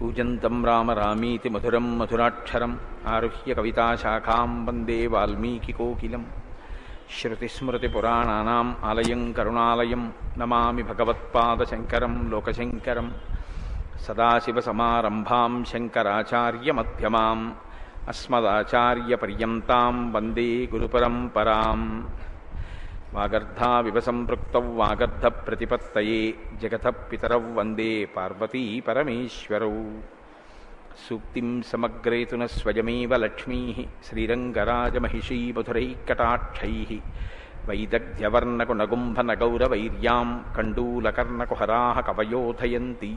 కూజంతం రామ రామీతి మధురం మధురాక్షరం ఆరుహ్య కవితాశాఖాం వందే వాల్మీకికోకిలం శృతిస్మృతిపురాణానాम् ఆలయం కరుణాలయం నమామి భగవత్పాదశంకరం లోకశంకరం. సదాశివసమారంభాం శంకరాచార్యమధ్యమాం అస్మదాచార్యపర్యంతాం వందే గురుపరంపరాం. వాగర్ధావివ సంపృక్త వాగర్ధ ప్రతిపత్తయే జగత పితరౌ వందే పార్వతీ పరమేశ్వరౌ. సూక్తిం సమగ్రేతున స్వయమేవ లక్ష్మీ శ్రీరంగరాజమహిషీ మధురైకటాక్షైः. వైదగ్ధ్యవర్ణకునగుంభనగౌరవైర్యాం కండూలకర్ణకుహరాः కవయోధయంతి.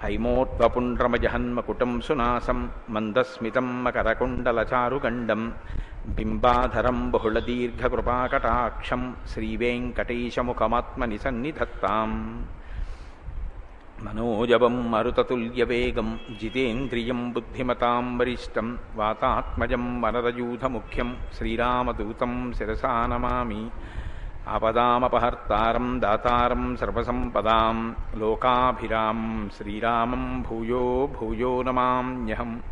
హైమోద్వపుండ్రమజహన్మకుటం సునాసం మందస్మితం మకరకుండలచారుగండం బింబాధరం బహుళదీర్ఘకృపాకటాక్షం శ్రీవేంకటేశముఖమాత్మని సన్నిధత్తాం మనోజవం మరుతతుల్యవేగం జితేంద్రియం బుద్ధిమతాం వరిష్టం వాతాత్మజం వనరయూధముఖ్యం శ్రీరామదూతం శిరసా నమామి ఆపదామపహర్తారం దాతారం సర్వసంపదాం లోకాభిరాం శ్రీరామం భూయో భూయో నమామ్యహం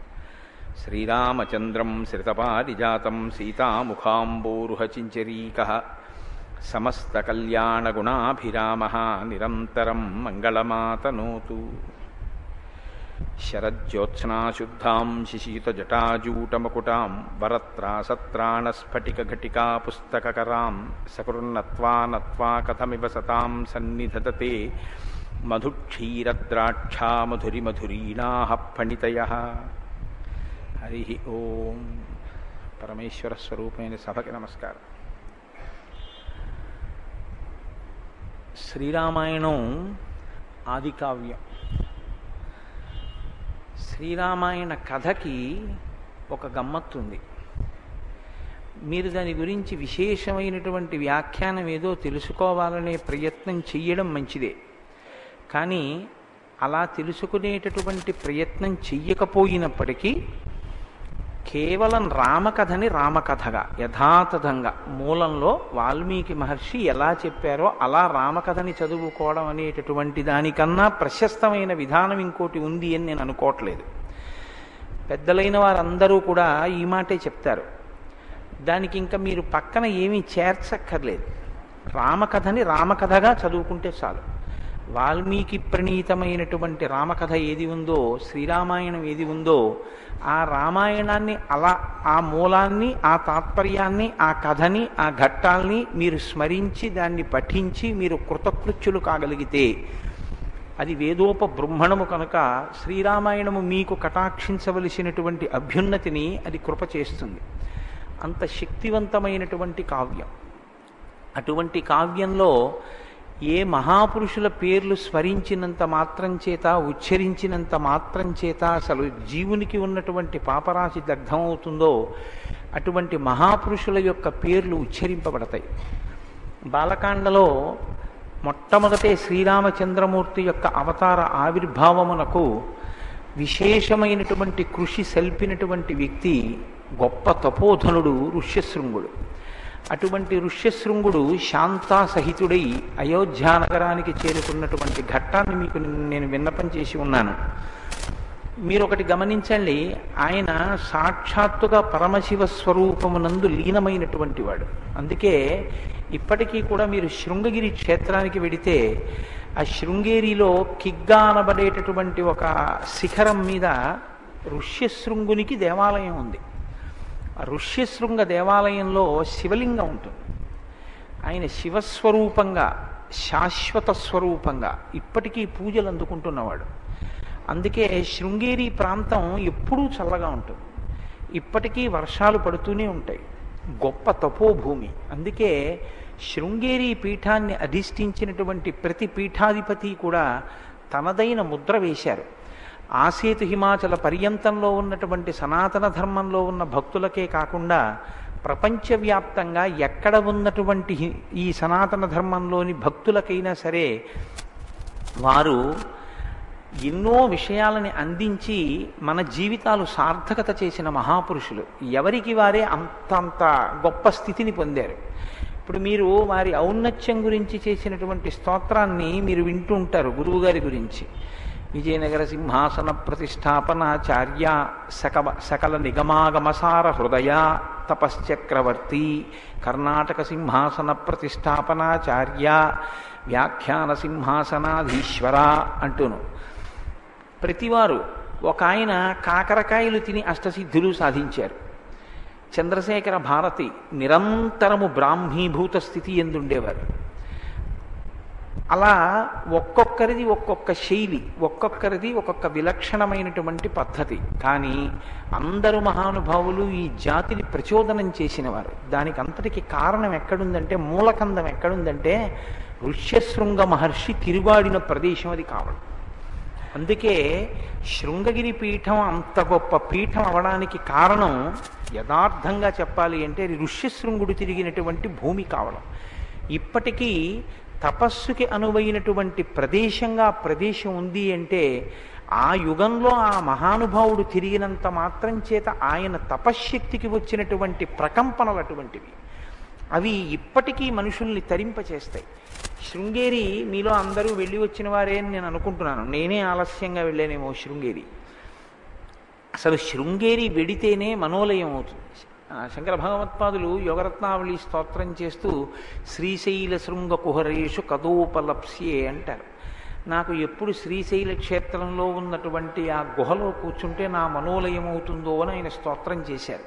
శ్రీరామచంద్రం శ్రితపారిజాతం సీతాముఖాంబూరుహచించరీక సమస్తకల్యాణగుణాభిరామः నిరంతరం మంగళమాతనోతు శరజ్యోత్స్నాశుద్ధాం శిశీతజటాజూటమకుటాం వరత్రాసత్రాణస్ఫటికఘటికా పుస్తకరాం సకృన్నత్వా నత్వా కథమివ సతాం సన్నిధతతే మధుక్షీరద్రాక్షా మధురిమధురీణాः ఫణితయ హరి ఓం పరమేశ్వర స్వరూపమైన సభకి నమస్కారం. శ్రీరామాయణం ఆది కావ్యం శ్రీరామాయణ కథకి ఒక గమ్మత్తుంది. మీరు దాని గురించి విశేషమైనటువంటి వ్యాఖ్యానం ఏదో తెలుసుకోవాలనే ప్రయత్నం చెయ్యడం మంచిదే. కానీ అలా తెలుసుకునేటటువంటి ప్రయత్నం చెయ్యకపోయినప్పటికీ కేవలం రామకథని రామకథగా యథాతథంగా మూలంలో వాల్మీకి మహర్షి ఎలా చెప్పారో అలా రామకథని చదువుకోవడం అనేటటువంటి దానికన్నా ప్రశస్తమైన విధానం ఇంకోటి ఉంది అని నేను అనుకోవట్లేదు. పెద్దలైన వారందరూ కూడా ఈ మాటే చెప్తారు. దానికి ఇంకా మీరు పక్కన ఏమీ చేర్చక్కర్లేదు. రామకథని రామకథగా చదువుకుంటే చాలు. వాల్మీకి ప్రణీతమైనటువంటి రామకథ ఏది ఉందో శ్రీరామాయణం ఏది ఉందో ఆ రామాయణాన్ని అలా ఆ మూలాన్ని ఆ తాత్పర్యాన్ని ఆ కథని ఆ ఘట్టాల్ని మీరు స్మరించి దాన్ని పఠించి మీరు కృతకృత్యులు కాగలిగితే అది వేదోప బ్రహ్మణము కనుక శ్రీరామాయణము మీకు కటాక్షించవలసినటువంటి అభ్యున్నతిని అది కృప చేస్తుంది. అంత శక్తివంతమైనటువంటి కావ్యం. అటువంటి కావ్యంలో ఏ మహాపురుషుల పేర్లు స్మరించినంత మాత్రం చేత ఉచ్చరించినంత మాత్రం చేత అసలు జీవునికి ఉన్నటువంటి పాపరాశి దగ్ధమవుతుందో అటువంటి మహాపురుషుల యొక్క పేర్లు ఉచ్చరింపబడతాయి. బాలకాండలో మొట్టమొదటే శ్రీరామచంద్రమూర్తి యొక్క అవతార ఆవిర్భావమునకు విశేషమైనటువంటి కృషి సల్పినటువంటి వ్యక్తి గొప్ప తపోధనుడు ఋష్యశృంగుడు. అటువంటి ఋష్యశృంగుడు శాంతాసహితుడై అయోధ్యానగరానికి చేరుకున్నటువంటి ఘట్టాన్ని మీకు నేను విన్నపం చేసి ఉన్నాను. మీరు ఒకటి గమనించండి ఆయన సాక్షాత్తుగా పరమశివ స్వరూపమునందు లీనమైనటువంటి వాడు. అందుకే ఇప్పటికీ కూడా మీరు శృంగగిరి క్షేత్రానికి వెడితే ఆ శృంగేరిలో కిగ్గా అనబడేటటువంటి ఒక శిఖరం మీద ఋష్యశృంగునికి దేవాలయం ఉంది. ఋష్యశృంగ దేవాలయంలో శివలింగం ఉంటుంది. ఆయన శివస్వరూపంగా శాశ్వత స్వరూపంగా ఇప్పటికీ పూజలు అందుకుంటున్నవాడు. అందుకే శృంగేరి ప్రాంతం ఎప్పుడూ చల్లగా ఉంటుంది. ఇప్పటికీ వర్షాలు పడుతూనే ఉంటాయి. గొప్ప తపోభూమి. అందుకే శృంగేరి పీఠాన్ని అధిష్ఠించినటువంటి ప్రతి పీఠాధిపతి కూడా తనదైన ముద్ర వేశారు. ఆసేతు హిమాచల పర్యంతంలో ఉన్నటువంటి సనాతన ధర్మంలో ఉన్న భక్తులకే కాకుండా ప్రపంచవ్యాప్తంగా ఎక్కడ ఉన్నటువంటి ఈ సనాతన ధర్మంలోని భక్తులకైనా సరే వారు ఎన్నో విషయాలని అందించి మన జీవితాలు సార్థకత చేసిన మహాపురుషులు. ఎవరికి వారే అంతంత గొప్ప స్థితిని పొందారు. ఇప్పుడు మీరు వారి ఔన్నత్యం గురించి చేసినటువంటి స్తోత్రాన్ని మీరు వింటూ ఉంటారు గురువుగారి గురించి. విజయనగర సింహాసన ప్రతిష్టాపనాచార్య సకవ సకల నిగమాగమసార హృదయ తపశ్చక్రవర్తి కర్ణాటక సింహాసన ప్రతిష్టాపనాచార్య వ్యాఖ్యాన సింహాసనాధీశ్వర అంటూను. ప్రతివారు ఒక ఆయన కాకరకాయలు తిని అష్టసిద్ధులు సాధించారు. చంద్రశేఖర భారతి నిరంతరము బ్రాహ్మీభూత స్థితి ఎందుండేవారు. అలా ఒక్కొక్కరిది ఒక్కొక్క శైలి ఒక్కొక్కరిది ఒక్కొక్క విలక్షణమైనటువంటి పద్ధతి. కానీ అందరు మహానుభావులు ఈ జాతిని ప్రచోదనం చేసినవారు. దానికి అంతటికి కారణం ఎక్కడుందంటే మూలకందం ఎక్కడుందంటే ఋష్యశృంగ మహర్షి తిరుగాడిన ప్రదేశం అది కావడం. అందుకే శృంగగిరి పీఠం అంత గొప్ప పీఠం అవడానికి కారణం యథార్థంగా చెప్పాలి అంటే అది ఋష్యశృంగుడు తిరిగినటువంటి భూమి కావడం. ఇప్పటికీ తపస్సుకి అనువైనటువంటి ప్రదేశంగా ప్రదేశం ఉంది అంటే ఆ యుగంలో ఆ మహానుభావుడు తిరిగినంత మాత్రం చేత ఆయన తపశ్శక్తికి వచ్చినటువంటి ప్రకంపనలు అటువంటివి. అవి ఇప్పటికీ మనుషుల్ని తరింపచేస్తాయి. శృంగేరి మీలో అందరూ వెళ్ళి వచ్చిన వారే అని నేను అనుకుంటున్నాను. నేనే ఆలస్యంగా వెళ్ళానేమో శృంగేరి. అసలు శృంగేరి వెడితేనే మనోలయం అవుతుంది. శంకర భగవత్పాదులు యోగరత్నావళి స్తోత్రం చేస్తూ శ్రీశైల శృంగ కుహరేషు కదోపలప్స్యే అంటారు. నాకు ఎప్పుడు శ్రీశైల క్షేత్రంలో ఉన్నటువంటి ఆ గుహలో కూర్చుంటే నా మనోలయం అవుతుందో అని ఆయన స్తోత్రం చేశారు.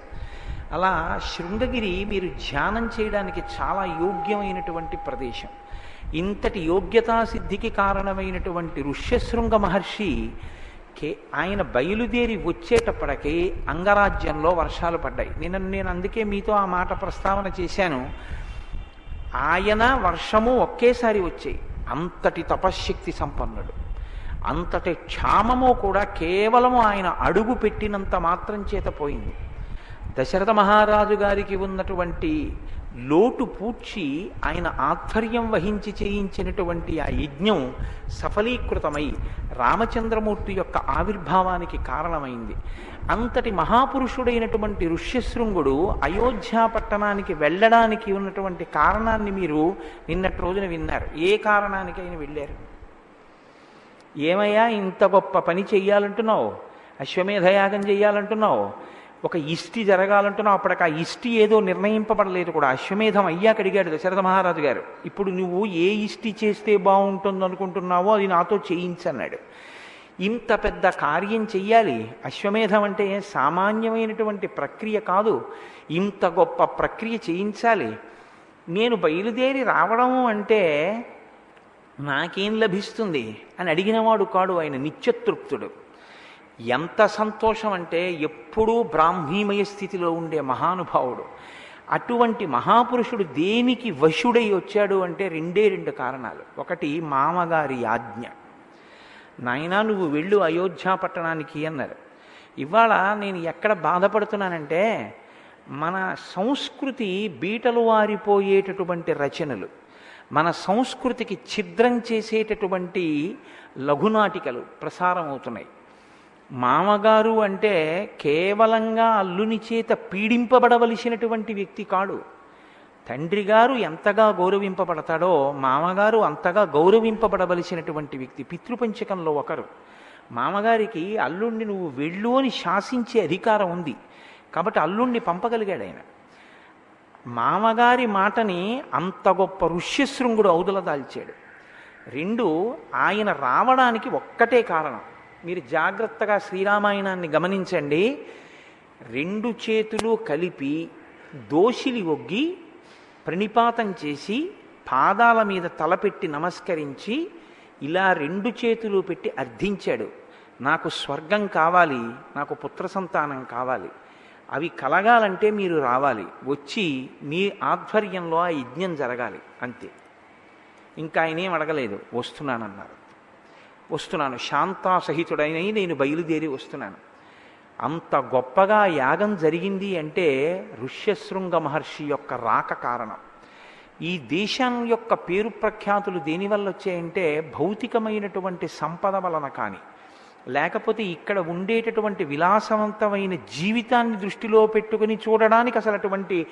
అలా శృంగగిరి మీరు ధ్యానం చేయడానికి చాలా యోగ్యమైనటువంటి ప్రదేశం. ఇంతటి యోగ్యతా సిద్ధికి కారణమైనటువంటి ఋష్యశృంగ మహర్షి కే ఆయన బయలుదేరి వచ్చేటప్పటికి అంగరాజ్యంలో వర్షాలు పడ్డాయి. నేను నేను అందుకే మీతో ఆ మాట ప్రస్తావన చేశాను. ఆయన వర్షము ఒకేసారి వచ్చాయి. అంతటి తపశ్శక్తి సంపన్నుడు. అంతటి క్షామము కూడా కేవలము ఆయన అడుగు పెట్టినంత మాత్రం చేత పోయింది. దశరథ మహారాజు గారికి ఉన్నటువంటి లోటు పూడ్చి ఆయన ఆధ్వర్యం వహించి చేయించినటువంటి ఆ యజ్ఞం సఫలీకృతమై రామచంద్రమూర్తి యొక్క ఆవిర్భావానికి కారణమైంది. అంతటి మహాపురుషుడైనటువంటి ఋష్యశృంగుడు అయోధ్య పట్టణానికి వెళ్ళడానికి ఉన్నటువంటి కారణాన్ని మీరు నిన్నటి రోజున విన్నారు. ఏ కారణానికి ఆయన వెళ్ళారు. ఏమయ్యా ఇంత గొప్ప పని చెయ్యాలంటున్నావు? అశ్వమేధయాగం చెయ్యాలంటున్నావు? ఒక ఇష్టి జరగాలంటున్నావు అప్పటికి ఆ ఇష్టి ఏదో నిర్ణయింపబడలేదు కూడా. అశ్వమేధం అయ్యాక అడిగాడు దశరథ మహారాజు గారు. ఇప్పుడు నువ్వు ఏ ఇష్టి చేస్తే బాగుంటుంది అనుకుంటున్నావో అది నాతో చేయించన్నాడు. ఇంత పెద్ద కార్యం చెయ్యాలి. అశ్వమేధం అంటే సామాన్యమైనటువంటి ప్రక్రియ కాదు. ఇంత గొప్ప ప్రక్రియ చేయించాలి. నేను బయలుదేరి రావడము అంటే నాకేం లభిస్తుంది? అని అడిగినవాడు కాడు ఆయన నిత్యతృప్తుడు. ఎంత సంతోషం అంటే ఎప్పుడూ బ్రాహ్మీమయ స్థితిలో ఉండే మహానుభావుడు. అటువంటి మహాపురుషుడు దేనికి వశుడై వచ్చాడు అంటే రెండే రెండు కారణాలు. ఒకటి మామగారి ఆజ్ఞ. నాయనా నువ్వు వెళ్ళు అయోధ్య పట్టణానికి అన్నారు. ఇవాళ నేను ఎక్కడ బాధపడుతున్నానంటే మన సంస్కృతి బీటలు వారిపోయేటటువంటి రచనలు మన సంస్కృతికి ఛిద్రం చేసేటటువంటి లఘునాటికలు ప్రసారం అవుతున్నాయి మామగారు అంటే కేవలంగా అల్లుని చేత పీడింపబడవలసినటువంటి వ్యక్తి కాడు. తండ్రి గారు ఎంతగా గౌరవింపబడతాడో మామగారు అంతగా గౌరవింపబడవలసినటువంటి వ్యక్తి పితృపంచకంలో ఒకరు. మామగారికి అల్లుణ్ణి నువ్వు వెళ్ళు అని శాసించే అధికారం ఉంది. కాబట్టి అల్లుణ్ణి పంపగలిగాడు ఆయన. మామగారి మాటని అంత గొప్ప ఋష్యశృంగుడు ఔదల దాల్చాడు. రెండు ఆయన రావడానికి ఒక్కటే కారణం. మీరు జాగ్రత్తగా శ్రీరామాయణాన్ని గమనించండి. రెండు చేతులు కలిపి దోషిలి ఒగ్గి ప్రణిపాతం చేసి పాదాల మీద తలపెట్టి నమస్కరించి ఇలా రెండు చేతులు పెట్టి అర్థించాడు. నాకు స్వర్గం కావాలి నాకు పుత్ర సంతానం కావాలి. అవి కలగాలంటే మీరు రావాలి. వచ్చి మీ ఆధ్వర్యంలో ఆ యజ్ఞం జరగాలి. అంతే. ఇంకా ఆయన ఏం అడగలేదు. వస్తున్నానన్నారు. వస్తున్నాను. శాంతాసహితుడైన నేను బయలుదేరి వస్తున్నాను. అంత గొప్పగా యాగం జరిగింది అంటే ఋష్యశృంగ మహర్షి యొక్క రాక కారణం. ఈ దేశం యొక్క పేరు ప్రఖ్యాతులు దేనివల్ల వచ్చాయంటే భౌతికమైనటువంటి సంపద వలన కానీ లేకపోతే ఇక్కడ ఉండేటటువంటి విలాసవంతమైన జీవితాన్ని దృష్టిలో పెట్టుకుని చూడడానికి అసలు అటువంటి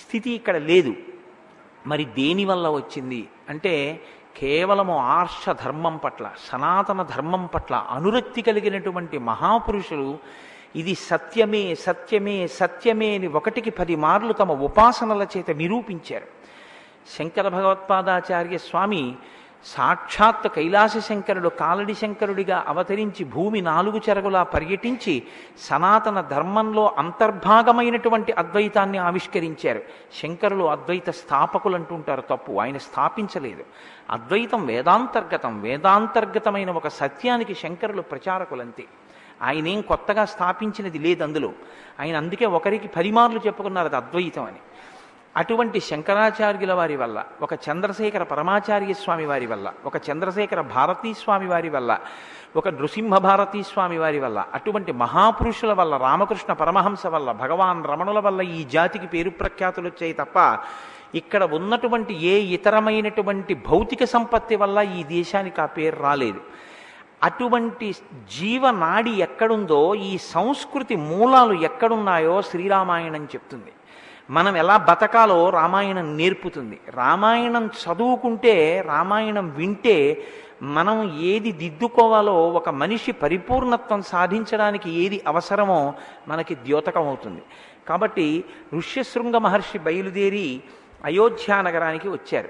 స్థితి ఇక్కడ లేదు. మరి దేనివల్ల వచ్చింది? అంటే కేవలము ఆర్ష ధర్మం పట్ల సనాతన ధర్మం పట్ల అనురక్తి కలిగినటువంటి మహాపురుషులు ఇది సత్యమే సత్యమే సత్యమే అని ఒకటికి పది మార్లు తమ ఉపాసనల చేత నిరూపించారు. శంకర భగవత్పాదాచార్య స్వామి సాక్షాత్ కైలాస శంకరుడు కాలడి శంకరుడిగా అవతరించి భూమి నాలుగు చెరగులా పర్యటించి సనాతన ధర్మంలో అంతర్భాగమైనటువంటి అద్వైతాన్ని ఆవిష్కరించారు. శంకరులు అద్వైత స్థాపకులు అంటుంటారు తప్పు ఆయన స్థాపించలేదు. అద్వైతం వేదాంతర్గతం వేదాంతర్గతమైన ఒక సత్యానికి శంకరులు ప్రచారకులంతే. ఆయన ఏం కొత్తగా స్థాపించినది లేదు అందులో ఆయన అందుకే ఒకరికి పరిమార్లు చెప్పుకున్నారు అది అద్వైతం అని. అటువంటి శంకరాచార్యుల వారి వల్ల ఒక చంద్రశేఖర పరమాచార్య స్వామి వారి వల్ల ఒక చంద్రశేఖర భారతీ స్వామి వారి వల్ల ఒక నృసింహ భారతీ స్వామి వారి వల్ల అటువంటి మహాపురుషుల వల్ల రామకృష్ణ పరమహంస వల్ల భగవాన్ రమణుల వల్ల ఈ జాతికి పేరు ప్రఖ్యాతులు వచ్చాయి తప్ప ఇక్కడ ఉన్నటువంటి ఏ ఇతరమైనటువంటి భౌతిక సంపత్తి వల్ల ఈ దేశానికి ఆ పేరు రాలేదు. అటువంటి జీవనాడి ఎక్కడుందో ఈ సంస్కృతి మూలాలు ఎక్కడున్నాయో శ్రీరామాయణం చెప్తుంది. మనం ఎలా బతకాలో రామాయణం నేర్పుతుంది. రామాయణం చదువుకుంటే రామాయణం వింటే మనం ఏది దిద్దుకోవాలో ఒక మనిషి పరిపూర్ణత్వం సాధించడానికి ఏది అవసరమో మనకి ద్యోతకం అవుతుంది కాబట్టి ఋష్యశృంగ మహర్షి బయలుదేరి అయోధ్యానగరానికి వచ్చారు.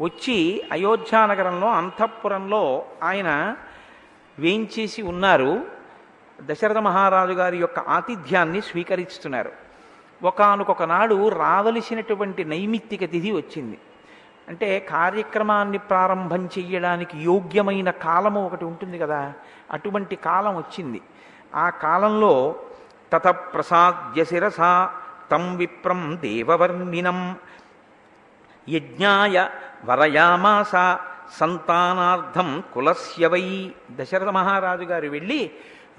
వచ్చి అయోధ్యానగరంలో అంతఃపురంలో ఆయన వేయించేసి ఉన్నారు. దశరథ మహారాజు గారి యొక్క ఆతిథ్యాన్ని స్వీకరిస్తున్నారు. ఒకనొక నాడు రావలసినటువంటి నైమిత్తిక తిథి వచ్చింది. అంటే కార్యక్రమాన్ని ప్రారంభం చెయ్యడానికి యోగ్యమైన కాలము ఒకటి ఉంటుంది కదా అటువంటి కాలం వచ్చింది. ఆ కాలంలో తత ప్రసాద్య శిరస తం విప్రం దేవవర్ణినం యజ్ఞాయ వరయామాస సంతానార్థం కులస్య వై దశరథ మహారాజు గారు వెళ్ళి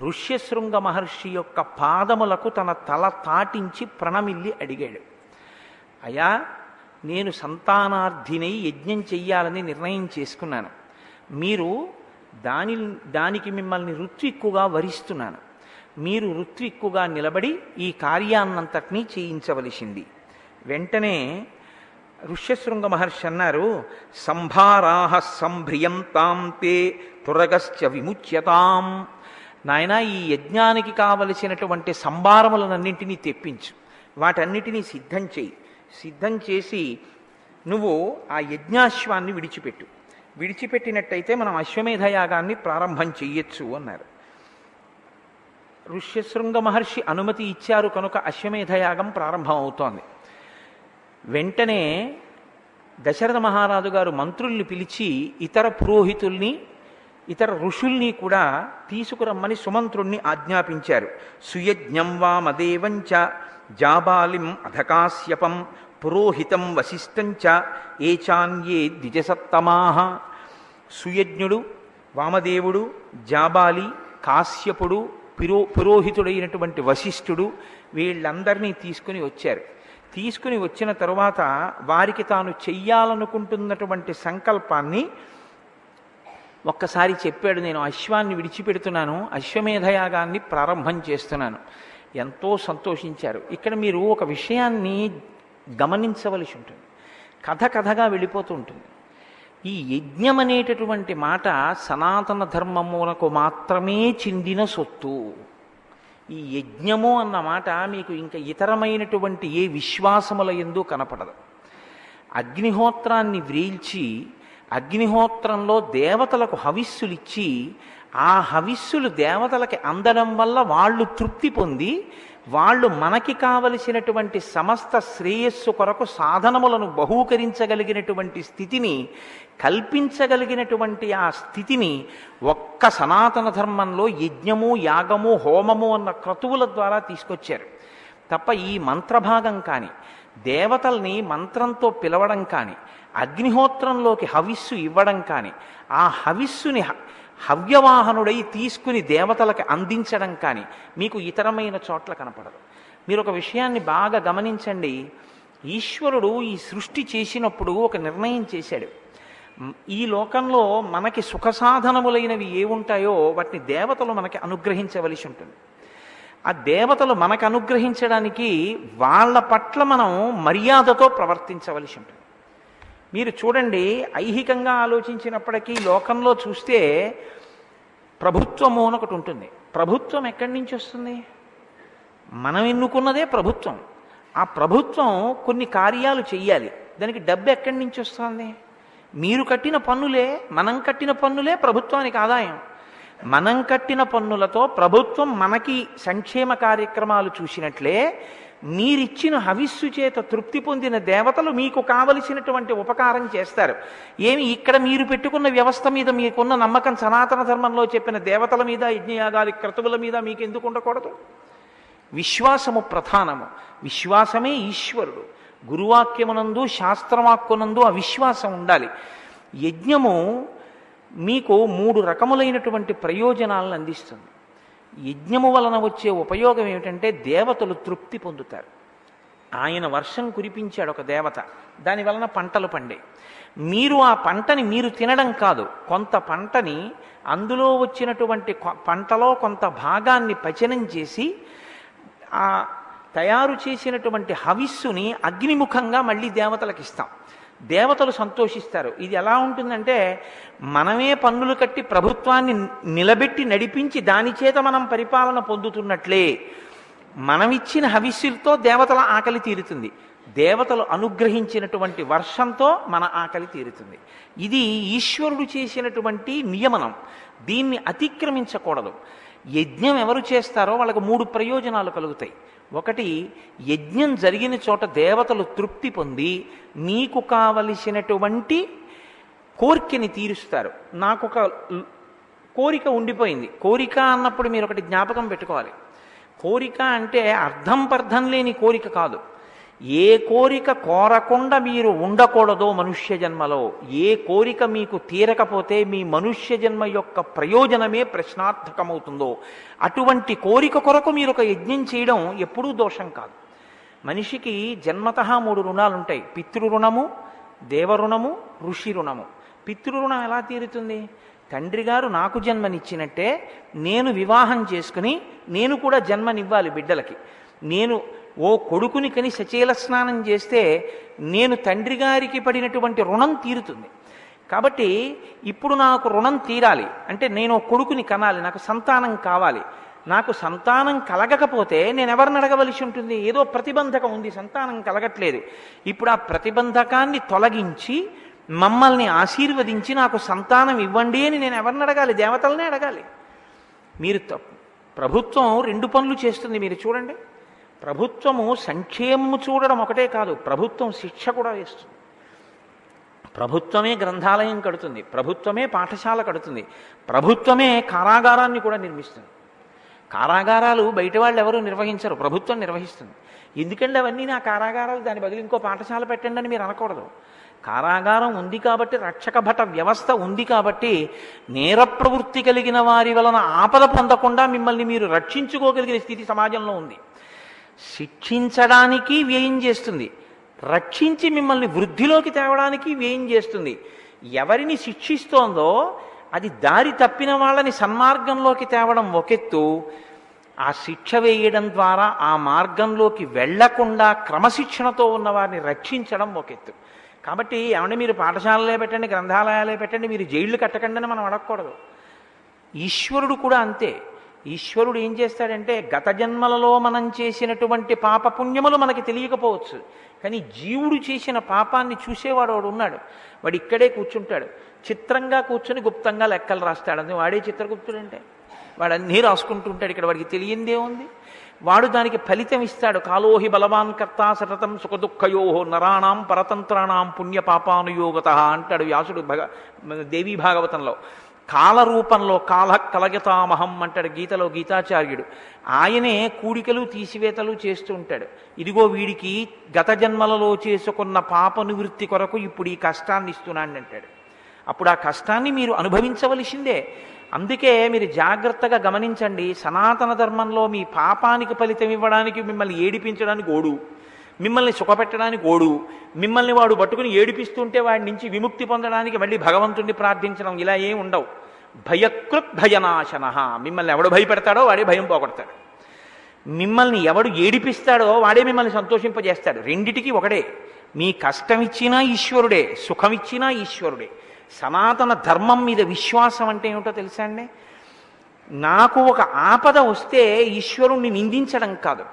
ఋష్యశృంగ మహర్షి యొక్క పాదములకు తన తల తాటించి ప్రణమిల్లి అడిగాడు. అయా నేను సంతానార్థినై యజ్ఞం చెయ్యాలని నిర్ణయం చేసుకున్నాను. మీరు దాని దానికి మిమ్మల్ని ఋత్విక్కుగా వరిస్తున్నాను. మీరు ఋత్విక్కుగా నిలబడి ఈ కార్యాన్నంతటినీ చేయించవలసింది. వెంటనే ఋష్యశృంగ మహర్షి అన్నారు సంభారాహ సంభ్రియంతాం తే తురగశ్చ విముచ్యతాం. నాయన ఈ యజ్ఞానికి కావలసినటువంటి సంభారములనన్నింటినీ తెప్పించు. వాటన్నిటినీ సిద్ధం చేయి. సిద్ధం చేసి నువ్వు ఆ యజ్ఞాశ్వాన్ని విడిచిపెట్టు. విడిచిపెట్టినట్టయితే మనం అశ్వమేధ యాగాన్ని ప్రారంభం చెయ్యొచ్చు అన్నారు. ఋష్యశృంగ మహర్షి అనుమతి ఇచ్చారు కనుక అశ్వమేధయాగం ప్రారంభం అవుతోంది. వెంటనే దశరథ మహారాజు గారు మంత్రుల్ని పిలిచి ఇతర పురోహితుల్ని ఇతర ఋషుల్ని కూడా తీసుకురమ్మని సుమంత్రుణ్ణి ఆజ్ఞాపించారు. సుయజ్ఞం వామదేవంచ జాబాలిం అధకాశ్యపం పురోహితం వశిష్టంచ ఏచాన్యే ద్విజసత్తమాహ సుయజ్ఞుడు వామదేవుడు జాబాలి కాశ్యపుడు పురో పురోహితుడైనటువంటి వశిష్ఠుడు వీళ్ళందరినీ తీసుకుని వచ్చారు. తీసుకుని వచ్చిన తరువాత వారికి తాను చెయ్యాలనుకుంటున్నటువంటి సంకల్పాన్ని ఒక్కసారి చెప్పాడు నేను అశ్వాన్ని విడిచిపెడుతున్నాను అశ్వమేధయాగాన్ని ప్రారంభం చేస్తున్నాను. ఎంతో సంతోషించారు. ఇక్కడ మీరు ఒక విషయాన్ని గమనించవలసి ఉంటుంది. కథ కథగా వెళ్ళిపోతూ ఉంటుంది. ఈ యజ్ఞం అనేటటువంటి మాట సనాతన ధర్మమునకు మాత్రమే చెందిన సొత్తు. ఈ యజ్ఞము అన్న మాట మీకు ఇంకా ఇతరమైనటువంటి ఏ విశ్వాసముల ఎందు కనపడదు. అగ్నిహోత్రాన్ని వ్రీల్చి అగ్నిహోత్రంలో దేవతలకు హవిస్సులిచ్చి ఆ హవిస్సులు దేవతలకి అందడం వల్ల వాళ్ళు తృప్తి పొంది వాళ్ళు మనకి కావలసినటువంటి సమస్త శ్రేయస్సు కొరకు సాధనములను బహూకరించగలిగినటువంటి స్థితిని కల్పించగలిగినటువంటి ఆ స్థితిని ఒక్క సనాతన ధర్మంలో యజ్ఞము యాగము హోమము అన్న క్రతువుల ద్వారా తీసుకొచ్చారు. తప్ప ఈ మంత్రభాగం కానీ దేవతల్ని మంత్రంతో పిలవడం కానీ అగ్నిహోత్రంలోకి హవిస్సు ఇవ్వడం కానీ ఆ హవిస్సుని హవ్యవాహనుడై తీసుకుని దేవతలకు అందించడం కానీ మీకు ఇతరమైన చోట్ల కనపడదు. మీరు ఒక విషయాన్ని బాగా గమనించండి. ఈశ్వరుడు ఈ సృష్టి చేసినప్పుడు ఒక నిర్ణయం చేశాడు. ఈ లోకంలో మనకి సుఖ సాధనములైనవి ఏముంటాయో వాటిని దేవతలు మనకి అనుగ్రహించవలసి ఉంటుంది. ఆ దేవతలు మనకు అనుగ్రహించడానికి వాళ్ళ పట్ల మనం మర్యాదతో ప్రవర్తించవలసి ఉంటుంది. మీరు చూడండి ఐహికంగా ఆలోచించినప్పటికీ లోకంలో చూస్తే ప్రభుత్వము అని ఒకటి ఉంటుంది. ప్రభుత్వం ఎక్కడి నుంచి వస్తుంది? మనం ఎన్నుకున్నదే ప్రభుత్వం. ఆ ప్రభుత్వం కొన్ని కార్యాలు చెయ్యాలి. దానికి డబ్బు ఎక్కడి నుంచి వస్తుంది? మీరు కట్టిన పన్నులే మనం కట్టిన పన్నులే ప్రభుత్వానికి ఆదాయం. మనం కట్టిన పన్నులతో ప్రభుత్వం మనకి సంక్షేమ కార్యక్రమాలు చూసినట్లే మీరిచ్చిన హవిస్సు చేత తృప్తి పొందిన దేవతలు మీకు కావలసినటువంటి ఉపకారం చేస్తారు. ఏమి ఇక్కడ మీరు పెట్టుకున్న వ్యవస్థ మీద మీకున్న నమ్మకం సనాతన ధర్మంలో చెప్పిన దేవతల మీద యజ్ఞయాగాది క్రతువుల మీద మీకు ఎందుకు ఉండకూడదు? విశ్వాసము ప్రధానము. విశ్వాసమే ఈశ్వరుడు. గురువాక్యమునందు శాస్త్రవాక్కునందు అవిశ్వాసం ఉండాలి. యజ్ఞము మీకు మూడు రకములైనటువంటి ప్రయోజనాలను అందిస్తుంది. యజ్ఞము వలన వచ్చే ఉపయోగం ఏమిటంటే దేవతలు తృప్తి పొందుతారు. ఆయన వర్షం కురిపించాడు ఒక దేవత. దాని వలన పంటలు పండే. మీరు ఆ పంటని మీరు తినడం కాదు. కొంత పంటని అందులో వచ్చినటువంటి కొ- పంటలో కొంత భాగాన్ని పచనం చేసి ఆ తయారు చేసినటువంటి హవిస్సుని అగ్నిముఖంగా మళ్ళీ దేవతలకు ఇస్తాం దేవతలు సంతోషిస్తారు. ఇది ఎలా ఉంటుందంటే మనమే పన్నులు కట్టి ప్రభుత్వాన్ని నిలబెట్టి నడిపించి దాని చేత మనం పరిపాలన పొందుతున్నట్లే. మనమిచ్చిన హవిస్సులతో దేవతల ఆకలి తీరుతుంది. దేవతలు అనుగ్రహించినటువంటి వర్షంతో మన ఆకలి తీరుతుంది. ఇది ఈశ్వరుడు చేసినటువంటి నియమనం. దీన్ని అతిక్రమించకూడదు. యజ్ఞం ఎవరు చేస్తారో వాళ్ళకు మూడు ప్రయోజనాలు కలుగుతాయి. ఒకటి యజ్ఞం జరిగిన చోట దేవతలు తృప్తి పొంది నీకు కావలసినటువంటి కోరికని తీరుస్తారు. నాకు ఒక కోరిక ఉండిపోయింది. కోరిక అన్నప్పుడు మీరు ఒకటి జ్ఞాపకం పెట్టుకోవాలి. కోరిక అంటే అర్థం పర్థం లేని కోరిక కాదు. ఏ కోరిక కోరకుండా మీరు ఉండకూడదో మనుష్య జన్మలో ఏ కోరిక మీకు తీరకపోతే మీ మనుష్య జన్మ యొక్క ప్రయోజనమే ప్రశ్నార్థకమవుతుందో అటువంటి కోరిక కొరకు మీరు ఒక యజ్ఞం చేయడం ఎప్పుడూ దోషం కాదు. మనిషికి జన్మత మూడు రుణాలు ఉంటాయి పితృరుణము దేవరుణము ఋషి రుణము పితృరుణం ఎలా తీరుతుంది? తండ్రి గారు నాకు జన్మనిచ్చినట్టే నేను వివాహం చేసుకుని నేను కూడా జన్మనివ్వాలి బిడ్డలకి. నేను ఓ కొడుకుని కని సచేల స్నానం చేస్తే నేను తండ్రి గారికి పడినటువంటి రుణం తీరుతుంది. కాబట్టి ఇప్పుడు నాకు రుణం తీరాలి. అంటే నేను ఓ కొడుకుని కనాలి నాకు సంతానం కావాలి. నాకు సంతానం కలగకపోతే నేను ఎవరిని అడగవలసి ఉంటుంది? ఏదో ప్రతిబంధకం ఉంది సంతానం కలగట్లేదు. ఇప్పుడు ఆ ప్రతిబంధకాన్ని తొలగించి మమ్మల్ని ఆశీర్వదించి నాకు సంతానం ఇవ్వండి అని నేను ఎవరిని అడగాలి? దేవతలనే అడగాలి. మీరు తప్పు. ప్రభుత్వం రెండు పనులు చేస్తుంది మీరు చూడండి. ప్రభుత్వము సంక్షేమము చూడడం ఒకటే కాదు ప్రభుత్వం శిక్ష కూడా వేస్తుంది. ప్రభుత్వమే గ్రంథాలయం కడుతుంది ప్రభుత్వమే పాఠశాల కడుతుంది ప్రభుత్వమే కారాగారాన్ని కూడా నిర్మిస్తుంది. కారాగారాలు బయట వాళ్ళు ఎవరు నిర్వహించరు ప్రభుత్వం నిర్వహిస్తుంది. ఎందుకంటే అవన్నీ నా కారాగారాలు దాని బదులు ఇంకో పాఠశాల పెట్టండి అని మీరు అనకూడదు. కారాగారం ఉంది కాబట్టి రక్షక భట వ్యవస్థ ఉంది కాబట్టి నేర ప్రవృత్తి కలిగిన వారి వలన ఆపద పొందకుండా మిమ్మల్ని మీరు రక్షించుకోగలిగిన స్థితి సమాజంలో ఉంది. శిక్షించడానికి వ్యయం చేస్తుంది. రక్షించి మిమ్మల్ని వృద్ధిలోకి తేవడానికి వ్యయం చేస్తుంది. ఎవరిని శిక్షిస్తోందో అది దారి తప్పిన వాళ్ళని సన్మార్గంలోకి తేవడం ఒకెత్తు. ఆ శిక్ష వేయడం ద్వారా ఆ మార్గంలోకి వెళ్ళకుండా క్రమశిక్షణతో ఉన్న వారిని రక్షించడం ఒకెత్తు. కాబట్టి ఏమంటే మీరు పాఠశాలలే పెట్టండి గ్రంథాలయాలే పెట్టండి మీరు జైళ్ళు కట్టకండి అని మనం అడగకూడదు. ఈశ్వరుడు కూడా అంతే. ఈశ్వరుడు ఏం చేస్తాడంటే గత జన్మలలో మనం చేసినటువంటి పాప పుణ్యములు మనకి తెలియకపోవచ్చు. కానీ జీవుడు చేసిన పాపాన్ని చూసేవాడు వాడు ఉన్నాడు. వాడు ఇక్కడే కూర్చుంటాడు. చిత్రంగా కూర్చొని గుప్తంగా లెక్కలు రాస్తాడు. అది వాడే చిత్రగుప్తుడంటే వాడు అన్నీ రాసుకుంటుంటాడు. ఇక్కడ వాడికి తెలియందే ఉంది. వాడు దానికి ఫలితం ఇస్తాడు. కాలోహి బలవాన్ కర్త సతతం సుఖదుఃఖయో నరాణం పరతంత్రాణం పుణ్య పాపానుయోగత అంటాడు వ్యాసుడు భగ దేవీ భాగవతంలో. కాల రూపంలో కాల కలగతామహం అంటాడు గీతలో గీతాచార్యుడు. ఆయనే కూడికలు తీసివేతలు చేస్తూ ఉంటాడు. ఇదిగో వీడికి గత జన్మలలో చేసుకున్న పాప నివృత్తి కొరకు ఇప్పుడు ఈ కష్టాన్ని ఇస్తున్నాను అంటాడు. అప్పుడు ఆ కష్టాన్ని మీరు అనుభవించవలసిందే. అందుకే మీరు జాగ్రత్తగా గమనించండి సనాతన ధర్మంలో మీ పాపానికి ఫలితం ఇవ్వడానికి మిమ్మల్ని ఏడిపించడానికి ఓడు. మిమ్మల్ని సుఖపెట్టడానికి ఓడు. మిమ్మల్ని వాడు పట్టుకుని ఏడిపిస్తుంటే వాడి నుంచి విముక్తి పొందడానికి మళ్ళీ భగవంతుణ్ణి ప్రార్థించడం ఇలా ఏం ఉండవు. భయకృత్ భయనాశన. మిమ్మల్ని ఎవడు భయపెడతాడో వాడే భయం పోగొడతాడు. మిమ్మల్ని ఎవడు ఏడిపిస్తాడో వాడే మిమ్మల్ని సంతోషింపజేస్తాడు. రెండిటికి ఒకడే మీ కష్టం ఇచ్చినా ఈశ్వరుడే సుఖం ఇచ్చినా ఈశ్వరుడే. సనాతన ధర్మం మీద విశ్వాసం అంటే ఏమిటో తెలుసా అండి? నాకు ఒక ఆపద వస్తే ఈశ్వరుణ్ణి నిందించడం కాదు.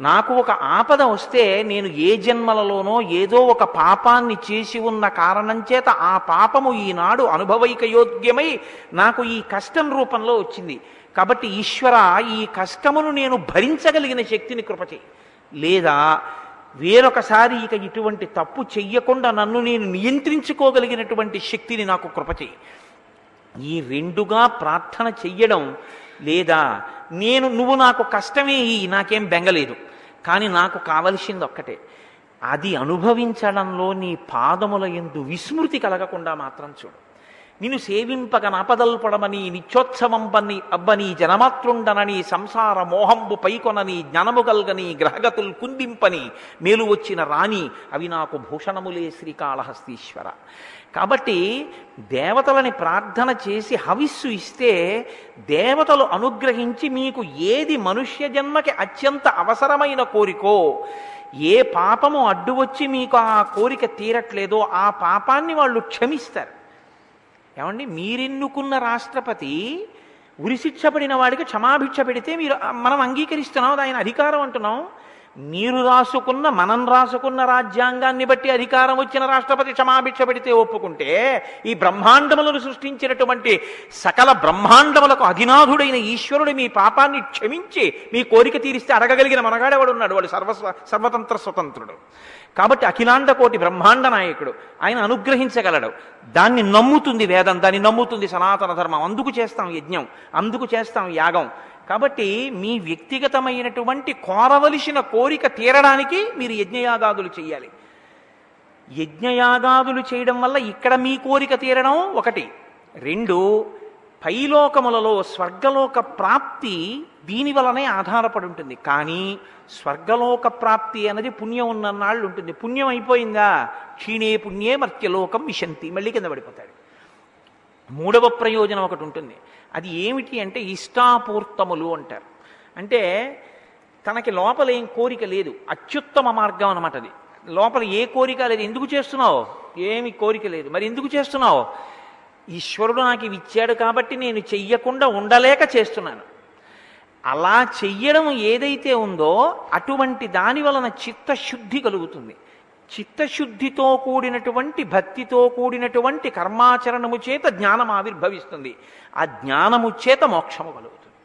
నాకు ఒక ఆపద వస్తే నేను ఏ జన్మలలోనో ఏదో ఒక పాపాన్ని చేసి ఉన్న కారణం చేత ఆ పాపము ఈనాడు అనుభవైకయోగ్యమై నాకు ఈ కష్టం రూపంలో వచ్చింది. కాబట్టి ఈశ్వర ఈ కష్టమును నేను భరించగలిగిన శక్తిని కృపచేయి. లేదా వేరొకసారి ఇక ఇటువంటి తప్పు చెయ్యకుండా నన్ను నేను నియంత్రించుకోగలిగినటువంటి శక్తిని నాకు కృపచేయి. ఈ రెండుగా ప్రార్థన చెయ్యడం లేదా నేను నువ్వు నాకు కష్టమే ఈ నాకేం బెంగలేదు. కానీ నాకు కావలసింది ఒక్కటే. అది అనుభవించడంలో నీ పాదముల ఎందు విస్మృతి కలగకుండా మాత్రం చూడు. నిన్ను సేవింపక నాపదల్పడమని నిత్యోత్సవంపని అబ్బని జనమాత్రుండనని సంసార మోహంబు పైకొనని జ్ఞానము కల్గని గ్రహగతులు కుందింపని మేలు వచ్చిన రాణి అవి నాకు భూషణములే శ్రీకాళహస్తీశ్వర. కాబట్టి దేవతలని ప్రార్థన చేసి హవిస్సు ఇస్తే దేవతలు అనుగ్రహించి మీకు ఏది మనుష్య జన్మకి అత్యంత అవసరమైన కోరికో ఏ పాపము అడ్డు వచ్చి మీకు ఆ కోరిక తీరట్లేదో ఆ పాపాన్ని వాళ్ళు క్షమిస్తారు. ఏమండి? మీరెన్నుకున్న రాష్ట్రపతి ఉరిశిక్ష పడిన వాడికి క్షమాభిక్ష పెడితే మీరు మనం అంగీకరిస్తున్నాం ఆయన అధికారం అంటున్నాం. మీరు రాసుకున్న మనం రాసుకున్న రాజ్యాంగాన్ని బట్టి అధికారం వచ్చిన రాష్ట్రపతి క్షమాభిక్ష పెడితే ఒప్పుకుంటే ఈ బ్రహ్మాండములను సృష్టించినటువంటి సకల బ్రహ్మాండములకు అధినాథుడైన ఈశ్వరుడు మీ పాపాన్ని క్షమించి మీ కోరిక తీరిస్తే అడగగలిగిన మనగాడేవాడు ఉన్నాడు? వాడు సర్వ సర్వతంత్ర స్వతంత్రుడు. కాబట్టి అఖిలాండ కోటి బ్రహ్మాండ నాయకుడు ఆయన అనుగ్రహించగలడు. దాన్ని నమ్ముతుంది వేదం దాన్ని నమ్ముతుంది సనాతన ధర్మం. అందుకు చేస్తాం యజ్ఞం అందుకు చేస్తాం యాగం. కాబట్టి మీ వ్యక్తిగతమైనటువంటి కోరవలసిన కోరిక తీరడానికి మీరు యజ్ఞయాగాదులు చేయాలి యజ్ఞయాగాదులు చేయడం వల్ల ఇక్కడ మీ కోరిక తీరడం ఒకటి. రెండు పైలోకములలో స్వర్గలోక ప్రాప్తి దీని వలనే ఆధారపడి ఉంటుంది. కానీ స్వర్గలోక ప్రాప్తి అన్నది పుణ్యం ఉన్ననాళ్ళు ఉంటుంది. పుణ్యం అయిపోయిందా? క్షీణే పుణ్యే మర్త్యలోకం విశంతి. మళ్ళీ కింద పడిపోతాడు. మూడవ ప్రయోజనం ఒకటి ఉంటుంది. అది ఏమిటి అంటే ఇష్టాపూర్తములు అంటారు. అంటే తనకి లోపల ఏం కోరిక లేదు. అత్యుత్తమ మార్గం అనమాట అది. లోపల ఏ కోరిక లేదు. ఎందుకు చేస్తున్నావు? ఏమి కోరిక లేదు. మరి ఎందుకు చేస్తున్నావు? ఈశ్వరుడు నాకు ఇవి ఇచ్చాడు కాబట్టి నేను చెయ్యకుండా ఉండలేక చేస్తున్నాను. అలా చెయ్యడం ఏదైతే ఉందో అటువంటి దాని వలన చిత్తశుద్ధి కలుగుతుంది. చిత్తశుద్ధితో కూడినటువంటి భక్తితో కూడినటువంటి కర్మాచరణము చేత జ్ఞానం ఆవిర్భవిస్తుంది. ఆ జ్ఞానము చేత మోక్షము కలుగుతుంది.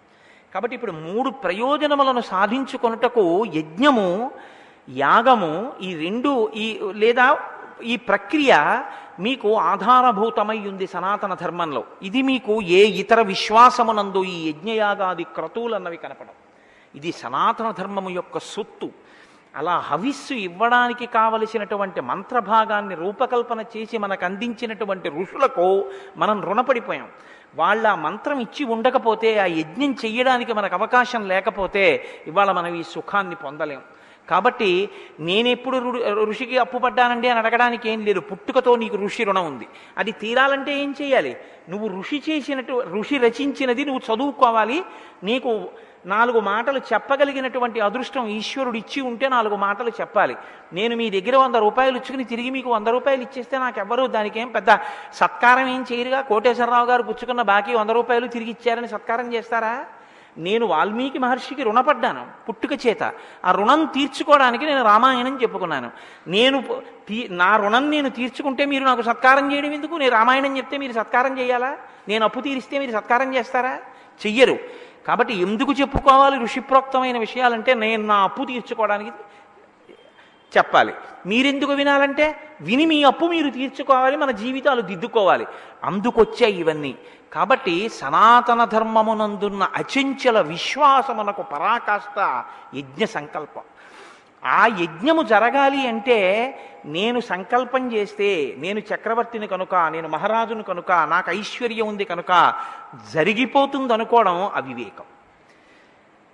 కాబట్టి ఇప్పుడు మూడు ప్రయోజనములను సాధించుకొనుటకు యజ్ఞము యాగము ఈ రెండు ఈ లేదా ఈ ప్రక్రియ మీకు ఆధారభూతమై ఉంది సనాతన ధర్మంలో. ఇది మీకు ఏ ఇతర విశ్వాసమునందు ఈ యజ్ఞయాగాది క్రతువులన్నవి కనపడం ఇది సనాతన ధర్మము యొక్క సొత్తు. అలా హవిస్సు ఇవ్వడానికి కావలసినటువంటి మంత్రభాగాన్ని రూపకల్పన చేసి మనకు అందించినటువంటి ఋషులకు మనం రుణపడిపోయాం. వాళ్ళ మంత్రం ఇచ్చి ఉండకపోతే ఆ యజ్ఞం చెయ్యడానికి మనకు అవకాశం లేకపోతే ఇవాళ మనం ఈ సుఖాన్ని పొందలేం. కాబట్టి నేనెప్పుడు ఋషికి అప్పు పడ్డానండి అని అడగడానికి ఏం లేదు. పుట్టుకతో నీకు ఋషి రుణం ఉంది. అది తీరాలంటే ఏం చేయాలి నువ్వు ఋషి చేసినట్టు ఋషి రచించినది నువ్వు చదువుకోవాలి. నీకు నాలుగు మాటలు చెప్పగలిగినటువంటి అదృష్టం ఈశ్వరుడు ఇచ్చి ఉంటే నాలుగు మాటలు చెప్పాలి. నేను మీ దగ్గర వంద రూపాయలు ఇచ్చుకుని తిరిగి మీకు వంద రూపాయలు ఇచ్చేస్తే నాకెవ్వరూ దానికేం పెద్ద సత్కారం ఏం చేయరుగా? కోటేశ్వరరావు గారు పుచ్చుకున్న బాకీ వంద రూపాయలు తిరిగి ఇచ్చారని సత్కారం చేస్తారా? నేను వాల్మీకి మహర్షికి రుణపడ్డాను పుట్టుక చేత. ఆ రుణం తీర్చుకోవడానికి నేను రామాయణం చెప్పుకున్నాను. నేను నా రుణం నేను తీర్చుకుంటే మీరు నాకు సత్కారం చేయడం ఎందుకు? నేను రామాయణం చెప్తే మీరు సత్కారం చేయాలా? నేను అప్పు తీరిస్తే మీరు సత్కారం చేస్తారా? చెయ్యరు. కాబట్టి ఎందుకు చెప్పుకోవాలి ఋషిప్రోక్తమైన విషయాలంటే నేను నా అప్పు తీర్చుకోవడానికి చెప్పాలి. మీరెందుకు వినాలంటే విని మీ అప్పు మీరు తీర్చుకోవాలి మన జీవితాలు దిద్దుకోవాలి. అందుకొచ్చాయి ఇవన్నీ. కాబట్టి సనాతన ధర్మమునందున్న అచంచల విశ్వాసమునకు పరాకాష్ట యజ్ఞ సంకల్పం. ఆ యజ్ఞము జరగాలి అంటే నేను సంకల్పం చేస్తే నేను చక్రవర్తిని కనుక నేను మహారాజును కనుక నాకు ఐశ్వర్యం ఉంది కనుక జరిగిపోతుంది అనుకోవడం అవివేకం.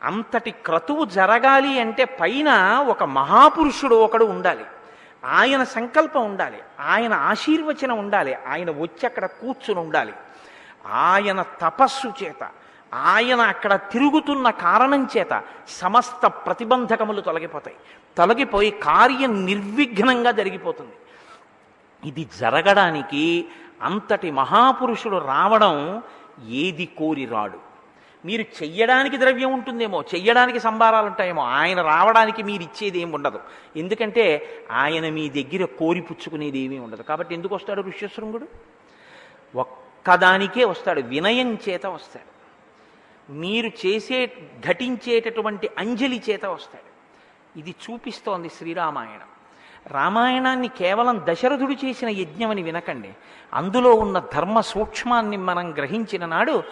అంతటి క్రతువు జరగాలి అంటే పైన ఒక మహాపురుషుడు ఒకడు ఉండాలి. ఆయన సంకల్పం ఉండాలి. ఆయన ఆశీర్వచనం ఉండాలి. ఆయన వచ్చి అక్కడ కూర్చుని ఉండాలి. ఆయన తపస్సు చేత ఆయన అక్కడ తిరుగుతున్న కారణం చేత సమస్త ప్రతిబంధకములు తొలగిపోతాయి. తొలగిపోయి కార్యం నిర్విఘ్నంగా జరిగిపోతుంది. ఇది జరగడానికి అంతటి మహాపురుషుడు రావడం ఏది కోరి రాడు. మీరు చెయ్యడానికి ద్రవ్యం ఉంటుందేమో చెయ్యడానికి సంభారాలు ఉంటాయేమో ఆయన రావడానికి మీరు ఇచ్చేది ఏమి ఉండదు. ఎందుకంటే ఆయన మీ దగ్గర కోరిపుచ్చుకునేది ఏమీ ఉండదు. కాబట్టి ఎందుకు వస్తాడు ఋష్యశృంగుడు? ఒక్కదానికే వస్తాడు వినయం చేత వస్తాడు. మీరు చేసే ఘటించేటటువంటి అంజలి చేత వస్తాడు. ఇది చూపిస్తోంది శ్రీరామాయణం. రామాయణాన్ని కేవలం దశరథుడు చేసిన యజ్ఞమని వినకండి. అందులో ఉన్న ధర్మ సూక్ష్మాన్ని మనం గ్రహించిన నాడు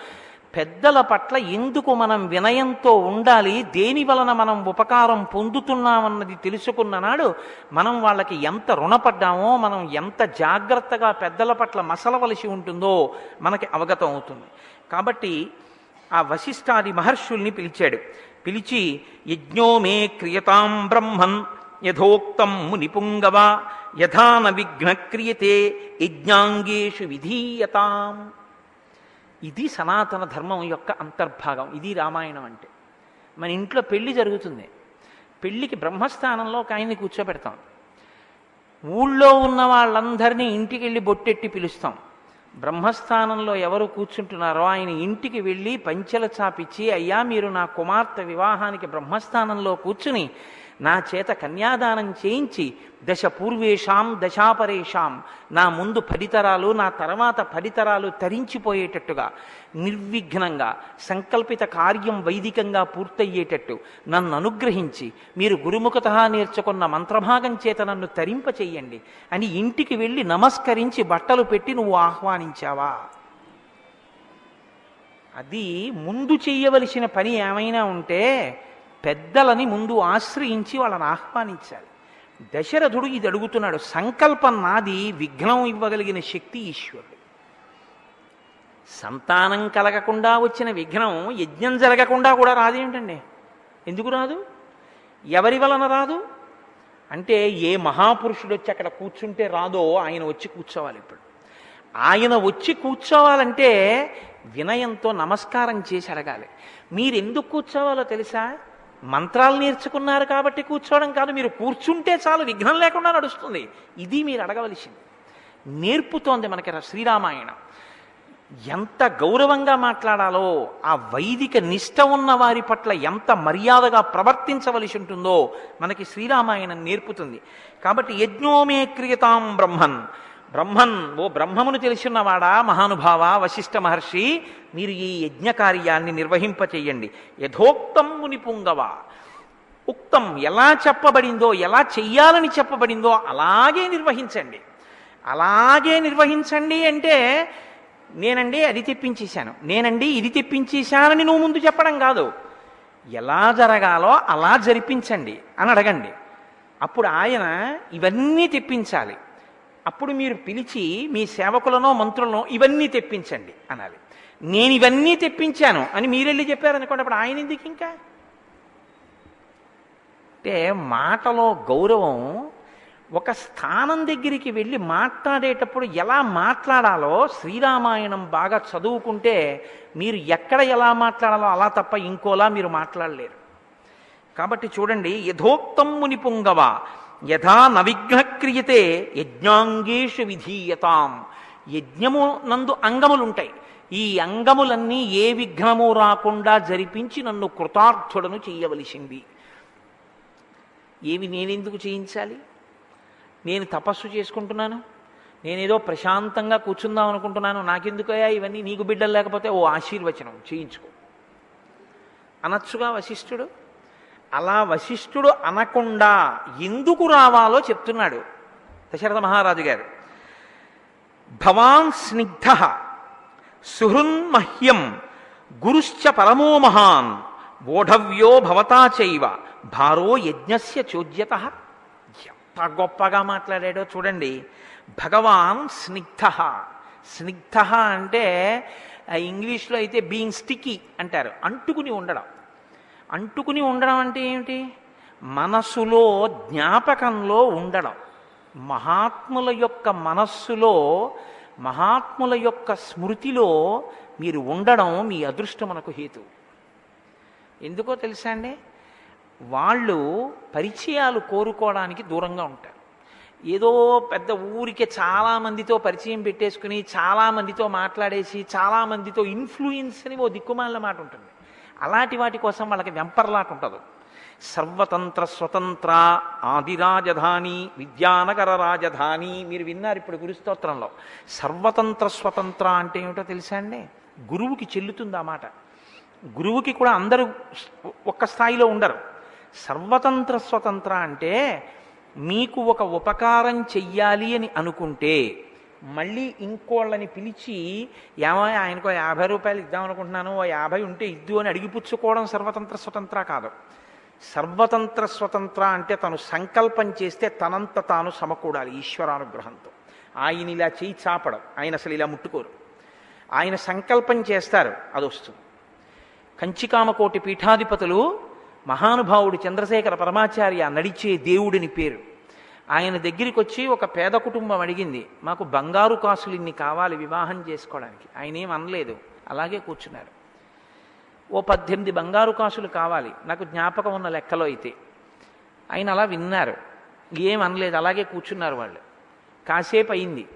పెద్దల పట్ల ఎందుకు మనం వినయంతో ఉండాలి? దేని వలన మనం ఉపకారం పొందుతున్నామన్నది తెలుసుకున్న నాడు మనం వాళ్ళకి ఎంత రుణపడ్డామో మనం ఎంత జాగ్రత్తగా పెద్దల పట్ల మసలవలసి ఉంటుందో మనకి అవగతం అవుతుంది. కాబట్టి ఆ వశిష్ఠాది మహర్షుల్ని పిలిచాడు. పిలిచి యజ్ఞోమే క్రియతాం బ్రహ్మన్ యథోక్తం మునిపుంగవ యథాన విఘ్న క్రియతే యజ్ఞాంగేషు విధీయతాం. ఇది సనాతన ధర్మం యొక్క అంతర్భాగం. ఇది రామాయణం అంటే. మన ఇంట్లో పెళ్ళి జరుగుతుంది. పెళ్ళికి బ్రహ్మస్థానంలో ఒక ఆయన్ని కూర్చోబెడతాం. ఊళ్ళో ఉన్న వాళ్ళందరినీ ఇంటికి వెళ్ళి బొట్టెట్టి పిలుస్తాం. బ్రహ్మస్థానంలో ఎవరు కూర్చుంటున్నారో ఆయన ఇంటికి వెళ్ళి పంచెల చాపిచ్చి అయ్యా మీరు నా కుమార్తె వివాహానికి బ్రహ్మస్థానంలో కూర్చుని నా చేత కన్యాదానం చేయించి దశ పూర్వేషాం దశాపరేషాం నా ముందు పడితరాలు నా తర్వాత పడితరాలు తరించిపోయేటట్టుగా నిర్విఘ్నంగా సంకల్పిత కార్యం వైదికంగా పూర్తయ్యేటట్టు నన్ను అనుగ్రహించి మీరు గురుముఖత నేర్చుకున్న మంత్రభాగం చేత నన్ను తరింప చెయ్యండి అని ఇంటికి వెళ్ళి నమస్కరించి బట్టలు పెట్టి నువ్వు ఆహ్వానించావా? అది ముందు చెయ్యవలసిన పని ఏమైనా ఉంటే పెద్దలని ముందు ఆశ్రయించి వాళ్ళని ఆహ్వానించాలి. దశరథుడు ఇది అడుగుతున్నాడు సంకల్పం నాది విఘ్నం ఇవ్వగలిగిన శక్తి ఈశ్వరుడు. సంతానం కలగకుండా వచ్చిన విఘ్నం యజ్ఞం జరగకుండా కూడా రాదేమిటండి ఎందుకు రాదు? ఎవరి వలన రాదు? అంటే ఏ మహాపురుషుడు వచ్చి అక్కడ కూర్చుంటే రాదో ఆయన వచ్చి కూర్చోవాలి ఇప్పుడు. ఆయన వచ్చి కూర్చోవాలంటే వినయంతో నమస్కారం చేసి అడగాలి. మీరెందుకు కూర్చోవాలో తెలుసా? మంత్రాలు నేర్చుకున్నారు కాబట్టి కూర్చోవడం కాదు. మీరు కూర్చుంటే చాలు విఘ్నం లేకుండా నడుస్తుంది. ఇది మీరు అడగవలసింది. నేర్పుతోంది మనకి శ్రీరామాయణం. ఎంత గౌరవంగా మాట్లాడాలో ఆ వైదిక నిష్ట ఉన్న వారి పట్ల ఎంత మర్యాదగా ప్రవర్తించవలసి ఉంటుందో మనకి శ్రీరామాయణం నేర్పుతుంది. కాబట్టి యజ్ఞోమే క్రియతాం బ్రహ్మన్. బ్రహ్మన్ ఓ బ్రహ్మమును తెలుసున్నవాడా మహానుభావ వశిష్ఠ మహర్షి? మీరు ఈ యజ్ఞ కార్యాన్ని నిర్వహింపచేయండి. యథోక్తం ముని పుంగవ ఉక్తం ఎలా చెప్పబడిందో ఎలా చెయ్యాలని చెప్పబడిందో అలాగే నిర్వహించండి. అలాగే నిర్వహించండి అంటే నేనండి అది తెప్పించేశాను. నేనండి ఇది తెప్పించేశానని నువ్వు ముందు చెప్పడం కాదు. ఎలా జరగాలో అలా జరిపించండి అని అడగండి. అప్పుడు ఆయన ఇవన్నీ తెప్పించాలి. అప్పుడు మీరు పిలిచి మీ సేవకులనో మంత్రులనో ఇవన్నీ తెప్పించండి అనాలి. నేను ఇవన్నీ తెప్పించాను అని మీరెళ్ళి చెప్పారనుకోండి అప్పుడు ఆయన ఎందుకు ఇంకా? అంటే మాటలో గౌరవం ఒక స్థానం దగ్గరికి వెళ్ళి మాట్లాడేటప్పుడు ఎలా మాట్లాడాలో శ్రీరామాయణం బాగా చదువుకుంటే మీరు ఎక్కడ ఎలా మాట్లాడాలో అలా తప్ప ఇంకోలా మీరు మాట్లాడలేరు. కాబట్టి చూడండి యథోక్తం ముని పుంగవ యథా నవిఘ్నక్రియతే యజ్ఞాంగేషు విధీయతాం. యజ్ఞము నందు అంగములుంటాయి. ఈ అంగములన్నీ ఏ విఘ్నము రాకుండా జరిపించి నన్ను కృతార్థుడను చేయవలసింది ఏవి నేనెందుకు చేయించాలి? నేను తపస్సు చేసుకుంటున్నాను? నేనేదో ప్రశాంతంగా కూర్చుందాం అనుకుంటున్నాను? నాకెందుకయ్యా ఇవన్నీ? నీకు బిడ్డలు లేకపోతే ఓ ఆశీర్వచనం చేయించుకో. అనొచ్చుగా వశిష్ఠుడు అలా వశిష్ఠుడు అనకుండా ఎందుకు రావాలో చెప్తున్నాడు దశరథ మహారాజు గారు. భవాన్ స్నిగ్ధ సుహృన్మహ్యం గురుశ్చ పరమో మహాన్ ఓఢవ్యో భవతా చైవ భారో యజ్ఞస్య చోద్యత. ఎంత గొప్పగా మాట్లాడాడో చూడండి. భగవాన్ స్నిగ్ధ. స్నిగ్ధ అంటే ఇంగ్లీష్లో అయితే బీయింగ్ స్టిక్కీ అంటారు. అంటుకుని ఉండడం. అంటుకుని ఉండడం అంటే ఏమిటి? మనస్సులో జ్ఞాపకంలో ఉండడం. మహాత్ముల యొక్క మనస్సులో మహాత్ముల యొక్క స్మృతిలో మీరు ఉండడం మీ అదృష్టమునకు హేతు. ఎందుకో తెలుసా అండి? వాళ్ళు పరిచయాలు కోరుకోవడానికి దూరంగా ఉంటారు. ఏదో పెద్ద ఊరికే చాలామందితో పరిచయం పెట్టేసుకుని చాలామందితో మాట్లాడేసి చాలామందితో ఇన్ఫ్లుయెన్స్ అని ఓ దిక్కుమాలిన మాట ఉంటుంది. అలాంటి వాటి కోసం వాళ్ళకి వెంపర్లాట ఉండదు సర్వతంత్ర స్వతంత్ర ఆదిరాజధాని విద్యానగర రాజధాని మీరు విన్నారు ఇప్పుడు గురుస్తోత్రంలో సర్వతంత్ర స్వతంత్ర అంటే ఏమిటో తెలుసా అండి? గురువుకి చెల్లుతుంది ఆ మాట. గురువుకి కూడా అందరూ ఒక్క స్థాయిలో ఉండరు. సర్వతంత్ర స్వతంత్ర అంటే మీకు ఒక ఉపకారం చెయ్యాలి అని అనుకుంటే మళ్ళీ ఇంకోళ్ళని పిలిచి ఏమో ఆయనకు యాభై రూపాయలు ఇద్దాం అనుకుంటున్నాను ఓ యాభై ఉంటే ఇద్దు అని అడిగిపుచ్చుకోవడం సర్వతంత్ర స్వతంత్ర కాదు. సర్వతంత్ర స్వతంత్ర అంటే తను సంకల్పం చేస్తే తనంత తాను సమకూడాలి ఈశ్వరానుగ్రహంతో. ఆయన ఇలా చేయి చాపడం ఆయన అసలు ఇలా ముట్టుకోరు. ఆయన సంకల్పం చేస్తారు అది వస్తుంది కంచికామకోటి పీఠాధిపతులు మహానుభావుడు చంద్రశేఖర పరమాచార్య నడిచే దేవుడిని పేరు. ఆయన దగ్గరికి వచ్చి ఒక పేద కుటుంబం అడిగింది మాకు బంగారు కాసులు ఇన్ని కావాలి వివాహం చేసుకోవడానికి. ఆయన ఏం అనలేదు. అలాగే కూర్చున్నారు. ఓ పద్దెనిమిది బంగారు కాసులు కావాలి నాకు జ్ఞాపకం ఉన్న లెక్కలో అయితే. ఆయన అలా విన్నారు. ఏం అనలేదు అలాగే కూర్చున్నారు వాళ్ళు. కాసేపు అయింది.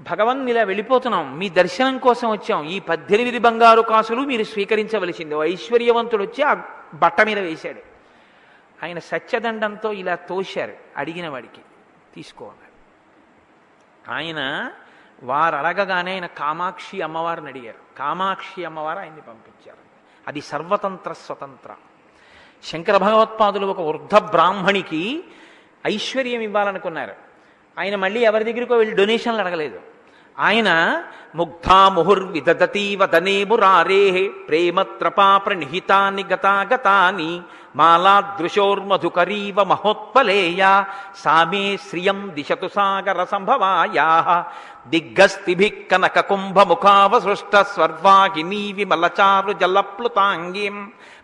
భగవన్ ఇలా వెళ్ళిపోతున్నాం. మీ దర్శనం కోసం వచ్చాం. ఈ పద్దెనిమిది బంగారు కాసులు మీరు స్వీకరించవలసింది. ఓ ఐశ్వర్యవంతుడు వచ్చి ఆ బట్ట మీద వేశాడు. ఆయన సత్యదండంతో ఇలా తోశారు అడిగిన వాడికి తీసుకోవాలి ఆయన వారు అడగగానే ఆయన కామాక్షి అమ్మవారిని అడిగారు. కామాక్షి అమ్మవారు ఆయన్ని పంపించారు. అది సర్వతంత్ర స్వతంత్ర. శంకర భగవత్పాదులు ఒక వృద్ధ బ్రాహ్మణికి ఐశ్వర్యం ఇవ్వాలనుకున్నారు. ఆయన మళ్ళీ ఎవరి దగ్గరికో వెళ్ళి డొనేషన్లు అడగలేదు. ఆయన ముగ్ధా ముహుర్విదతీ వదనే మురారే ప్రేమత్రపా ప్రణిహితాని గతాగతాని మాలాదృశోర్మధుకరీవ మహోత్పలేయ సామే శ్రియం దిశతు సాగర సంభవాయా దిగ్గస్తిభి కనక కుంభముఖావసృష్ట స్వర్వాహినీ విమలచారు జలప్లుతాంగీం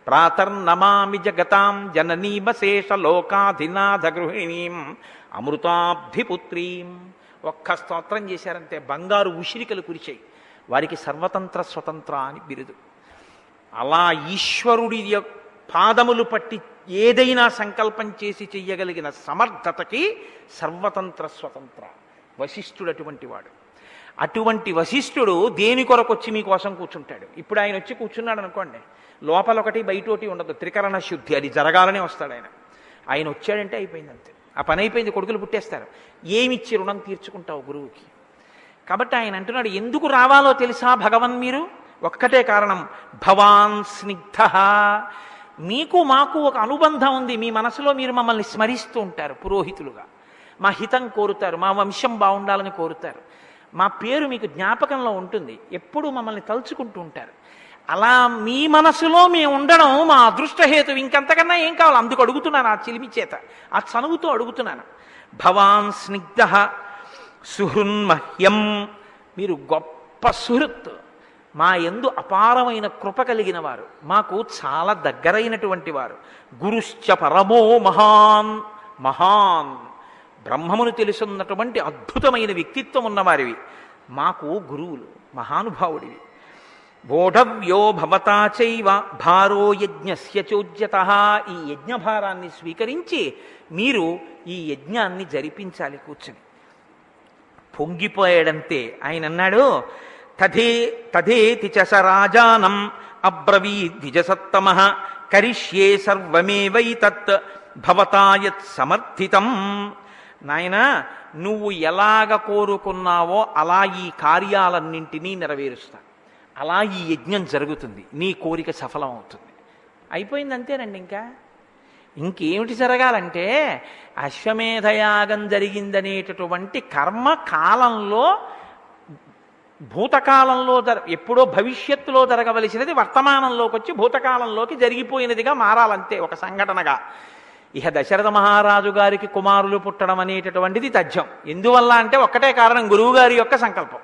ప్రాతర్నమామి జగతాం జననీమశేష లోకాధినాథ గృహిణీం అమృతాబ్ధిపుత్రీం ఒక్క స్తోత్రం చేశారంటే బంగారు ఉసిరికలు కురిచాయి వారికి సర్వతంత్ర స్వతంత్ర అని బిరుదు. అలా ఈశ్వరుడి పాదములు పట్టి ఏదైనా సంకల్పం చేసి చెయ్యగలిగిన సమర్థతకి సర్వతంత్ర స్వతంత్ర వశిష్ఠుడు అటువంటి వాడు. అటువంటి వశిష్ఠుడు దేని కొరకు వచ్చి మీకోసం కూర్చుంటాడు? ఇప్పుడు ఆయన వచ్చి కూర్చున్నాడు అనుకోండి. లోపల ఒకటి బయట ఒకటి ఉండదు. త్రికరణ శుద్ధి అది జరగాలనే వస్తాడు ఆయన. ఆయన వచ్చాడంటే అయిపోయింది అంతే ఆ పని అయిపోయింది కొడుకులు పుట్టేస్తారు. ఏమిచ్చి రుణం తీర్చుకుంటావు గురువుకి? కాబట్టి ఆయన అంటున్నాడు ఎందుకు రావాలో తెలుసా భగవన్ మీరు? ఒక్కటే కారణం భవాన్ స్నిగ్ధ. మీకు మాకు ఒక అనుబంధం ఉంది మీ మనసులో మీరు మమ్మల్ని స్మరిస్తూ ఉంటారు పురోహితులుగా. మా హితం కోరుతారు మా వంశం బాగుండాలని కోరుతారు. మా పేరు మీకు జ్ఞాపకంలో ఉంటుంది ఎప్పుడూ మమ్మల్ని తలుచుకుంటూ ఉంటారు. అలా మీ మనసులో మేము ఉండడం మా అదృష్టహేతు ఇంకంతకన్నా ఏం కావాలి? అందుకు అడుగుతున్నాను ఆ చిలిమి చేత. ఆ చనువుతో అడుగుతున్నాను. భవాన్ స్నిగ్ధ సుహృన్మహ్యం. మీరు గొప్ప సుహృత్. మా ఎందు అపారమైన కృప కలిగిన వారు. మాకు చాలా దగ్గరైనటువంటి వారు. గురుశ్చ పరమో మహాన్. మహాన్. బ్రహ్మమును తెలుసున్నటువంటి అద్భుతమైన వ్యక్తిత్వం ఉన్నవారివి. మాకు గురువులు మహానుభావుడివి. బోఢవ్యో భవతా చైవ. భారో యజ్ఞస్య చోద్యత ఈ యజ్ఞభారాన్ని స్వీకరించి మీరు ఈ యజ్ఞాన్ని జరిపించాలి కూర్చొని. పొంగిపోయాడంతే. ఆయన అన్నాడు తథే తథేతి చ స రాజానం అబ్రవీద్విజసత్తమ కరిష్యే సర్వమేవైతత్ భవతాయత్ సమర్థితం. నాయన నువ్వు ఎలాగ కోరుకున్నావో అలా ఈ కార్యాలన్నింటినీ నెరవేరుస్తా. అలా ఈ యజ్ఞం జరుగుతుంది. నీ కోరిక సఫలం అవుతుంది అయిపోయింది అంతేనండి ఇంకా? ఇంకేమిటి జరగాలంటే అశ్వమేధయాగం జరిగిందనేటటువంటి కర్మ కాలంలో భూతకాలంలో జర ఎప్పుడో భవిష్యత్తులో జరగవలసినది వర్తమానంలోకి వచ్చి భూతకాలంలోకి జరిగిపోయినదిగా మారాలంతే ఒక సంఘటనగా. ఇహ దశరథ మహారాజు గారికి కుమారులు పుట్టడం అనేటటువంటిది తథ్యం. ఎందువల్ల అంటే ఒక్కటే కారణం గురువు గారి యొక్క సంకల్పం.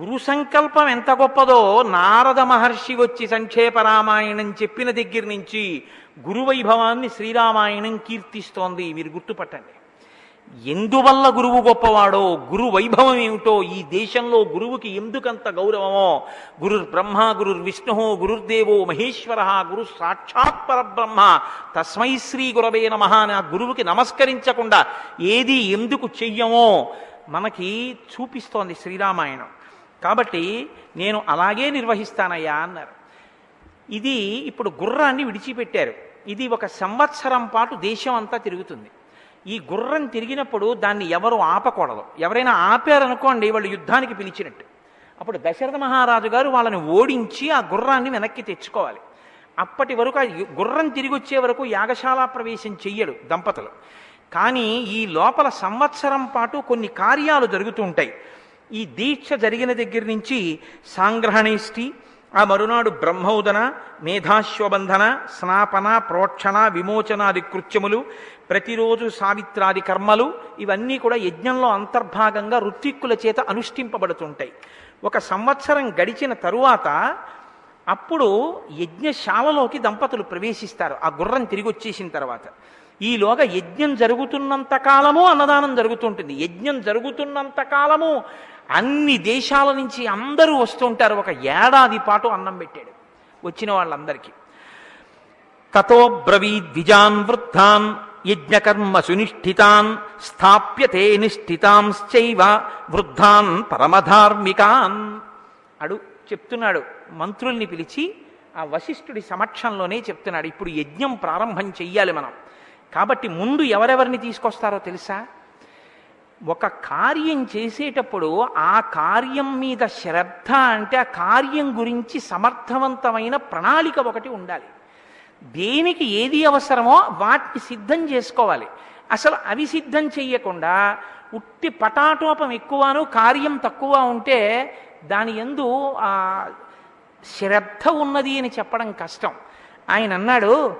గురు సంకల్పం ఎంత గొప్పదో నారద మహర్షి వచ్చి సంక్షేప రామాయణం చెప్పిన దగ్గర నుంచి గురువైభవాన్ని శ్రీరామాయణం కీర్తిస్తోంది. మీరు గుర్తుపట్టండి. ఎందువల్ల గురువు గొప్పవాడో గురు వైభవం ఏమిటో ఈ దేశంలో గురువుకి ఎందుకంత గౌరవమో? గురుర్ బ్రహ్మ గురుర్ విష్ణు గురుర్దేవో మహేశ్వర గురు సాక్షాత్ పరబ్రహ్మ. తస్మై శ్రీ గురవే నమ అని ఆ గురువుకి నమస్కరించకుండా ఏది ఎందుకు చెయ్యమో మనకి చూపిస్తోంది శ్రీరామాయణం. కాబట్టి నేను అలాగే నిర్వహిస్తానయ్యా అన్నారు. ఇది ఇప్పుడు గుర్రాన్ని విడిచిపెట్టారు. ఇది ఒక సంవత్సరం పాటు దేశం అంతా తిరుగుతుంది. ఈ గుర్రం తిరిగినప్పుడు దాన్ని ఎవరు ఆపకూడదు. ఎవరైనా ఆపారనుకోండి వాళ్ళు యుద్ధానికి పిలిచినట్టు. అప్పుడు దశరథ మహారాజు గారు వాళ్ళని ఓడించి ఆ గుర్రాన్ని వెనక్కి తెచ్చుకోవాలి. అప్పటి వరకు ఆ గుర్రం తిరిగి వచ్చే వరకు యాగశాల ప్రవేశం చెయ్యడు దంపతులు. కానీ ఈ లోపల సంవత్సరం పాటు కొన్ని కార్యాలు జరుగుతూ ఉంటాయి. ఈ దీక్ష జరిగిన దగ్గర నుంచి సాంగ్రహణేష్టి ఆ మరునాడు బ్రహ్మోదన మేధాశ్వబంధన స్నాపన ప్రోక్షణ విమోచనాది కృత్యములు ప్రతిరోజు సావిత్రాది కర్మలు ఇవన్నీ కూడా యజ్ఞంలో అంతర్భాగంగా ఋత్విక్కుల చేత అనుష్ఠింపబడుతుంటాయి. ఒక సంవత్సరం గడిచిన తరువాత అప్పుడు యజ్ఞశాలలోకి దంపతులు ప్రవేశిస్తారు. ఆ గుర్రం తిరిగి వచ్చేసిన తర్వాత. ఈలోగా యజ్ఞం జరుగుతున్నంత కాలము అన్నదానం జరుగుతుంటుంది. యజ్ఞం జరుగుతున్నంత కాలము అన్ని దేశాల నుంచి అందరూ వస్తుంటారు. ఒక ఏడాది పాటు అన్నం పెట్టాడు వచ్చిన వాళ్ళందరికీ. తతో బ్రవీద్విజాన్ వృద్ధాన్ యజ్ఞకర్మ సునిష్ఠితాన్ స్థాప్యతే నిష్ఠితాంశ్చైవ వృద్ధాన్ పరమధార్మికాన్. అడు చెప్తున్నాడు మంత్రుల్ని పిలిచి ఆ వశిష్ఠుడి సమక్షంలోనే చెప్తున్నాడు. ఇప్పుడు యజ్ఞం ప్రారంభం చెయ్యాలి మనం. కాబట్టి ముందు ఎవరెవరిని తీసుకొస్తారో తెలుసా? ఒక కార్యం చేసేటప్పుడు ఆ కార్యం మీద శ్రద్ధ అంటే ఆ కార్యం గురించి సమర్థవంతమైన ప్రణాళిక ఒకటి ఉండాలి. దేనికి ఏది అవసరమో వాటిని సిద్ధం చేసుకోవాలి. అసలు అవి సిద్ధం చెయ్యకుండా ఉట్టి పటాటోపం ఎక్కువను కార్యం తక్కువ ఉంటే దాని ఎందు ఆ శ్రద్ధ ఉన్నది అని చెప్పడం కష్టం. ఆయన అన్నాడు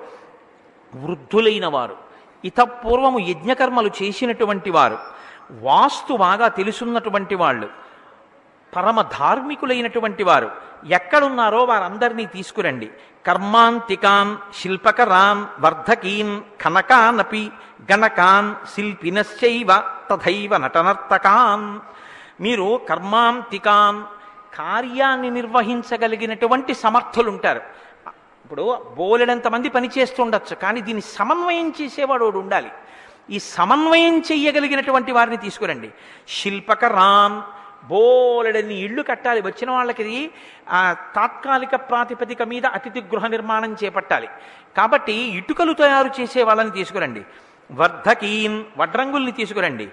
వృద్ధులైన వారు ఇతపూర్వము యజ్ఞకర్మలు చేసినటువంటి వారు వాస్తు బాగా తెలుసున్నటువంటి వాళ్ళు పరమ ధార్మికులైనటువంటి వారు ఎక్కడున్నారో వారందరినీ తీసుకురండి. కర్మాంతికాన్ శిల్పకరాన్ వర్ధకీన్ కనకానపి గణకాన్ శిల్పినశ్చైవ తథైవ నటనర్తకాన్. మీరు కర్మాంతికాన్ కార్యాన్ని నిర్వహించగలిగినటువంటి సమర్థులుంటారు. ఇప్పుడు బోలెడంతమంది పనిచేస్తుండొచ్చు పని కానీ దీన్ని సమన్వయం చేసేవాడు ఉండాలి. ఈ సమన్వయం చెయ్యగలిగినటువంటి వారిని తీసుకురండి. శిల్పకరాన్ బోలెడన్ని ఇళ్ళు కట్టాలి. వచ్చిన వాళ్ళకి ఆ తాత్కాలిక ప్రాతిపదిక మీద అతిథి గృహ నిర్మాణం చేపట్టాలి. కాబట్టి ఇటుకలు తయారు చేసే వాళ్ళని తీసుకురండి. వర్ధకీన్ వడ్రంగుల్ని తీసుకురండి.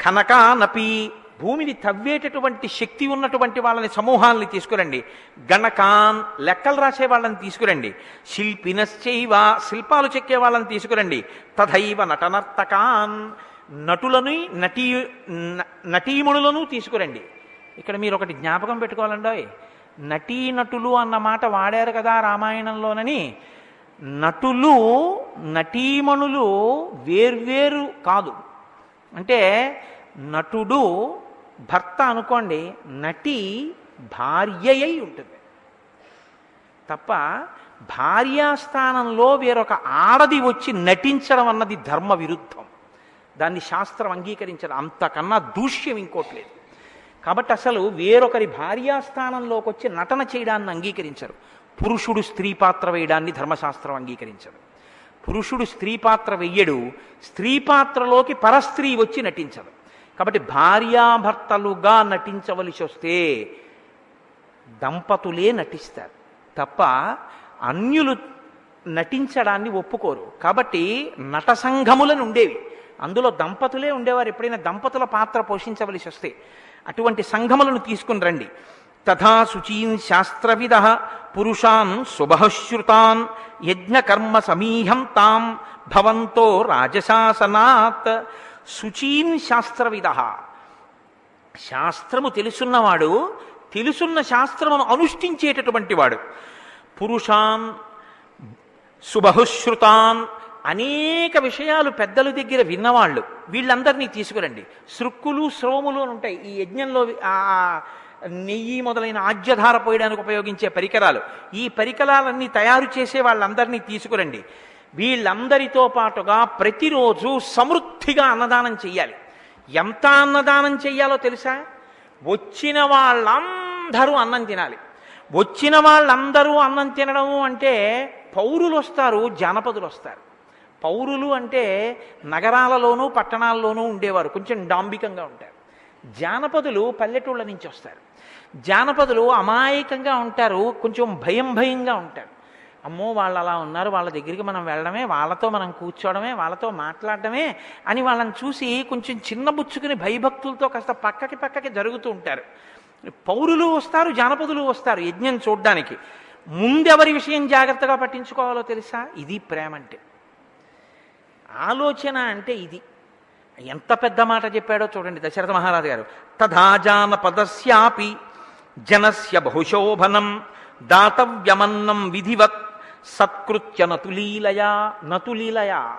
కనకానపి భూమిని తవ్వేటటువంటి శక్తి ఉన్నటువంటి వాళ్ళని సమూహాలని తీసుకురండి. గణకాన్ లెక్కలు రాసే వాళ్ళని తీసుకురండి. శిల్పినశ్చైవ శిల్పాలు చెక్కే వాళ్ళని తీసుకురండి. తథైవ నటనర్తకాన్ నటులను నటీ నటీమణులను తీసుకురండి. ఇక్కడ మీరు ఒకటి జ్ఞాపకం పెట్టుకోవాలండోయ్ నటీనటులు అన్న మాట వాడారు కదా రామాయణంలోనని. నటులు నటీమణులు వేర్వేరు కాదు. అంటే నటుడు భర్త అనుకోండి నటి భార్యయై ఉంటుంది. తప్ప భార్యాస్థానంలో వేరొక ఆడది వచ్చి నటించడం అన్నది ధర్మ విరుద్ధం దాన్ని శాస్త్రం అంగీకరించడం అంతకన్నా దూష్యం ఇంకోటి లేదు. కాబట్టి అసలు వేరొకరి భార్యాస్థానంలోకి వచ్చి నటన చేయడాన్ని అంగీకరించరు. పురుషుడు స్త్రీ పాత్ర వేయడాన్ని ధర్మశాస్త్రం అంగీకరించదు. పురుషుడు స్త్రీ పాత్ర వెయ్యడు స్త్రీ పాత్రలోకి పరస్త్రీ వచ్చి నటించదు. కాబట్టి భార్యాభర్తలుగా నటించవలసి వస్తే దంపతులే నటిస్తారు. తప్ప అన్యులు నటించడాన్ని ఒప్పుకోరు. కాబట్టి నట సంఘములను ఉండేవి. అందులో దంపతులే ఉండేవారు. ఎప్పుడైనా దంపతుల పాత్ర పోషించవలసి వస్తే అటువంటి సంఘములను తీసుకుని రండి. తథా శుచీన్ శాస్త్రవిద పురుషాన్ శుభశ్రుతాన్ యజ్ఞకర్మ సమీహం తాం భవంతో రాజశాసనాత్ శుచీన్ శాస్త్రవిద. శాస్త్రము తెలుసున్నవాడు తెలుసున్న శాస్త్రమును అనుష్ఠించేటటువంటి వాడు. పురుషాన్ సుబహుశ్రుతాన్ అనేక విషయాలు పెద్దల దగ్గర విన్నవాళ్ళు. వీళ్ళందరినీ తీసుకురండి. శృక్కులు శ్రోములు అని ఉంటాయి. ఈ యజ్ఞంలో నెయ్యి మొదలైన ఆజ్యధార పోయడానికి ఉపయోగించే పరికరాలు. ఈ పరికరాలన్నీ తయారు చేసే వాళ్ళందరినీ తీసుకురండి. వీళ్ళందరితో పాటుగా ప్రతిరోజు సమృద్ధిగా అన్నదానం చెయ్యాలి. ఎంత అన్నదానం చెయ్యాలో తెలుసా? వచ్చిన వాళ్ళందరూ అన్నం తినాలి. వచ్చిన వాళ్ళందరూ అన్నం తినడము అంటే పౌరులు వస్తారు జానపదులు వస్తారు పౌరులు అంటే నగరాలలోనూ పట్టణాల్లోనూ ఉండేవారు. కొంచెం డాంబికంగా ఉంటారు. జానపదులు పల్లెటూళ్ళ నుంచి వస్తారు జానపదులు అమాయకంగా ఉంటారు కొంచెం భయం భయంగా ఉంటారు. అమ్మో వాళ్ళు అలా ఉన్నారు వాళ్ళ దగ్గరికి మనం వెళ్ళడమే వాళ్ళతో మనం కూర్చోవడమే వాళ్ళతో మాట్లాడడమే అని వాళ్ళని చూసి కొంచెం చిన్న బుచ్చుకుని భయభక్తులతో కాస్త పక్కకి పక్కకి జరుగుతూ ఉంటారు. పౌరులు వస్తారు జానపదులు వస్తారు యజ్ఞం చూడ్డానికి. ముందెవరి విషయం జాగ్రత్తగా పట్టించుకోవాలో తెలుసా? ఇది ప్రేమ అంటే. ఆలోచన అంటే ఇది. ఎంత పెద్ద మాట చెప్పాడో చూడండి దశరథ మహారాజు గారు. తథా జానపదస్యాపి జనస్య బహుశోభనం దాతవ్యమన్నం విధివత్ సత్కృత్య నతులీలయా. నతులీలయా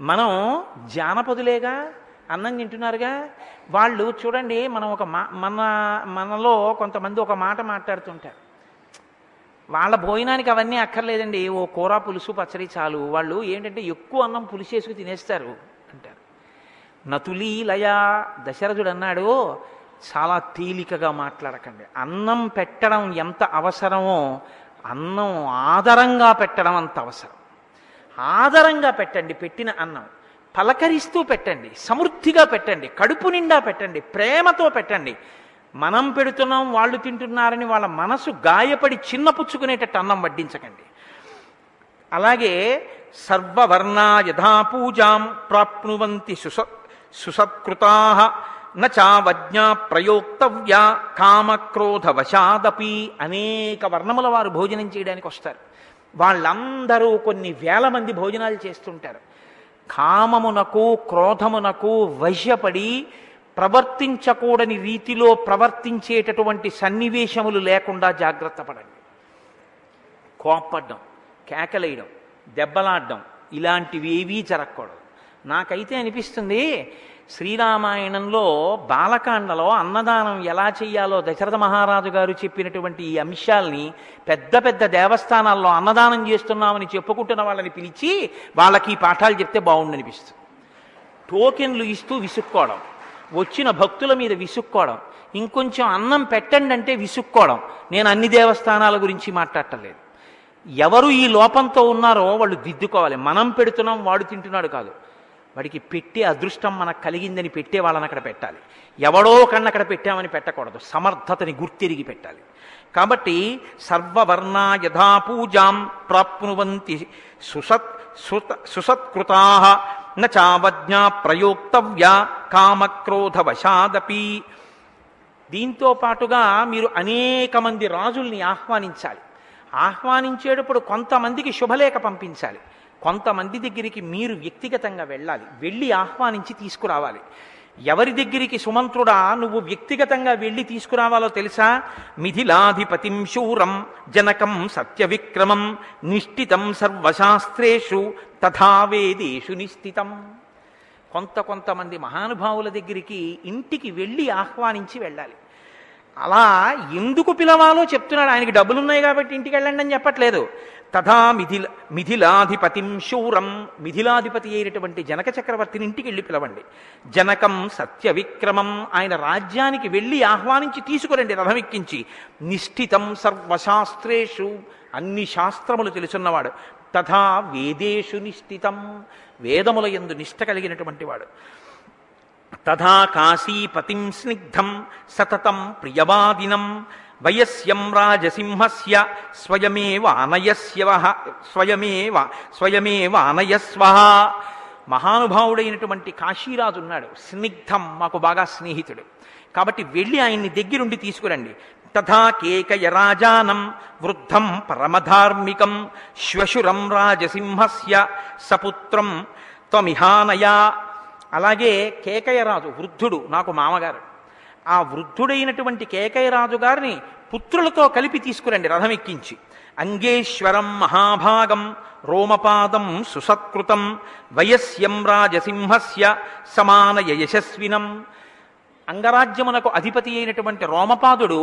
మనం జానపదులేగా అన్నం తింటున్నారుగా. వాళ్ళు చూడండి మనం ఒక మా మన మనలో కొంతమంది ఒక మాట మాట్లాడుతుంటారు. వాళ్ళ భోజనానికి అవన్నీ అక్కర్లేదండి. ఓ కూర పులుసు పచ్చడి చాలు. వాళ్ళు ఏంటంటే ఎక్కువ అన్నం పులిసేసుకు తినేస్తారు అంటారు. నతులీలయ దశరథుడు అన్నాడు చాలా తేలికగా మాట్లాడకండి. అన్నం పెట్టడం ఎంత అవసరమో అన్నం ఆదరంగా పెట్టడం అంత అవసరం. ఆదరంగా పెట్టండి పెట్టిన అన్నం. పలకరిస్తూ పెట్టండి సమృద్ధిగా పెట్టండి కడుపు నిండా పెట్టండి ప్రేమతో పెట్టండి. మనం పెడుతున్నాం వాళ్ళు తింటున్నారని వాళ్ళ మనసు గాయపడి చిన్నపుచ్చుకునేటట్టు అన్నం వడ్డించకండి. అలాగే సర్వవర్ణ యథాపూజాం ప్రాప్నువంతి సుస సుసత్కృతా నావజ్ఞా ప్రయోక్తవ్య కామక్రోధ వశాదపి అనేక వర్ణముల వారు భోజనం చేయడానికి వస్తారు. వాళ్ళందరూ కొన్ని వేల మంది భోజనాలు చేస్తుంటారు. కామమునకు క్రోధమునకు వశ్యపడి ప్రవర్తించకూడని రీతిలో ప్రవర్తించేటటువంటి సన్నివేశములు లేకుండా జాగ్రత్త పడండి. కోప్పడ్డం కేకలేయడం దెబ్బలాడడం ఇలాంటివి ఏవీ జరగకూడదు. నాకైతే అనిపిస్తుంది శ్రీరామాయణంలో బాలకాండలో అన్నదానం ఎలా చెయ్యాలో దశరథ మహారాజు గారు చెప్పినటువంటి ఈ అంశాల్ని పెద్ద పెద్ద దేవస్థానాల్లో అన్నదానం చేస్తున్నామని చెప్పుకుంటున్న వాళ్ళని పిలిచి వాళ్ళకి ఈ పాఠాలు చెప్తే బాగుండనిపిస్తుంది. టోకెన్లు ఇస్తూ విసుక్కోవడం వచ్చిన భక్తుల మీద విసుక్కోవడం ఇంకొంచెం అన్నం పెట్టండి అంటే విసుక్కోవడం. నేను అన్ని దేవస్థానాల గురించి మాట్లాడటలేదు ఎవరు ఈ లోపంతో ఉన్నారో వాళ్ళు దిద్దుకోవాలి. మనం పెడుతున్నాం వాడు తింటున్నాడు కాదు. వాడికి పెట్టే అదృష్టం మనకు కలిగిందని పెట్టే వాళ్ళని అక్కడ పెట్టాలి. ఎవడో కన్నా అక్కడ పెట్టామని పెట్టకూడదు. సమర్థతని గుర్తిరిగి పెట్టాలి. కాబట్టి సర్వవర్ణ యథా పూజాం ప్రాప్నువంతి సుసత్ సుత సుసత్కృతా నావజ్ఞా ప్రయోక్తవ్య కామక్రోధవశాదపి. దీంతో పాటుగా మీరు అనేక మంది రాజుల్ని ఆహ్వానించాలి. ఆహ్వానించేటప్పుడు కొంతమందికి శుభలేఖ పంపించాలి. కొంతమంది దగ్గరికి మీరు వ్యక్తిగతంగా వెళ్ళాలి. వెళ్ళి ఆహ్వానించి తీసుకురావాలి. ఎవరి దగ్గరికి సుమంత్రుడా నువ్వు వ్యక్తిగతంగా వెళ్ళి తీసుకురావాలో తెలుసా? మిథిలాధిపతిం శూరం జనకం సత్యవిక్రమం నిష్ఠితం సర్వశాస్త్రేషు తథావేదేషు నిశ్చితం కొంత కొంతమంది మహానుభావుల దగ్గరికి ఇంటికి వెళ్ళి ఆహ్వానించి వెళ్ళాలి. అలా ఎందుకు పిలవాలో చెప్తున్నాడు. ఆయనకి డబ్బులున్నాయి కాబట్టి ఇంటికి వెళ్ళండి అని చెప్పట్లేదు. తథా మిథిల మిథిలాధిపతిం శూరం. మిథిలాధిపతి అయినటువంటి జనక చక్రవర్తిని ఇంటికి వెళ్ళి పిలవండి. జనకం సత్య విక్రమం ఆయన రాజ్యానికి వెళ్ళి ఆహ్వానించి తీసుకురండి రథమిక్కించి. నిష్ఠితం సర్వశాస్త్రేషు అన్ని శాస్త్రములు తెలుసున్నవాడు. తథా వేదేషు నిష్ఠితం వేదముల ఎందు నిష్ఠ కలిగినటువంటి వాడు. తథా కాశీపతిం స్నిగ్ధం సతతం ప్రియవాదినం. వయస్యం రాజసింహస్య స్వయమేవానయస్యవ స్వయమేవ స్వయమేవ అనయస్వ మహానుభావుడైనటువంటి కాశీరాజు ఉన్నాడు స్నిగ్ధం మాకు బాగా స్నేహితుడు. కాబట్టి వెళ్ళి ఆయన్ని దగ్గరుండి తీసుకురండి. తథా కేకయ రాజానం వృద్ధం పరమధార్మికం శ్వశురం రాజసింహస్య సపుత్రం త్వమిహానయా. అలాగే కేకయరాజు వృద్ధుడు నాకు మామగారు. ఆ వృద్ధుడైనటువంటి కేకయరాజు గారిని పుత్రులతో కలిపి తీసుకురండి రథం ఎక్కించి. అంగేశ్వరం మహాభాగం రోమపాదం సుసత్కృతం వయస్యం రాజసింహస్య సమానయ యశస్వినం అంగరాజ్యమునకు అధిపతి అయినటువంటి రోమపాదుడు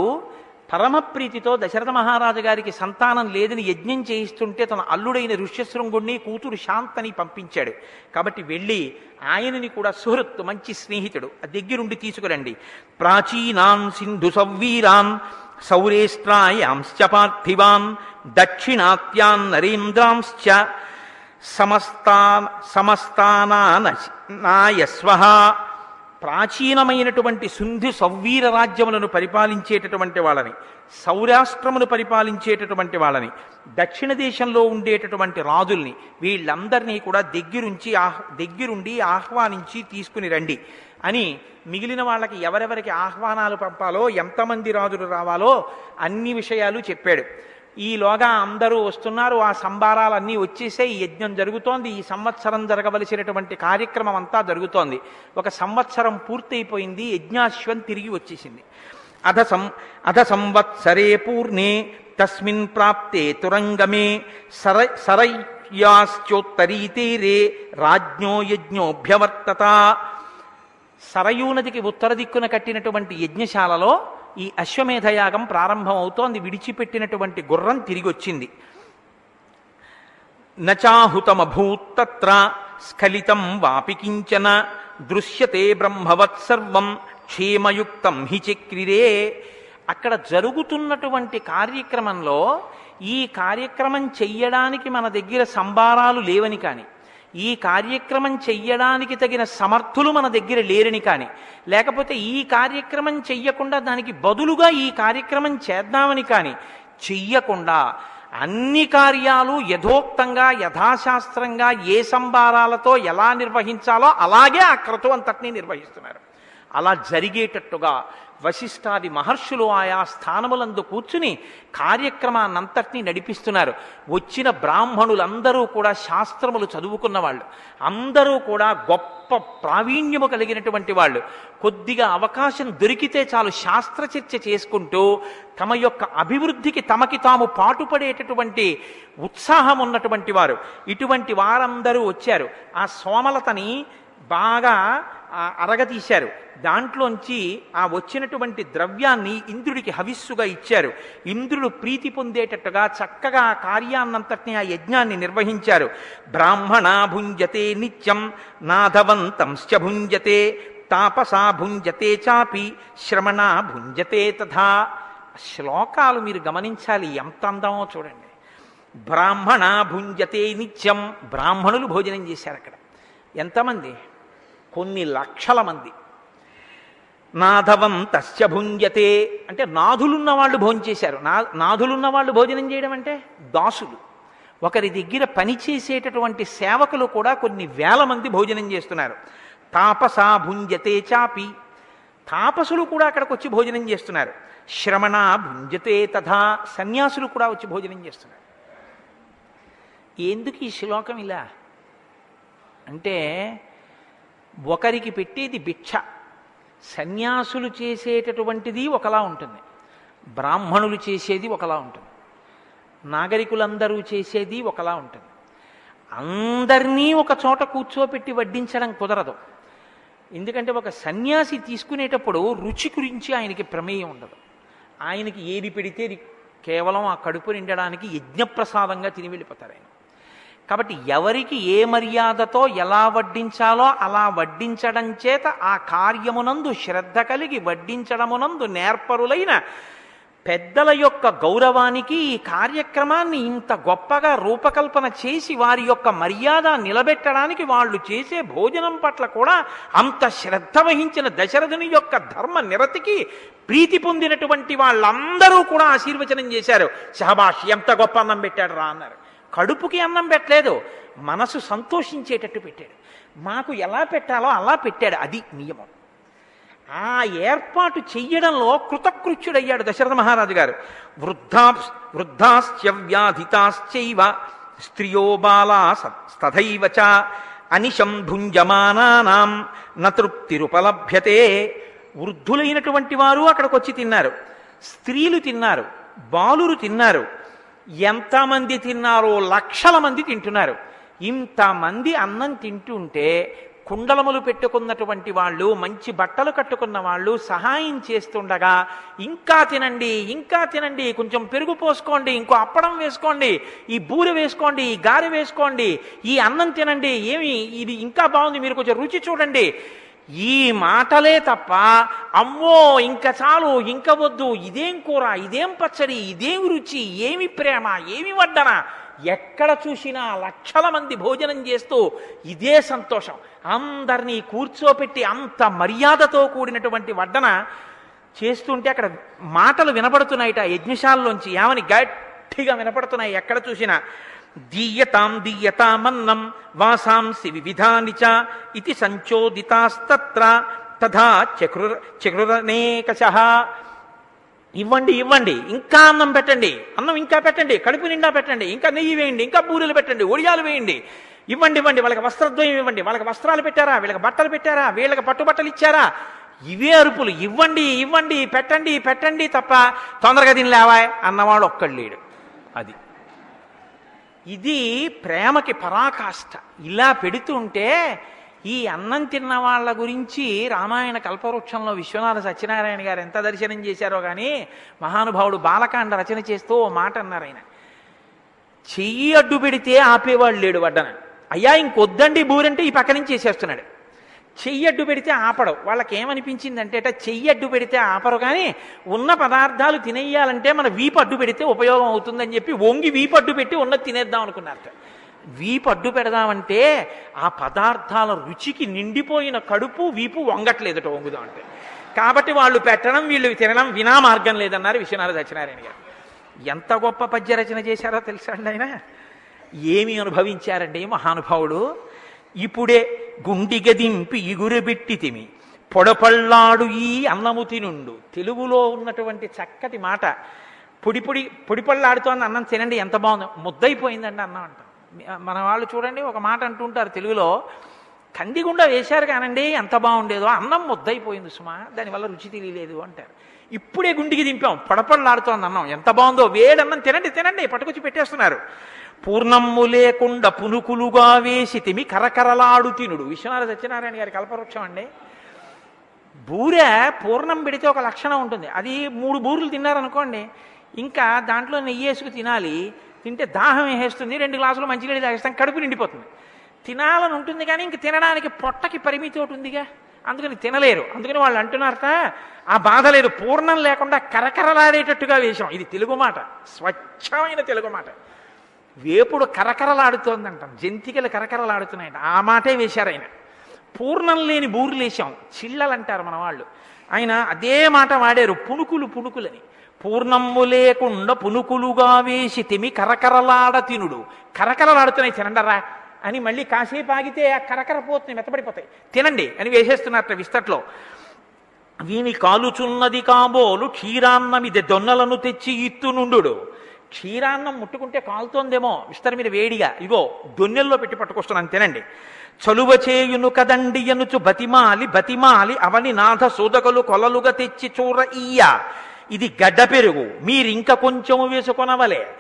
పరమప్రీతితో దశరథ మహారాజు గారికి సంతానం లేదని యజ్ఞం చేయిస్తుంటే తన అల్లుడైన ఋష్యశృంగుణ్ణి కూతురు శాంతని పంపించాడు. కాబట్టి వెళ్ళి ఆయనని కూడా సుహృత్తు మంచి స్నేహితుడు. ఆ దగ్గరుండి తీసుకురండి. ప్రాచీనాన్ సింధు సవ్వీరాన్ సౌరేష్ట్రాయాంశ్చ పార్థివాన్ దక్షిణాత్యాన్ నరేంద్రాంశ్చ సమస్తా సమస్తానాయస్వ ప్రాచీనమైనటువంటి సుంధి సౌవీర రాజ్యములను పరిపాలించేటటువంటి వాళ్ళని సౌరాష్ట్రమును పరిపాలించేటటువంటి వాళ్ళని దక్షిణ దేశంలో ఉండేటటువంటి రాజుల్ని వీళ్ళందరినీ కూడా దగ్గరుంచి ఆహ్ దగ్గరుండి ఆహ్వానించి తీసుకుని రండి అని మిగిలిన వాళ్ళకి ఎవరెవరికి ఆహ్వానాలు పంపాలో ఎంతమంది రాజులు రావాలో అన్ని విషయాలు చెప్పాడు. ఈలోగా అందరూ వస్తున్నారు ఆ సంబారాలన్నీ వచ్చేసే ఈ యజ్ఞం జరుగుతోంది ఈ సంవత్సరం జరగవలసినటువంటి కార్యక్రమం అంతా జరుగుతోంది. ఒక సంవత్సరం పూర్తయిపోయింది యజ్ఞాశ్వం తిరిగి వచ్చేసింది. అధ సం అధ సంవత్సరే పూర్ణే తస్మిన్ ప్రాప్తే తురంగమే సర సరయ్యాశ్చోత్తరీ తీరే రాజ్ఞో యజ్ఞోభ్యవర్తత. సరయూ నదికి ఉత్తర దిక్కున కట్టినటువంటి యజ్ఞశాలలో ఈ అశ్వమేధయాగం ప్రారంభమవుతోంది. విడిచిపెట్టినటువంటి గుర్రం తిరిగి వచ్చింది నచాహుతమభూత్తత్ర స్ఖలితం వాపికించన దృశ్యతే బ్రహ్మవత్సర్వం క్షేమయుక్తం హి చక్రిరే. అక్కడ జరుగుతున్నటువంటి కార్యక్రమంలో ఈ కార్యక్రమం చెయ్యడానికి మన దగ్గర సంభారాలు లేవని కానీ ఈ కార్యక్రమం చెయ్యడానికి తగిన సమర్థులు మన దగ్గర లేరని కానీ లేకపోతే ఈ కార్యక్రమం చెయ్యకుండా దానికి బదులుగా ఈ కార్యక్రమం చేద్దామని కానీ చెయ్యకుండా అన్ని కార్యాలు యథోక్తంగా యథాశాస్త్రంగా ఏ సంబారాలతో ఎలా నిర్వహించాలో అలాగే ఆ క్రతువు అంతటినీ నిర్వహిస్తున్నారు. అలా జరిగేటట్టుగా వశిష్ఠాది మహర్షులు ఆయా స్థానములందు కూర్చుని కార్యక్రమాన్నంతటినీ నడిపిస్తున్నారు. వచ్చిన బ్రాహ్మణులందరూ కూడా శాస్త్రములు చదువుకున్న వాళ్ళు. అందరూ కూడా గొప్ప ప్రావీణ్యము కలిగినటువంటి వాళ్ళు. కొద్దిగా అవకాశం దొరికితే చాలు శాస్త్ర చర్చ చేసుకుంటూ తమ యొక్క అభివృద్ధికి తమకి తాము పాటుపడేటటువంటి ఉత్సాహం ఉన్నటువంటి వారు. ఇటువంటి వారందరూ వచ్చారు. ఆ సోమలతని బాగా అరగతీశారు దాంట్లోంచి ఆ వచ్చినటువంటి ద్రవ్యాన్ని ఇంద్రుడికి హవిస్సుగా ఇచ్చారు. ఇంద్రుడు ప్రీతి పొందేటట్టుగా చక్కగా ఆ కార్యాన్నంతటిని ఆ యజ్ఞాన్ని నిర్వహించారు. బ్రాహ్మణ భుంజతే నిత్యం నాధవంతంశ్చ భుంజతే తాపసా భుంజతే చాపి శ్రమణ భుంజతే తథా. శ్లోకాలు మీరు గమనించాలి ఎంత అందమో చూడండి. బ్రాహ్మణ భుంజతే నిత్యం బ్రాహ్మణులు భోజనం చేశారు అక్కడ. ఎంతమంది? కొన్ని లక్షల మంది. నాథవం తస్య భుంజతే. అంటే నాథులున్న వాళ్ళు భోజనం చేశారు. నా నాథులున్న వాళ్ళు భోజనం చేయడం అంటే దాసులు. ఒకరి దగ్గర పనిచేసేటటువంటి సేవకులు కూడా కొన్ని వేల మంది భోజనం చేస్తున్నారు. తాపసా భుంజతే చాపి. తాపసులు కూడా అక్కడికి వచ్చి భోజనం చేస్తున్నారు. శ్రమణ భుంజతే తథా. సన్యాసులు కూడా వచ్చి భోజనం చేస్తున్నారు. ఎందుకు ఈ శ్లోకం ఇలా? అంటే ఒకరికి పెట్టేది భిక్ష. సన్యాసులు చేసేటటువంటిది ఒకలా ఉంటుంది. బ్రాహ్మణులు చేసేది ఒకలా ఉంటుంది. నాగరికులందరూ చేసేది ఒకలా ఉంటుంది. అందరినీ ఒక చోట కూర్చోపెట్టి వడ్డించడం కుదరదు. ఎందుకంటే ఒక సన్యాసి తీసుకునేటప్పుడు రుచి గురించి ఆయనకి ప్రమేయం ఉండదు. ఆయనకి ఏది పెడితే కేవలం ఆ కడుపు నిండడానికి యజ్ఞప్రసాదంగా తిని వెళ్ళిపోతారు ఆయన. కాబట్టి ఎవరికి ఏ మర్యాదతో ఎలా వడ్డించాలో అలా వడ్డించడం చేత ఆ కార్యమునందు శ్రద్ధ కలిగి వడ్డించడమునందు నేర్పరులైన పెద్దల యొక్క గౌరవానికి ఈ కార్యక్రమాన్ని ఇంత గొప్పగా రూపకల్పన చేసి వారి యొక్క మర్యాద నిలబెట్టడానికి వాళ్ళు చేసే భోజనం పట్ల కూడా అంత శ్రద్ధ వహించిన దశరథుని యొక్క ధర్మ నిరతికి ప్రీతి పొందినటువంటి వాళ్ళందరూ కూడా ఆశీర్వచనం చేశారు. షహబాష్ ఎంత గొప్ప అన్నం పెట్టాడు రా అన్నారు. కడుపుకి అన్నం పెట్టలేదు మనసు సంతోషించేటట్టు పెట్టాడు. మాకు ఎలా పెట్టాలో అలా పెట్టాడు అది నియమం. ఆ ఏర్పాటు చెయ్యడంలో కృతకృత్యుడయ్యాడు దశరథ మహారాజు గారు. వృద్ధా వృద్ధాశ్చవ్యాధితాశ్చైవ స్త్రియో బాలా తథైవ చ అనిశం భుంజమానానాం నతృప్తిరుపలభ్యతే వృద్ధులైనటువంటి వారు అక్కడికి వచ్చి తిన్నారు. స్త్రీలు తిన్నారు బాలురు తిన్నారు. ఎంతమంది తిన్నారో లక్షల మంది తింటున్నారు. ఇంతమంది అన్నం తింటుంటే కుండలములు పెట్టుకున్నటువంటి వాళ్ళు మంచి బట్టలు కట్టుకున్న వాళ్ళు సహాయం చేస్తుండగా ఇంకా తినండి ఇంకా తినండి కొంచెం పెరుగు పోసుకోండి ఇంకో అప్పడం వేసుకోండి ఈ బూర వేసుకోండి ఈ గారె వేసుకోండి ఈ అన్నం తినండి ఏమి ఇది ఇంకా బాగుంది మీరు కొంచెం రుచి చూడండి. ఈ మాటలే తప్ప అమ్మో ఇంకా చాలు ఇంక వద్దు ఇదేం కూర ఇదేం పచ్చడి ఇదేం రుచి ఏమి ప్రేమ ఏమి వడ్డన? ఎక్కడ చూసినా లక్షల మంది భోజనం చేస్తూ ఇదే సంతోషం. అందరినీ కూర్చోపెట్టి అంత మర్యాదతో కూడినటువంటి వడ్డన చేస్తుంటే అక్కడ మాటలు వినపడుతున్నాయిట యజ్ఞశాలలోంచి. ఏమని? గట్టిగా వినపడుతున్నాయి. ఎక్కడ చూసినా. దీయతాం దీయతామన్నం వాసాంసి వివిధాని చ ఇది సంచోదితాస్తత్ర తథా చక్రు చక్రురనేకశ ఇవ్వండి ఇవ్వండి ఇంకా అన్నం పెట్టండి అన్నం ఇంకా పెట్టండి కడుపు నిండా పెట్టండి ఇంకా నెయ్యి వేయండి ఇంకా బూరెలు పెట్టండి ఒడియాలు వేయండి. ఇవ్వండి ఇవ్వండి వాళ్ళకి వస్త్రద్వయం ఇవ్వండి వాళ్ళకి వస్త్రాలు పెట్టారా వీళ్ళకి బట్టలు పెట్టారా వీళ్ళకి పట్టుబట్టలు ఇచ్చారా? ఇవే అరుపులు ఇవ్వండి ఇవ్వండి పెట్టండి పెట్టండి తప్ప తొందరగా దీని లేవా అన్నవాడు ఒక్కడు లేడు అది. ఇది ప్రేమకి పరాకాష్ట. ఇలా పెడుతుంటే ఈ అన్నం తిన్న వాళ్ళ గురించి రామాయణ కల్పవృక్షంలో విశ్వనాథ సత్యనారాయణ గారు ఎంత దర్శనం చేశారో కానీ మహానుభావుడు బాలకాండ రచన చేస్తూ ఓ మాట అన్నారు ఆయన. చెయ్యి అడ్డు పెడితే ఆపేవాడు లేడు వడ్డన. అయ్యా ఇంకొద్దండి బూరంటే ఈ పక్క నుంచి చేసేస్తున్నాడు చెయ్యి అడ్డు పెడితే ఆపడం. వాళ్ళకి ఏమనిపించిందంటే అట చెయ్యి అడ్డు పెడితే ఆపరు కానీ ఉన్న పదార్థాలు తినేయాలంటే మన వీపు అడ్డు పెడితే ఉపయోగం అవుతుందని చెప్పి వంగి వీపు అడ్డు పెట్టి ఉన్నది తినేద్దాం అనుకున్నారట. వీపు అడ్డు పెడదామంటే ఆ పదార్థాల రుచికి నిండిపోయిన కడుపు వీపు వంగట్లేదట వంగుదాం అంటే. కాబట్టి వాళ్ళు పెట్టడం వీళ్ళు తినడం వినా మార్గం లేదన్నారు విశ్వనాథ సత్యనారాయణ గారు. ఎంత గొప్ప పద్య రచన చేశారో తెలుసా అండి ఆయన? ఏమి అనుభవించారండి మహానుభావుడు? ఇప్పుడే గుండిగదింపి దింపి ఇగురుబెట్టి తిమి. పొడపళ్ళాడు ఈ అన్నము తినుండు. తెలుగులో ఉన్నటువంటి చక్కటి మాట. పొడి పొడి పొడిపళ్ళాడుతోంది అన్నం తినండి ఎంత బాగుందో. ముద్దైపోయిందండి అన్నం అంటాం. మన వాళ్ళు చూడండి ఒక మాట అంటుంటారు తెలుగులో. కందిగుండా వేశారు కానండి ఎంత బాగుండేదో. అన్నం ముద్దయిపోయింది సుమా దానివల్ల రుచి తెలియలేదు అంటారు. ఇప్పుడే గుండికి దింపాం పొడపళ్ళాడుతోంది అన్నం ఎంత బాగుందో. వేడన్నం తినండి తినండి పట్టుకొచ్చి పెట్టేస్తున్నారు. పూర్ణమ్ము లేకుండా పునుకులుగా వేసి తిమి కరకరలాడు తినుడు. విశ్వనాథ సత్యనారాయణ గారి కల్పవృక్షం అండి. బూరె పూర్ణం పెడితే ఒక లక్షణం ఉంటుంది. అది మూడు బూరెలు తిన్నారనుకోండి ఇంకా దాంట్లో నెయ్యి వేసుకు తినాలి. తింటే దాహం వేసేస్తుంది రెండు గ్లాసులు మంచినీళ్ళు తాగేస్తాం. కడుపు నిండిపోతుంది. తినాలని ఉంటుంది కానీ ఇంక తినడానికి పొట్టకి పరిమితి ఒకటి ఉందిగా. అందుకని తినలేరు. అందుకని వాళ్ళు అంటున్నారట ఆ బాధ లేదు. పూర్ణం లేకుండా కరకరలాడేటట్టుగా వేశాం. ఇది తెలుగు మాట. స్వచ్ఛమైన తెలుగు మాట. వేపుడు కరకరలాడుతోందంటాం. జంతికలు కరకరలాడుతున్నాయంట. ఆ మాటే వేశారు ఆయన. పూర్ణం లేని బూర్లు వేశాం. చిల్లలు అంటారు మన వాళ్ళు. ఆయన అదే మాట వాడారు. పుణుకులు పుణుకులని పూర్ణమ్ము లేకుండా పునుకులుగా వేసి తిమి కరకరలాడ తినుడు. కరకరలాడుతున్నాయి తినండరా? అని మళ్ళీ కాసేపు ఆగితే ఆ కరకర పోతున్నాయి మెత్తబడిపోతాయి. తినండి అని వేసేస్తున్నట్ట విస్తట్లో. వీని కాలుచున్నది కాబోలు క్షీరాన్నమిది దొన్నలను తెచ్చి ఇత్తునుండు క్షీరాన్నం ముట్టుకుంటే కాలుతోందేమో విస్తరి మీద వేడిగా. ఇగో దొన్నెల్లో పెట్టి పట్టుకొస్తున్నాను తినండి చలువ చేయును కదండి ఎనుచు బతిమాలి బతిమాలి అవని నాథ సోదకులు కొలలుగా తెచ్చి చూర ఇయ్య ఇది గడ్డ పెరుగు. మీరింక కొంచెం వేసుకొనవలే.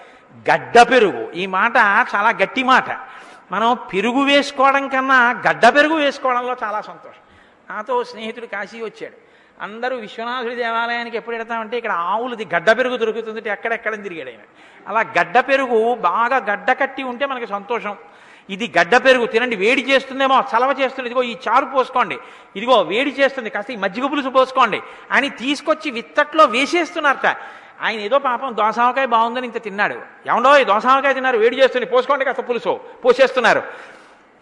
గడ్డ పెరుగు. ఈ మాట చాలా గట్టి మాట. మనం పెరుగు వేసుకోవడం కన్నా గడ్డ పెరుగు వేసుకోవడంలో చాలా సంతోషం. నాతో స్నేహితుడు కాశీ వచ్చాడు. అందరూ విశ్వనాథుడి దేవాలయానికి ఎప్పుడు వెడతామంటే ఇక్కడ ఆవులది గడ్డ పెరుగు దొరుకుతుంది ఎక్కడెక్కడ తిరిగాడు ఆయన. అలా గడ్డ పెరుగు బాగా గడ్డ కట్టి ఉంటే మనకి సంతోషం. ఇది గడ్డ పెరుగు తినండి వేడి చేస్తుందేమో చలవ చేస్తుంది. ఇదిగో ఈ చారు పోసుకోండి. ఇదిగో వేడి చేస్తుంది కాస్త ఈ మజ్జిగ పులుసు పోసుకోండి. అని తీసుకొచ్చి విత్తట్లో వేసేస్తున్నారట. ఆయన ఏదో పాపం దోసావకాయ బాగుందని ఇంత తిన్నాడు. ఏమండో ఈ దోసావకాయ తిన్నారు వేడి చేస్తుంది పోసుకోండి కాస్త పులుసు పోసేస్తున్నారు.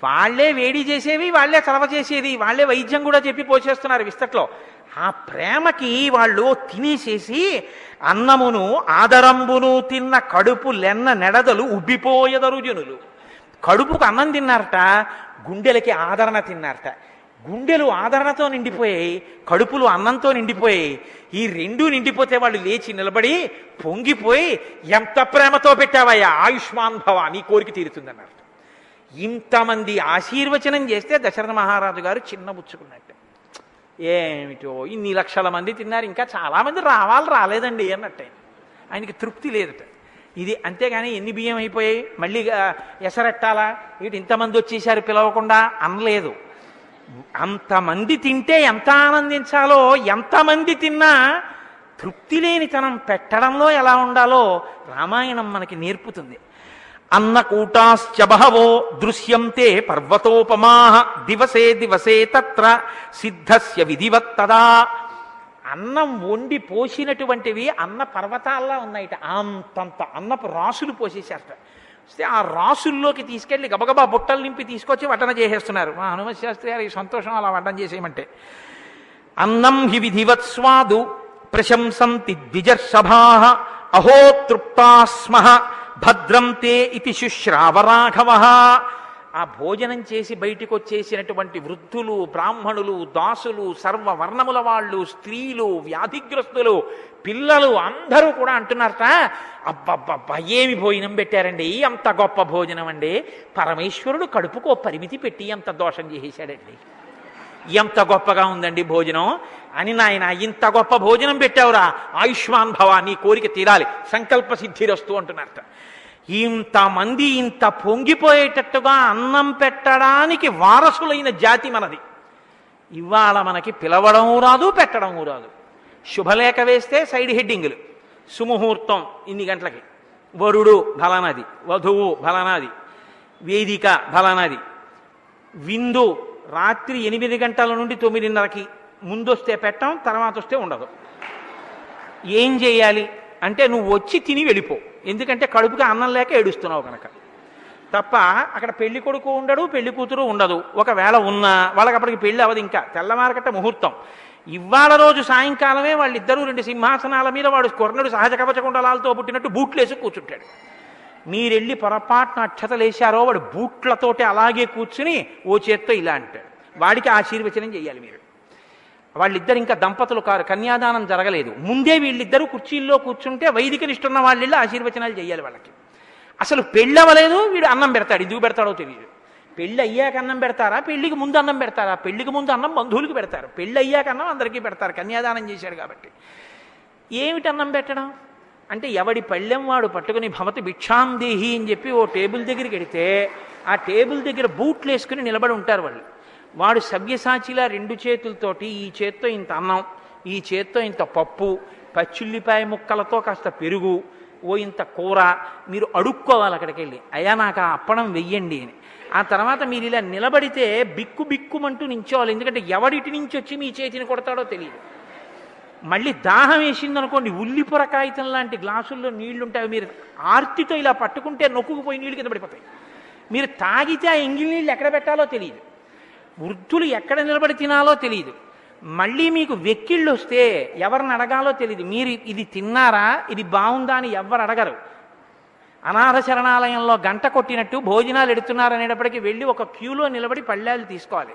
వాళ్ళే వేడి చేసేవి వాళ్ళే చలవ చేసేది వాళ్ళే వైద్యం కూడా చెప్పి పోసేస్తున్నారు విస్తట్లో ఆ ప్రేమకి వాళ్ళు తినేసేసి అన్నమును ఆదరంబును తిన్న కడుపు లెన్న నెడదలు ఉబ్బిపోయదరు జనులు. కడుపుకు అన్నం తిన్నారట గుండెలకి ఆదరణ తిన్నారట. గుండెలు ఆదరణతో నిండిపోయాయి కడుపులు అన్నంతో నిండిపోయాయి. ఈ రెండు నిండిపోతే వాళ్ళు లేచి నిలబడి పొంగిపోయి ఎంత ప్రేమతో పెట్టావయ్యా ఆయుష్మాన్ భవ నీ కోరిక తీరుతుందన్నారు. ఇంతమంది ఆశీర్వచనం చేస్తే దశరథ మహారాజు గారు చిన్నబుచ్చుకున్నట్టు ఏమిటో? ఇన్ని లక్షల మంది తిన్నారు ఇంకా చాలామంది రావాలి రాలేదండి అన్నట్టే. ఆయనకి తృప్తి లేదట. ఇది అంతేగాని ఎన్ని బియ్యం అయిపోయాయి? మళ్ళీ ఎసరెట్టాలా? ఇటు ఇంతమంది వచ్చేసారు పిలవకుండా? అనలేదు. అంతమంది తింటే ఎంత ఆనందించాలో ఎంతమంది తిన్నా తృప్తి లేనితనం పెట్టడంలో ఎలా ఉండాలో రామాయణం మనకి నేర్పుతుంది. అన్నకూటాశ్చ బహవో దృశ్యంతే పర్వతోపమా దివసే దివసే తత్ర సిద్ధస్య విధివత్తదా అన్నం వండి పోసినటువంటివి అన్న పర్వతాల్లా ఉన్నాయిట. అంతంత అన్నపు రాసులు పోసేశారట. వస్తే ఆ రాసుల్లోకి తీసుకెళ్ళి గబగబా బుట్టలు నింపి తీసుకొచ్చి వటన చేసేస్తున్నారు. మా హనుమత్ శాస్త్రి గారి సంతోషం అలా వటన చేసేయమంటే. అన్నం హి విధివత్స్వాదు ప్రశంసంతి ద్విజర్షభా అహో తృప్తాస్మ. భద్రం తే ఇది శుశ్రావరాఘవ. ఆ భోజనం చేసి బయటికి వచ్చేసినటువంటి వృద్ధులు బ్రాహ్మణులు దాసులు సర్వవర్ణముల వాళ్ళు స్త్రీలు వ్యాధిగ్రస్తులు పిల్లలు అందరూ కూడా అంటున్నారట. అబ్బబ్బబ్బా ఏమి భోజనం పెట్టారండి? అంత గొప్ప భోజనం అండి. పరమేశ్వరుడు కడుపుకో పరిమితి పెట్టి ఎంత దోషం చేసేశాడండి. ఎంత గొప్పగా ఉందండి భోజనం? అని నాయన ఇంత గొప్ప భోజనం పెట్టావురా. ఆయుష్మాన్ భవ నీ కోరిక తీరాలి. సంకల్ప సిద్ధిరస్తు అంటున్నారట. ఇంతమంది ఇంత పొంగిపోయేటట్టుగా అన్నం పెట్టడానికి వారసులైన జాతి మనది. ఇవాళ మనకి పిలవడం రాదు పెట్టడం రాదు. శుభలేఖ వేస్తే సైడ్ హెడ్డింగులు. సుముహూర్తం ఇన్ని గంటలకి. వరుడు బలనది వధువు బలనది వేదిక బలనది విందు రాత్రి ఎనిమిది గంటల నుండి తొమ్మిదిన్నరకి. ముందొస్తే పెట్టం తర్వాత వస్తే ఉండదు. ఏం చేయాలి? అంటే నువ్వు వచ్చి తిని వెళ్ళిపో. ఎందుకంటే కడుపుకి అన్నం లేక ఏడుస్తున్నావు కనుక తప్ప అక్కడ పెళ్ళి కొడుకు ఉండడు పెళ్ళి కూతురు ఉండదు. ఒకవేళ ఉన్నా వాళ్ళకి అప్పటికి పెళ్ళి అవ్వదు ఇంకా. తెల్లవారకట్ట ముహూర్తం. ఇవాళ రోజు సాయంకాలమే వాళ్ళిద్దరూ రెండు సింహాసనాల మీద వాడు కొర్ణుడు సహజ కవచకుండలాలతో పుట్టినట్టు బూట్లేసి కూర్చుంటాడు. మీరెళ్ళి పొరపాటున అక్షతలేశారో వాడు బూట్లతోటి అలాగే కూర్చుని ఓ చేత్తో ఇలా అంటాడు. వాడికి ఆశీర్వచనం చేయాలి మీరు. వాళ్ళిద్దరు ఇంకా దంపతులు కారు కన్యాదానం జరగలేదు. ముందే వీళ్ళిద్దరూ కుర్చీల్లో కూర్చుంటే వైదిక నిష్ఠున్న వాళ్ళిళ్ళు ఆశీర్వచనాలు చేయాలి వాళ్ళకి. అసలు పెళ్ళవలేదు వీడు అన్నం పెడతాడు ఎందుకు పెడతాడో తెలియదు పెళ్ళి అయ్యాక అన్నం పెడతారా? పెళ్ళికి ముందు అన్నం పెడతారా? పెళ్ళికి ముందు అన్నం బంధువులకు పెడతారు. పెళ్ళి అయ్యాక అన్నం అందరికీ పెడతారు కన్యాదానం చేశాడు కాబట్టి. ఏమిటి అన్నం పెట్టడం? అంటే ఎవడి పళ్ళెం వాడు పట్టుకుని భవతి భిక్షాం దేహి అని చెప్పి ఓ టేబుల్ దగ్గరికి వెడితే ఆ టేబుల్ దగ్గర బూట్లు వేసుకుని నిలబడి ఉంటారు వాళ్ళు. వాడు సవ్యసాచిలా రెండు చేతులతోటి ఈ చేత్తో ఇంత అన్నం ఈ చేత్తో ఇంత పప్పు పచ్చిల్లిపాయ ముక్కలతో కాస్త పెరుగు ఓ ఇంత కూర మీరు అడుక్కోవాలి అక్కడికి వెళ్ళి అయ్యా నాకు ఆ అప్పడం వెయ్యండి అని. ఆ తర్వాత మీరు ఇలా నిలబడితే బిక్కు బిక్కుమంటూ నించోవాలి. ఎందుకంటే ఎవడిటి నుంచి వచ్చి మీ చేతిని కొడతాడో తెలియదు. మళ్ళీ దాహం వేసింది అనుకోండి ఉల్లిపొర కాగితం లాంటి గ్లాసుల్లో నీళ్ళుంటాయి. మీరు ఆర్తితో ఇలా పట్టుకుంటే నొక్కుకుపోయి నీళ్ళు కింద పడిపోతాయి. మీరు తాగితే ఆ ఎంగిలి నీళ్ళు ఎక్కడ పెట్టాలో తెలియదు. వృద్ధులు ఎక్కడ నిలబడి తినాలో తెలియదు మళ్ళీ మీకు వెక్కిళ్ళు వస్తే ఎవరిని అడగాలో తెలియదు మీరు ఇది తిన్నారా? ఇది బాగుందా అని ఎవరు అడగరు. అనాథ శరణాలయంలో గంట కొట్టినట్టు భోజనాలు ఎడుతున్నారు అనేటప్పటికీ వెళ్ళి ఒక క్యూలో నిలబడి పళ్ళాలు తీసుకోవాలి.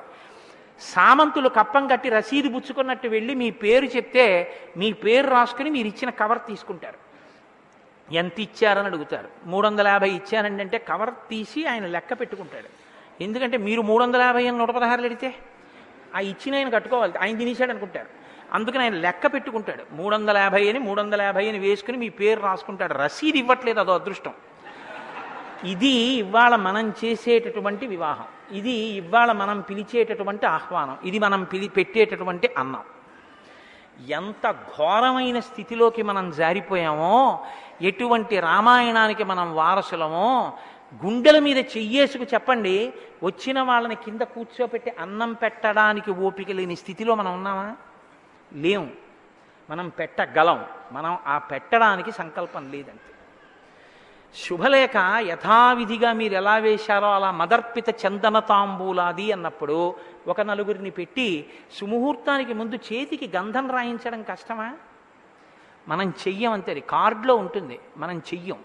సామంతులు కప్పం కట్టి రసీదు పుచ్చుకున్నట్టు వెళ్ళి మీ పేరు చెప్తే మీ పేరు రాసుకుని మీరు ఇచ్చిన కవర్ తీసుకుంటారు. ఎంత ఇచ్చారని అడుగుతారు. మూడు వందల యాభై ఇచ్చానండి అంటే కవర్ తీసి ఆయన లెక్క పెట్టుకుంటాడు. ఎందుకంటే మీరు మూడు వందల యాభై అని నూట పదహారులు అడిగితే ఆ ఇచ్చిన ఆయన కట్టుకోవాలి. ఆయన తినేశాడు అనుకుంటారు. అందుకని ఆయన లెక్క పెట్టుకుంటాడు. మూడు వందల యాభై అని మూడు వందల యాభై అని వేసుకుని మీ పేరు రాసుకుంటాడు. రసీదు ఇవ్వట్లేదు అదో అదృష్టం. ఇది ఇవాళ మనం చేసేటటువంటి వివాహం. ఇది ఇవాళ మనం పిలిచేటటువంటి ఆహ్వానం. ఇది మనం పిలి పెట్టేటటువంటి అన్నం. ఎంత ఘోరమైన స్థితిలోకి మనం జారిపోయామో ఎటువంటి రామాయణానికి మనం వారసులమో గుండెల మీద చెయ్యేసుకు చెప్పండి వచ్చిన వాళ్ళని కింద కూర్చోపెట్టి అన్నం పెట్టడానికి ఓపిక లేని స్థితిలో మనం ఉన్నామా? లేము మనం పెట్టగలం. మనం ఆ పెట్టడానికి సంకల్పం లేదంతే. శుభలేఖ యథావిధిగా మీరు ఎలా వేశారో అలా మదర్పిత చందన తాంబూలాది అన్నప్పుడు ఒక నలుగురిని పెట్టి సుముహూర్తానికి ముందు చేతికి గంధం రాయించడం కష్టమా? మనం చెయ్యం అంతే అది కార్డులో ఉంటుంది. మనం చెయ్యం.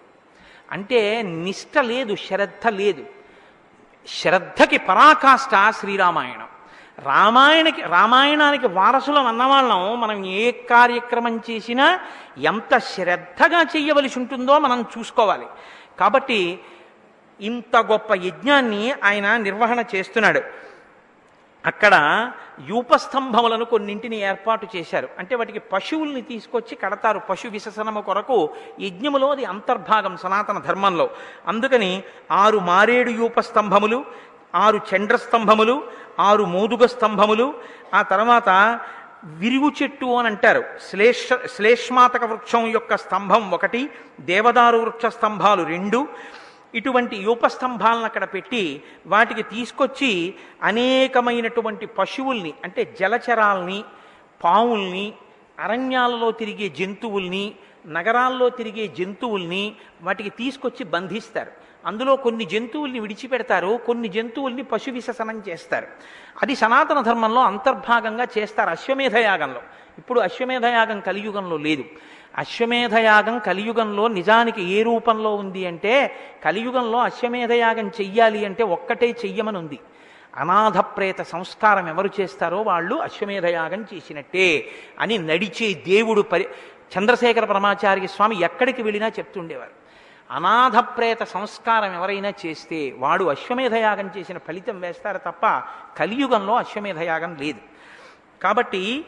అంటే నిష్ట లేదు శ్రద్ధ లేదు. శ్రద్ధకి పరాకాష్ట శ్రీరామాయణం. రామాయణకి రామాయణానికి వారసులం అన్నవాళ్ళం. మనం ఏ కార్యక్రమం చేసినా ఎంత శ్రద్ధగా చెయ్యవలసి ఉంటుందో మనం చూసుకోవాలి. కాబట్టి ఇంత గొప్ప యజ్ఞాన్ని ఆయన నిర్వహణ చేస్తున్నాడు. అక్కడ యూపస్తంభములను కొన్నింటిని ఏర్పాటు చేశారు. అంటే వాటికి పశువుల్ని తీసుకొచ్చి కడతారు. పశు విససనము కొరకు యజ్ఞములో అది అంతర్భాగం సనాతన ధర్మంలో. అందుకని ఆరు మారేడు యూపస్తంభములు ఆరు చండ్ర స్తంభములు ఆరు మోదుగ స్తంభములు ఆ తర్వాత విరుగు చెట్టు అని అంటారు. శ్లేష శ్లేష్మాతక వృక్షం యొక్క స్తంభం ఒకటి దేవదారు వృక్ష స్తంభాలు రెండు ఇటువంటి యూపస్తంభాలను అక్కడ పెట్టి వాటికి తీసుకొచ్చి అనేకమైనటువంటి పశువుల్ని అంటే జలచరాల్ని పావుల్ని అరణ్యాలలో తిరిగే జంతువుల్ని నగరాల్లో తిరిగే జంతువుల్ని వాటికి తీసుకొచ్చి బంధిస్తారు. అందులో కొన్ని జంతువుల్ని విడిచిపెడతారు కొన్ని జంతువుల్ని పశు విససనం చేస్తారు. అది సనాతన ధర్మంలో అంతర్భాగంగా చేస్తారు అశ్వమేధయాగంలో. ఇప్పుడు అశ్వమేధయాగం కలియుగంలో లేదు. అశ్వమేధయాగం కలియుగంలో నిజానికి ఏ రూపంలో ఉంది అంటే కలియుగంలో అశ్వమేధయాగం చెయ్యాలి అంటే ఒక్కటే చెయ్యమని ఉంది అనాథ ప్రేత సంస్కారం ఎవరు చేస్తారో వాళ్ళు అశ్వమేధయాగం చేసినట్టే అని నడిచే దేవుడు పరి చంద్రశేఖర పరమాచార్య స్వామి ఎక్కడికి వెళ్ళినా చెప్తుండేవారు. అనాథ ప్రేత సంస్కారం ఎవరైనా చేస్తే వాడు అశ్వమేధయాగం చేసిన ఫలితం వేస్తారు తప్ప కలియుగంలో అశ్వమేధయాగం లేదు. కాబట్టి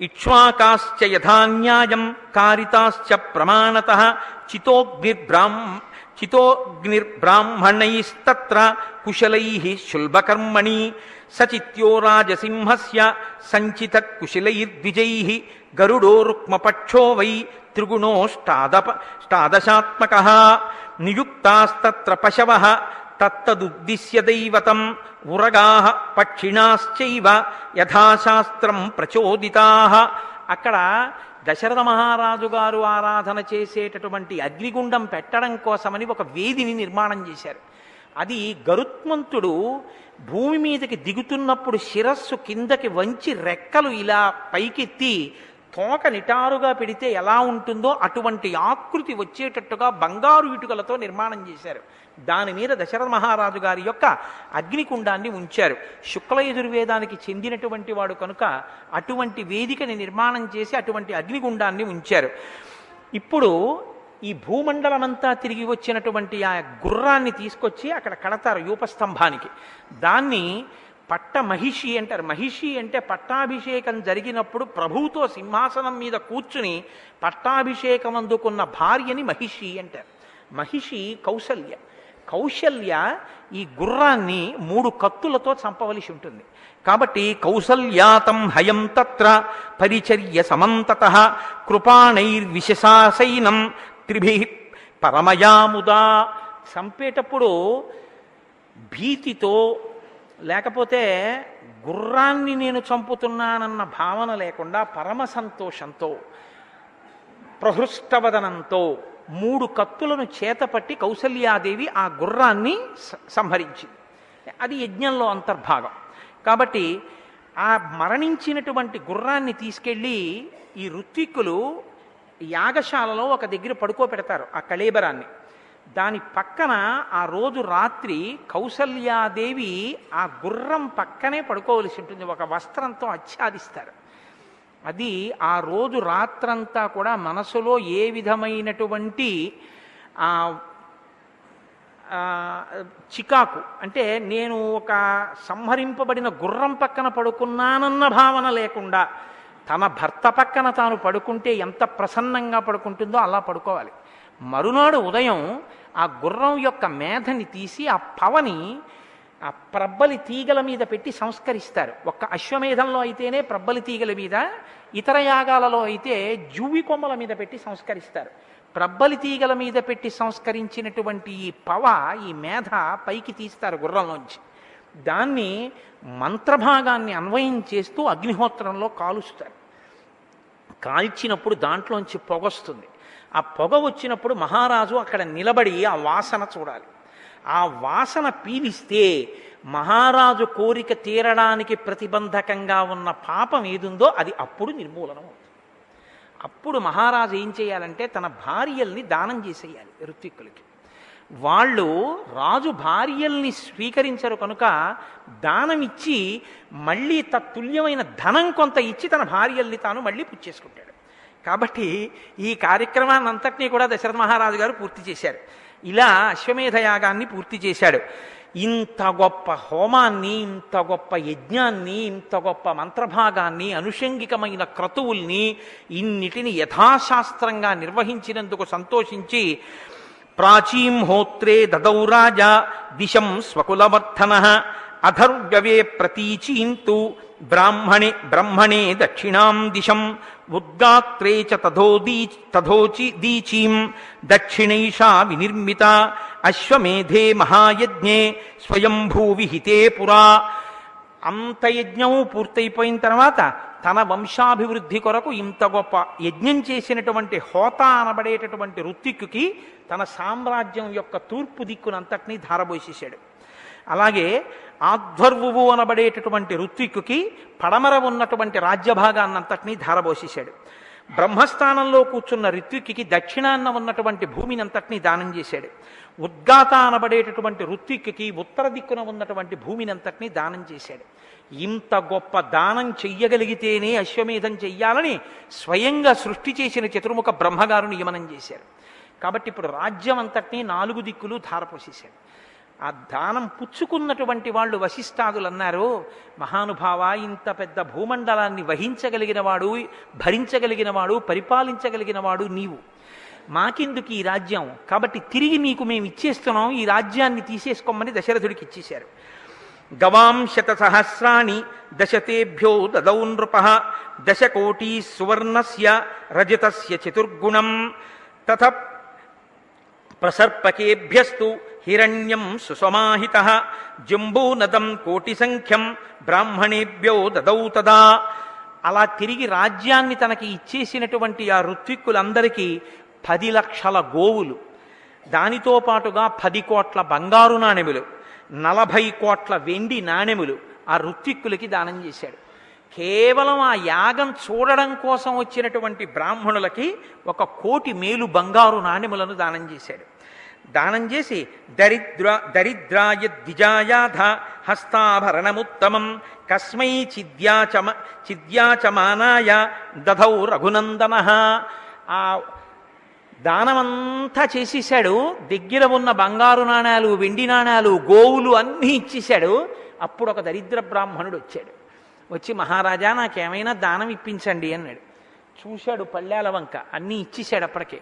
ఇక్ష్వాకాశ్చ యథాన్యాయం కారితాశ్చ ప్రమాణత చితోగ్నిర్బ్రాహ్మ చితోగ్నిర్బ్రాహ్మణైస్తత్ర కుశలై శుల్బకర్మణి సచిత్యో రాజసింహస్య సంచిత కుశలైర్ద్విజై గరుడో రుక్మపక్షో వై త్రిగుణోష్టాదప ష్టాదశాత్మక నియుక్తాస్తత్ర పశవ తత్తదుద్దిశ్య దైవతం ఉరగా పక్షిణాశ్చైవ యథాశాస్త్రం ప్రచోదితా. అక్కడ దశరథ మహారాజు గారు ఆరాధన చేసేటటువంటి అగ్నిగుండం పెట్టడం కోసమని ఒక వేదిని నిర్మాణం చేశారు. అది గరుత్మంతుడు భూమి మీదకి దిగుతున్నప్పుడు శిరస్సు కిందకి వంచి రెక్కలు ఇలా పైకెత్తి తోక నిటారుగా పెడితే ఎలా ఉంటుందో అటువంటి ఆకృతి వచ్చేటట్టుగా బంగారు ఇటుకలతో నిర్మాణం చేశారు. దాని మీద దశరథ మహారాజు గారి యొక్క అగ్నికుండాన్ని ఉంచారు. శుక్ల యజుర్వేదానికి చెందినటువంటి వాడు కనుక అటువంటి వేదికని నిర్మాణం చేసి అటువంటి అగ్నిగుండాన్ని ఉంచారు. ఇప్పుడు ఈ భూమండలమంతా తిరిగి వచ్చినటువంటి ఆ గుర్రాన్ని తీసుకొచ్చి అక్కడ కడతారు యూపస్తంభానికి. దాన్ని పట్ట మహిషి అంటారు. మహిషి అంటే పట్టాభిషేకం జరిగినప్పుడు ప్రభువుతో సింహాసనం మీద కూర్చుని పట్టాభిషేకం అందుకున్న భార్యని మహిషి అంటారు. మహిషి కౌసల్య. కౌశల్య ఈ గుర్రాన్ని మూడు కత్తులతో చంపవలసి ఉంటుంది. కాబట్టి కౌసల్యాతం హయం తత్ర పరిచర్య సమంతత కృపాణైర్విశసాసైనం త్రిభి పరమయాముదా. చంపేటప్పుడు భీతితో లేకపోతే గుర్రాన్ని నేను చంపుతున్నానన్న భావన లేకుండా పరమ సంతోషంతో ప్రహృష్టవదనంతో మూడు కత్తులను చేతపట్టి కౌసల్యాదేవి ఆ గుర్రాన్ని సంహరించింది. అది యజ్ఞంలో అంతర్భాగం. కాబట్టి ఆ మరణించినటువంటి గుర్రాన్ని తీసుకెళ్ళి ఈ ఋత్విక్కులు యాగశాలలో ఒక దగ్గర పడుకోబెడతారు ఆ కళేబరాన్ని. దాని పక్కన ఆ రోజు రాత్రి కౌసల్యాదేవి ఆ గుర్రం పక్కనే పడుకోవలసి ఉంటుంది ఒక వస్త్రంతో ఆచ్ఛాదిస్తారు. అది ఆ రోజు రాత్రంతా కూడా మనసులో ఏ విధమైనటువంటి ఆ చికాకు అంటే నేను ఒక సంహరింపబడిన గుర్రం పక్కన పడుకున్నానన్న భావన లేకుండా తన భర్త పక్కన తాను పడుకుంటే ఎంత ప్రసన్నంగా పడుకుంటుందో అలా పడుకోవాలి. మరునాడు ఉదయం ఆ గుర్రం యొక్క మేధని తీసి ఆ పవని ఆ ప్రబ్బలి తీగల మీద పెట్టి సంస్కరిస్తారు. ఒక్క అశ్వమేధంలో అయితేనే ప్రబ్బలి తీగల మీద ఇతర యాగాలలో అయితే జువ్వి కొమ్మల మీద పెట్టి సంస్కరిస్తారు. ప్రబ్బలి తీగల మీద పెట్టి సంస్కరించినటువంటి ఈ పవ ఈ మేధ పైకి తీస్తారు గుర్రంలోంచి. దాన్ని మంత్రభాగాన్ని అన్వయం చేస్తూ అగ్నిహోత్రంలో కాలుస్తారు. కాల్చినప్పుడు దాంట్లోంచి పొగొస్తుంది ఆ పొగ వచ్చినప్పుడు మహారాజు అక్కడ నిలబడి ఆ వాసన చూడాలి. ఆ వాసన పీలిస్తే మహారాజు కోరిక తీరడానికి ప్రతిబంధకంగా ఉన్న పాపం ఏదుందో అది అప్పుడు నిర్మూలనం అవుతుంది. అప్పుడు మహారాజు ఏం చేయాలంటే తన భార్యల్ని దానం చేసేయాలి ఋత్విక్కులకి. వాళ్ళు రాజు భార్యల్ని స్వీకరించరు కనుక దానం ఇచ్చి మళ్ళీ తత్తుల్యమైన ధనం కొంత ఇచ్చి తన భార్యల్ని తాను మళ్ళీ పుచ్చేసుకుంటాడు కాబట్టి ఈ కార్యక్రమాన్ని అంతటినీ కూడా దశరథ మహారాజు గారు పూర్తి చేశారు. ఇలా అశ్వమేధ యాగాన్ని పూర్తి చేశాడు. ఇంత గొప్ప హోమాన్ని ఇంత గొప్ప యజ్ఞాన్ని ఇంత గొప్ప మంత్రభాగాన్ని అనుషంగికమైన క్రతువుల్ని ఇన్నిటిని యథాశాస్త్రంగా నిర్వహించినందుకు సంతోషించి ప్రాచీం హోత్రే దదౌ రాజా దిశం స్వకులవర్ధన అధర్వ్యవే ప్రతీచీంతు బ్రాహ్మణే బ్రహ్మణే దక్షిణాం దిశం ఉద్గాత్రే చ తథోదీ తథోచి దీచీం దక్షిణైషా వినిర్మిత అశ్వమేధే మహాయజ్ఞే స్వయంభూ విహితే పురా. అంత యజ్ఞం పూర్తయిపోయిన తర్వాత తన వంశాభివృద్ధి కొరకు ఇంత గొప్ప యజ్ఞం చేసినటువంటి హోత అనబడేటటువంటి ఋత్విక్కుకి తన సామ్రాజ్యం యొక్క తూర్పు దిక్కునంతటినీ ధారబోసేశాడు. అలాగే ఆధ్వర్వువు అనబడేటటువంటి ఋత్విక్కుకి పడమర ఉన్నటువంటి రాజ్యభాగాన్నంతటినీ ధారబోసేశాడు. బ్రహ్మస్థానంలో కూర్చున్న ఋత్విక్కి దక్షిణాన్న ఉన్నటువంటి భూమిని అంతటినీ దానం చేశాడు. ఉద్గాత అనబడేటటువంటి ఋత్విక్కి ఉత్తర దిక్కున ఉన్నటువంటి భూమిని అంతటినీ దానం చేశాడు. ఇంత గొప్ప దానం చెయ్యగలిగితేనే అశ్వమేధం చెయ్యాలని స్వయంగా సృష్టి చేసిన చతుర్ముఖ బ్రహ్మగారు నియమనం చేశారు. కాబట్టి ఇప్పుడు రాజ్యం అంతటినీ నాలుగు దిక్కులు ధారపోసేశాడు. ఆ దానం పుచ్చుకున్నటువంటి వాళ్ళు వశిష్ఠాదులు అన్నారు మహానుభావ ఇంత పెద్ద భూమండలాన్ని వహించగలిగిన వాడు భరించగలిగిన వాడు పరిపాలించగలిగిన వాడు నీవు. మాకెందుకు ఈ రాజ్యం? కాబట్టి తిరిగి నీకు మేము ఇచ్చేస్తున్నాం ఈ రాజ్యాన్ని తీసేసుకోమని దశరథుడికి ఇచ్చేశారు. గవాం శత సహస్రాణి దశతేభ్యో దదౌ నృప దశకోటీ సువర్ణస్య రజతస్య చతుర్గుణం తథ ప్రసర్పకేభ్యస్తు హిరణ్యం సుసమాహిత జంబూనదం కోటి సంఖ్యం బ్రాహ్మణేభ్యో దదౌ తదా అలా తిరిగి రాజ్యాన్ని తనకి ఇచ్చేసినటువంటి ఆ ఋత్విక్కులందరికీ పది లక్షల గోవులు. దానితో పాటుగా పది కోట్ల బంగారు నాణెములు నలభై కోట్ల వెండి నాణెములు ఆ ఋత్విక్కులకి దానం చేశాడు. కేవలం ఆ యాగం చూడడం కోసం వచ్చినటువంటి బ్రాహ్మణులకి ఒక కోటి మేలు బంగారు నాణెములను దానం చేశాడు. దానం చేసి దరిద్ర దరిద్రాయ ద్విజాయాధ హస్తాభరణముత్తమం కస్మై చిద్యాచమ చిద్యాచమానాయ దధౌ రఘునందన. ఆ దానమంతా చేసేసాడు దగ్గర ఉన్న బంగారు నాణాలు వెండి నాణాలు గోవులు అన్నీ ఇచ్చేశాడు. అప్పుడు ఒక దరిద్ర బ్రాహ్మణుడు వచ్చాడు. వచ్చి మహారాజా నాకేమైనా దానం ఇప్పించండి అన్నాడు. చూశాడు పళ్ళాల వంక. అన్నీ ఇచ్చేశాడు అప్పటికే.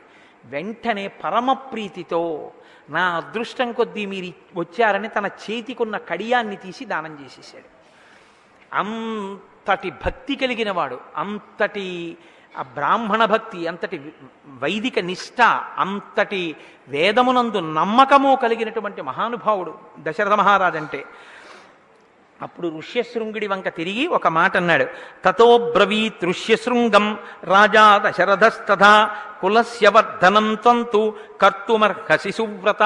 వెంటనే పరమప్రీతితో నా అదృష్టం కొద్దీ మీరు వచ్చారని తన చేతికున్న కడియాన్ని తీసి దానం చేసేసాడు అంతటి భక్తి కలిగిన వాడు అంతటి ఆ బ్రాహ్మణ భక్తి అంతటి వైదిక నిష్ఠ అంతటి వేదమునందు నమ్మకము కలిగినటువంటి మహానుభావుడు దశరథ మహారాజ్ అంటే అప్పుడు ఋష్యశృంగుడి వంక తిరిగి ఒక మాట అన్నాడు. తతో బ్రవీత్ ఋష్యశృంగం రాజా దశరథస్తథా కులస్యవర్ధనం తంతు కర్తుమర్హసి సువ్రత.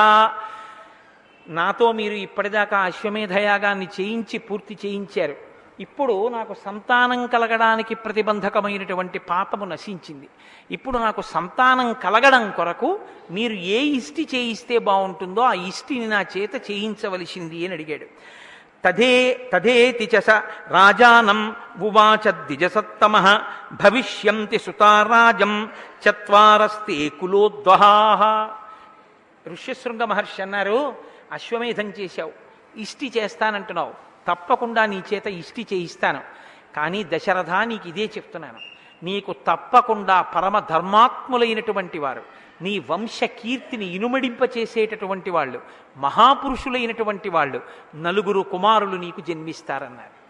నాతో మీరు ఇప్పటిదాకా అశ్వమేధయాగాన్ని చేయించి పూర్తి చేయించారు. ఇప్పుడు నాకు సంతానం కలగడానికి ప్రతిబంధకమైనటువంటి పాపము నశించింది. ఇప్పుడు నాకు సంతానం కలగడం కొరకు మీరు ఏ ఇష్టి చేయిస్తే బాగుంటుందో ఆ ఇష్టిని నా చేత చేయించవలసింది అని అడిగాడు. తదే తదేతి చ స రాజానం ఉవాచ ద్విజసత్తమ భవిష్యంతి సుతారాజం చత్వారస్తే కులోద్వహా. ఋష్యశృంగ మహర్షి అన్నారు అశ్వమేధం చేశావు ఇష్టి చేస్తానంటున్నావు తప్పకుండా నీ చేత ఇష్టి చేయిస్తాను కానీ దశరథ నీకు ఇదే చెప్తున్నాను నీకు తప్పకుండా పరమ ధర్మాత్ములైనటువంటి వారు నీ వంశ కీర్తిని ఇనుమడింపచేసేటటువంటి వాళ్ళు మహాపురుషులైనటువంటి వాళ్ళు నలుగురు కుమారులు నీకు జన్మిస్తారన్నారు.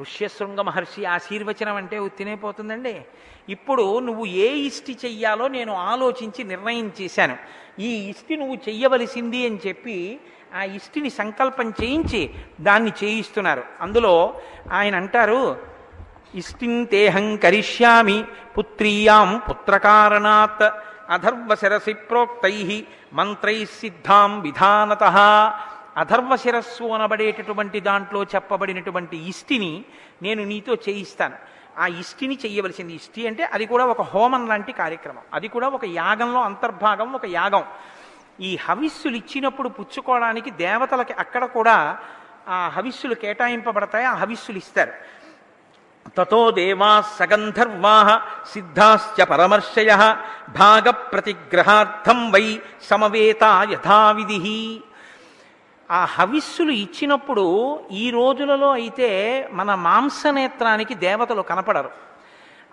ఋష్యశృంగ మహర్షి ఆశీర్వచనం అంటే తినైపోతుందండి ఇప్పుడు నువ్వు ఏ ఇష్టి చెయ్యాలో నేను ఆలోచించి నిర్ణయం చేశాను. ఈ ఇష్టి నువ్వు చెయ్యవలసింది అని చెప్పి ఆ ఇష్టిని సంకల్పం చేయించి దాన్ని చేయిస్తున్నారు. అందులో ఆయన అంటారు ఇష్టింతేహం కరిష్యామి పుత్రీయాం పుత్రకారణాత్ అధర్వశిరసి ప్రోక్తై మంత్రై సిద్ధాం విధానత. అధర్వశిరస్సు అనబడేటటువంటి దాంట్లో చెప్పబడినటువంటి ఇష్టిని నేను నీతో చేయిస్తాను. ఆ ఇష్టిని చేయవలసింది ఇష్టి అంటే అది కూడా ఒక హోమం లాంటి కార్యక్రమం. అది కూడా ఒక యాగంలో అంతర్భాగం ఒక యాగం. ఈ హవిస్సులు ఇచ్చినప్పుడు పుచ్చుకోవడానికి దేవతలకి అక్కడ కూడా ఆ హవిస్సులు కేటాయింపబడతాయి ఆ హవిస్సులు ఇస్తారు తతో దేవా సగంధర్వా సిద్ధాశ్చ పరమర్శయ భాగ ప్రతిగ్రహార్థం వై సమవేత యథావిధి. ఆ హవిస్సులు ఇచ్చినప్పుడు ఈ రోజులలో అయితే మన మాంసనేత్రానికి దేవతలు కనపడరు.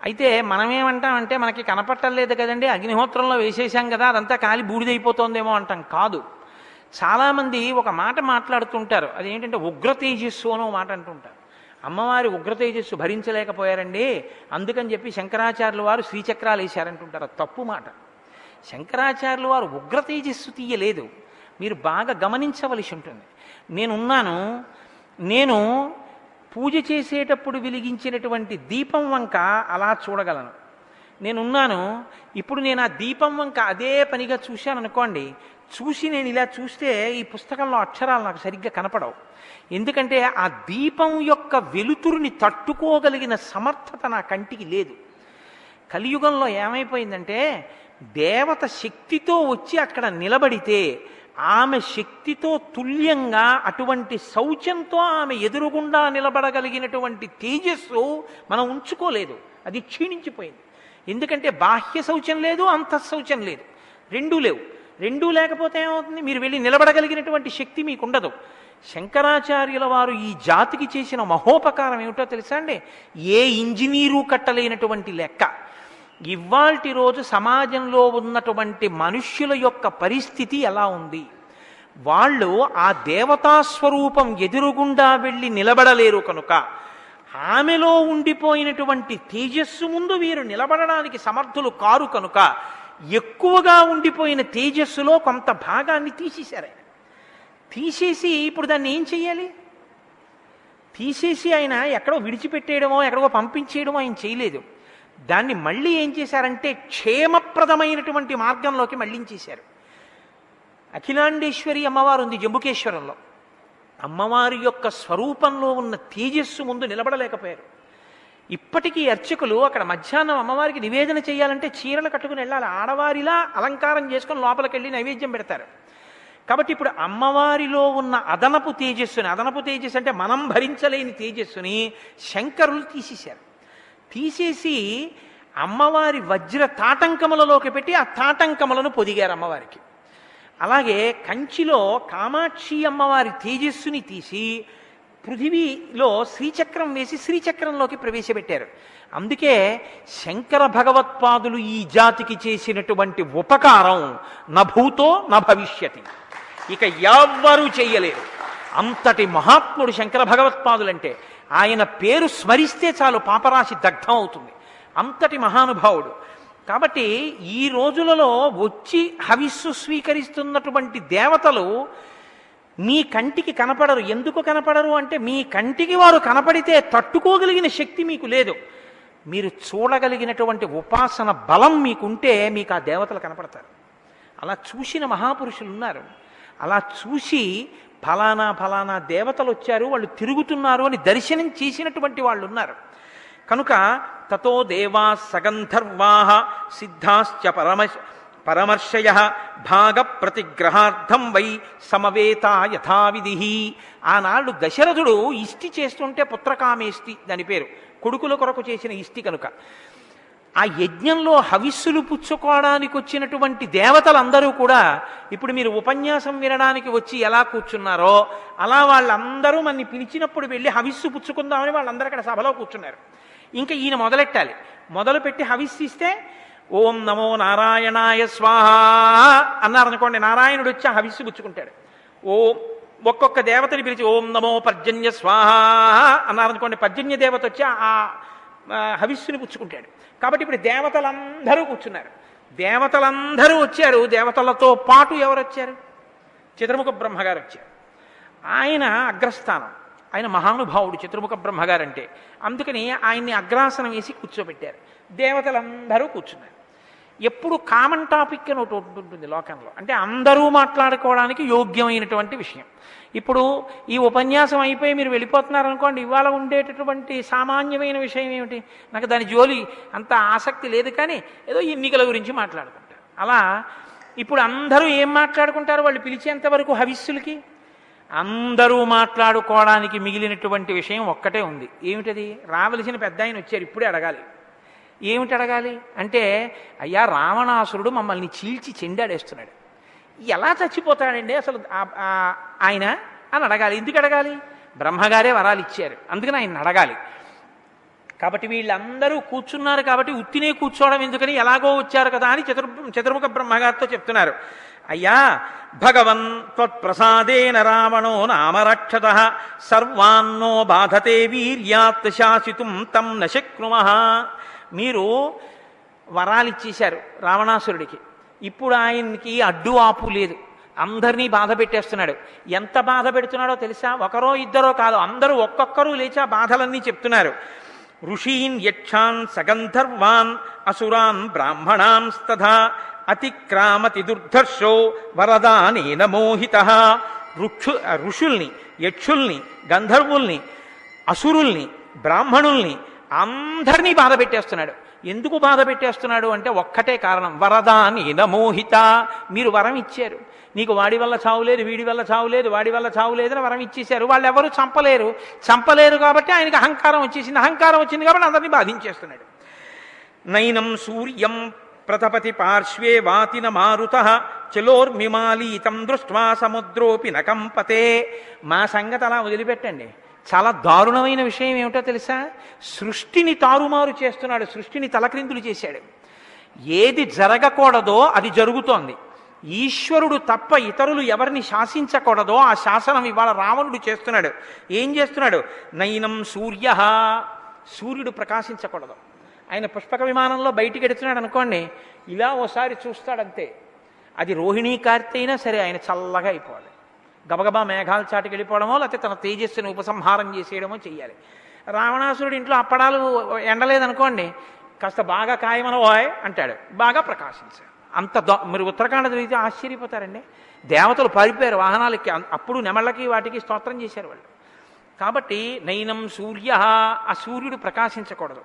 అయితే మనమేమంటామంటే మనకి కనపట్టలేదు కదండి అగ్నిహోత్రంలో వేసేసాం కదా అదంతా కాలి బూడిదైపోతోందేమో అంటాం. కాదు. చాలామంది ఒక మాట మాట్లాడుతుంటారు అదేంటంటే ఉగ్ర తేజస్సు అనో మాట అంటుంటారు. అమ్మవారి ఉగ్ర తేజస్సు భరించలేకపోయారండి. అందుకని చెప్పి శంకరాచార్యులు వారు శ్రీచక్రాలు వేశారంటుంటారు తప్పు మాట. శంకరాచార్యులు వారు ఉగ్ర తేజస్సు తీయలేదు. మీరు బాగా గమనించవలసి ఉంటుంది. నేనున్నాను. నేను పూజ చేసేటప్పుడు వెలిగించినటువంటి దీపం వంక అలా చూడగలను. నేనున్నాను. ఇప్పుడు నేను ఆ దీపం వంక అదే పనిగా చూశాను అనుకోండి చూసి నేను ఇలా చూస్తే ఈ పుస్తకంలో అక్షరాలు నాకు సరిగ్గా కనపడవు. ఎందుకంటే ఆ దీపం యొక్క వెలుతురుని తట్టుకోగలిగిన సమర్థత నా కంటికి లేదు. కలియుగంలో ఏమైపోయిందంటే దేవత శక్తితో వచ్చి అక్కడ నిలబడితే ఆమె శక్తితో తుల్యంగా అటువంటి శౌచంతో ఆమె ఎదురుగుండా నిలబడగలిగినటువంటి తేజస్సు మనం ఉంచుకోలేదు. అది క్షీణించిపోయింది. ఎందుకంటే బాహ్య శౌచం లేదు అంతఃశౌచం లేదు. రెండూ లేవు. రెండూ లేకపోతే ఏమవుతుంది? మీరు వెళ్ళి నిలబడగలిగినటువంటి శక్తి మీకు ఉండదు శంకరాచార్యుల వారు ఈ జాతికి చేసిన మహోపకారం ఏమిటో తెలుసా అండి? ఏ ఇంజనీరు కట్టలేనటువంటి లెక్క. ఇవాల్టి రోజు సమాజంలో ఉన్నటువంటి మనుష్యుల యొక్క పరిస్థితి ఎలా ఉంది? వాళ్ళు ఆ దేవతా స్వరూపం ఎదురుగుండా వెళ్ళి నిలబడలేరు కనుక. ఆమెలో ఉండిపోయినటువంటి తేజస్సు ముందు వీరు నిలబడడానికి సమర్థులు కారు కనుక. ఎక్కువగా ఉండిపోయిన తేజస్సులో కొంత భాగాన్ని తీసేశారు ఆయన. తీసేసి ఇప్పుడు దాన్ని ఏం చెయ్యాలి తీసేసి ఆయన ఎక్కడో విడిచిపెట్టేయడమో ఎక్కడో పంపించేయడమో ఆయన చేయలేదు. దాన్ని మళ్ళీ ఏం చేశారంటే క్షేమప్రదమైనటువంటి మార్గంలోకి మళ్ళించేశారు అఖిలాండేశ్వరి అమ్మవారు ఉంది జంబుకేశ్వరంలో. అమ్మవారి యొక్క స్వరూపంలో ఉన్న తేజస్సు ముందు నిలబడలేకపోయారు. ఇప్పటికీ అర్చకులు అక్కడ మధ్యాహ్నం అమ్మవారికి నివేదన చేయాలంటే చీరలు కట్టుకుని వెళ్ళాలి. ఆడవారిలా అలంకారం చేసుకుని లోపలికి వెళ్ళి నైవేద్యం పెడతారు. కాబట్టి ఇప్పుడు అమ్మవారిలో ఉన్న అదనపు తేజస్సుని అదనపు తేజస్సు అంటే మనం భరించలేని తేజస్సుని శంకరులు తీసేశారు. తీసేసి అమ్మవారి వజ్ర తాటంకములలోకి పెట్టి ఆ తాటంకములను పొదిగారు అమ్మవారికి. అలాగే కంచిలో కామాక్షి అమ్మవారి తేజస్సుని తీసి పృథివీలో శ్రీచక్రం వేసి శ్రీచక్రంలోకి ప్రవేశపెట్టారు. అందుకే శంకర భగవత్పాదులు ఈ జాతికి చేసినటువంటి ఉపకారం నభూతో న ఇక ఎవ్వరూ చెయ్యలేరు అంతటి మహాత్ముడు శంకర భగవత్పాదులంటే ఆయన పేరు స్మరిస్తే చాలు పాపరాశి దగ్ధం అవుతుంది. అంతటి మహానుభావుడు. కాబట్టి ఈ రోజులలో వచ్చి హవిస్సు స్వీకరిస్తున్నటువంటి దేవతలు మీ కంటికి కనపడరు. ఎందుకు కనపడరు అంటే మీ కంటికి వారు కనపడితే తట్టుకోగలిగిన శక్తి మీకు లేదు. మీరు చూడగలిగినటువంటి ఉపాసన బలం మీకుంటే మీకు ఆ దేవతలు కనపడతారు. అలా చూసిన మహాపురుషులు ఉన్నారు. అలా చూసి ఫలానా ఫలానా దేవతలు వచ్చారు వాళ్ళు తిరుగుతున్నారు అని దర్శనం చేసినటువంటి వాళ్ళు ఉన్నారు. కనుక తతో దేవా సగంధర్వాహ సిద్ధాశ్చ పరమ పరమర్శయ భాగ ప్రతిగ్రహార్థం వై సమవేత యథావిధి. ఆనాడు దశరథుడు ఇష్టి చేస్తుంటే పుత్రకామేష్టి దాని పేరు. కొడుకుల కొరకు చేసిన ఇష్టి కనుక. ఆ యజ్ఞంలో హవిస్సులు పుచ్చుకోవడానికి వచ్చినటువంటి దేవతలందరూ కూడా ఇప్పుడు మీరు ఉపన్యాసం వినడానికి వచ్చి ఎలా కూర్చున్నారో అలా వాళ్ళందరూ మనని పిలిచినప్పుడు వెళ్ళి హవిస్సు పుచ్చుకుందామని వాళ్ళందరూ అక్కడ సభలో కూర్చున్నారు. ఇంకా ఈయన మొదలెట్టాలి. మొదలుపెట్టి హవిస్సు ఇస్తే ఓం నమో నారాయణాయ స్వాహ అన్నారనుకోండి నారాయణుడు వచ్చి హవిస్సు పుచ్చుకుంటాడు ఓం ఒక్కొక్క దేవతని పిలిచి ఓం నమో పర్జన్య స్వాహ అన్నారనుకోండి పర్జన్య దేవత వచ్చి ఆ హవిస్సుని పుచ్చుకుంటాడు కాబట్టి ఇప్పుడు దేవతలందరూ కూర్చున్నారు. దేవతలందరూ వచ్చారు దేవతలతో పాటు ఎవరు వచ్చారు చతుర్ముఖ బ్రహ్మగారు వచ్చారు ఆయన అగ్రస్థానం ఆయన మహానుభావుడు చతుర్ముఖ బ్రహ్మగారు అంటే అందుకని ఆయన్ని అగ్రాసనం వేసి కూర్చోబెట్టారు. దేవతలందరూ కూర్చున్నారు. ఎప్పుడు కామన్ టాపిక్ అని ఒకటి ఉంటుంది లోకంలో. అంటే అందరూ మాట్లాడుకోవడానికి యోగ్యమైనటువంటి విషయం. ఇప్పుడు ఈ ఉపన్యాసం అయిపోయి మీరు వెళ్ళిపోతున్నారు అనుకోండి ఇవాళ ఉండేటటువంటి సామాన్యమైన విషయం ఏమిటి? నాకు దాని జోలి అంత ఆసక్తి లేదు కానీ ఏదో ఎన్నికల గురించి మాట్లాడుకుంటారు అలా ఇప్పుడు అందరూ ఏం మాట్లాడుకుంటారు? వాళ్ళు పిలిచేంత వరకు హవిస్సులకి? అందరూ మాట్లాడుకోవడానికి మిగిలినటువంటి విషయం ఒక్కటే ఉంది. ఏమిటది? రావలసిన పెద్ద ఆయన వచ్చారు ఇప్పుడే అడగాలి. ఏమిటి అడగాలి? అంటే అయ్యా రావణాసురుడు మమ్మల్ని చీల్చి చెండాడేస్తున్నాడు. ఎలా చచ్చిపోతాడండి అసలు ఆయన అని అడగాలి. ఎందుకు అడగాలి? బ్రహ్మగారే వరాలు ఇచ్చారు. అందుకని ఆయన అడగాలి. కాబట్టి వీళ్ళందరూ కూర్చున్నారు కాబట్టి ఉత్తినే కూర్చోవడం ఎందుకని ఎలాగో వచ్చారు కదా అని చతుర్ చతుర్ముఖ బ్రహ్మగారితో చెప్తున్నారు. అయ్యా భగవన్ త్వత్ప్రసాదేన రావణో నామరక్షత సర్వాన్నో బాధతే వీర్యాత్ శాసితుం తం నశక్నుమ. మీరు వరాలు ఇచ్చేశారు రావణాసురుడికి. ఇప్పుడు ఆయనకి అడ్డు ఆపు లేదు. అందరినీ బాధ పెట్టేస్తున్నాడు. ఎంత బాధ పెడుతున్నాడో తెలుసా? ఒకరో ఇద్దరో కాదు అందరూ ఒక్కొక్కరు లేచి ఆ బాధలన్నీ చెప్తున్నారు. ఋషీన్ యక్షాన్ సగంధర్వాన్ అసురాన్ బ్రాహ్మణాంస్తథా అతిక్రామతి దుర్ధర్షో వరదానేన మోహిత ఋక్షు ఋషుల్ని యక్షుల్ని గంధర్వుల్ని అసురుల్ని బ్రాహ్మణుల్ని అందరినీ బాధ పెట్టేస్తున్నాడు. ఎందుకు బాధ పెట్టేస్తున్నాడు అంటే ఒక్కటే కారణం. వరదాని మోహిత. మీరు వరం ఇచ్చారు. నీకు వాడి వల్ల చావులేదు వీడి వల్ల చావులేదు వాడి వల్ల చావులేదు అని వరం ఇచ్చేశారు. వాళ్ళు ఎవరు చంపలేరు. చంపలేరు కాబట్టి ఆయనకి అహంకారం వచ్చేసింది. అహంకారం వచ్చింది కాబట్టి అందరినీ బాధించేస్తున్నాడు. నైనం సూర్యం ప్రతపతి పార్శ్వే వాతిన మారుత. చలోర్మిమాలీతం దృష్ట్వా సముద్రోపి నకంపతే మా సంగతి అలా వదిలిపెట్టండి. చాలా దారుణమైన విషయం ఏమిటో తెలుసా? సృష్టిని తారుమారు చేస్తున్నాడు సృష్టిని తలక్రిందులు చేశాడు. ఏది జరగకూడదో అది జరుగుతోంది. ఈశ్వరుడు తప్ప ఇతరులు ఎవరిని శాసించకూడదో ఆ శాసనం ఇవాళ రావణుడు చేస్తున్నాడు. ఏం చేస్తున్నాడు? నయనం సూర్య సూర్యుడు ప్రకాశించకూడదు. ఆయన పుష్పక విమానంలో బయటికి ఎడుతున్నాడు అనుకోండి ఇలా ఓసారి చూస్తాడంతే. అది రోహిణీ కార్తె అయినా సరే ఆయన చల్లగా అయిపోవాలి. గబగబా మేఘాల చాటికి వెళ్ళిపోవడమో లేకపోతే తన తేజస్సుని ఉపసంహారం చేసేయడమో చెయ్యాలి. రావణాసురుడు ఇంట్లో అప్పడాలు ఎండలేదనుకోండి కాస్త బాగా కాయమనవాయ్ అంటాడు. బాగా ప్రకాశించాడు. అంత దో మీరు ఉత్తరాఖండ జరిగితే ఆశ్చర్యపోతారండి. దేవతలు పారిపోయారు వాహనాలకి అప్పుడు నెమళ్ళకి వాటికి స్తోత్రం చేశారు వాళ్ళు. కాబట్టి నైనం సూర్య ఆ సూర్యుడు ప్రకాశించకూడదు.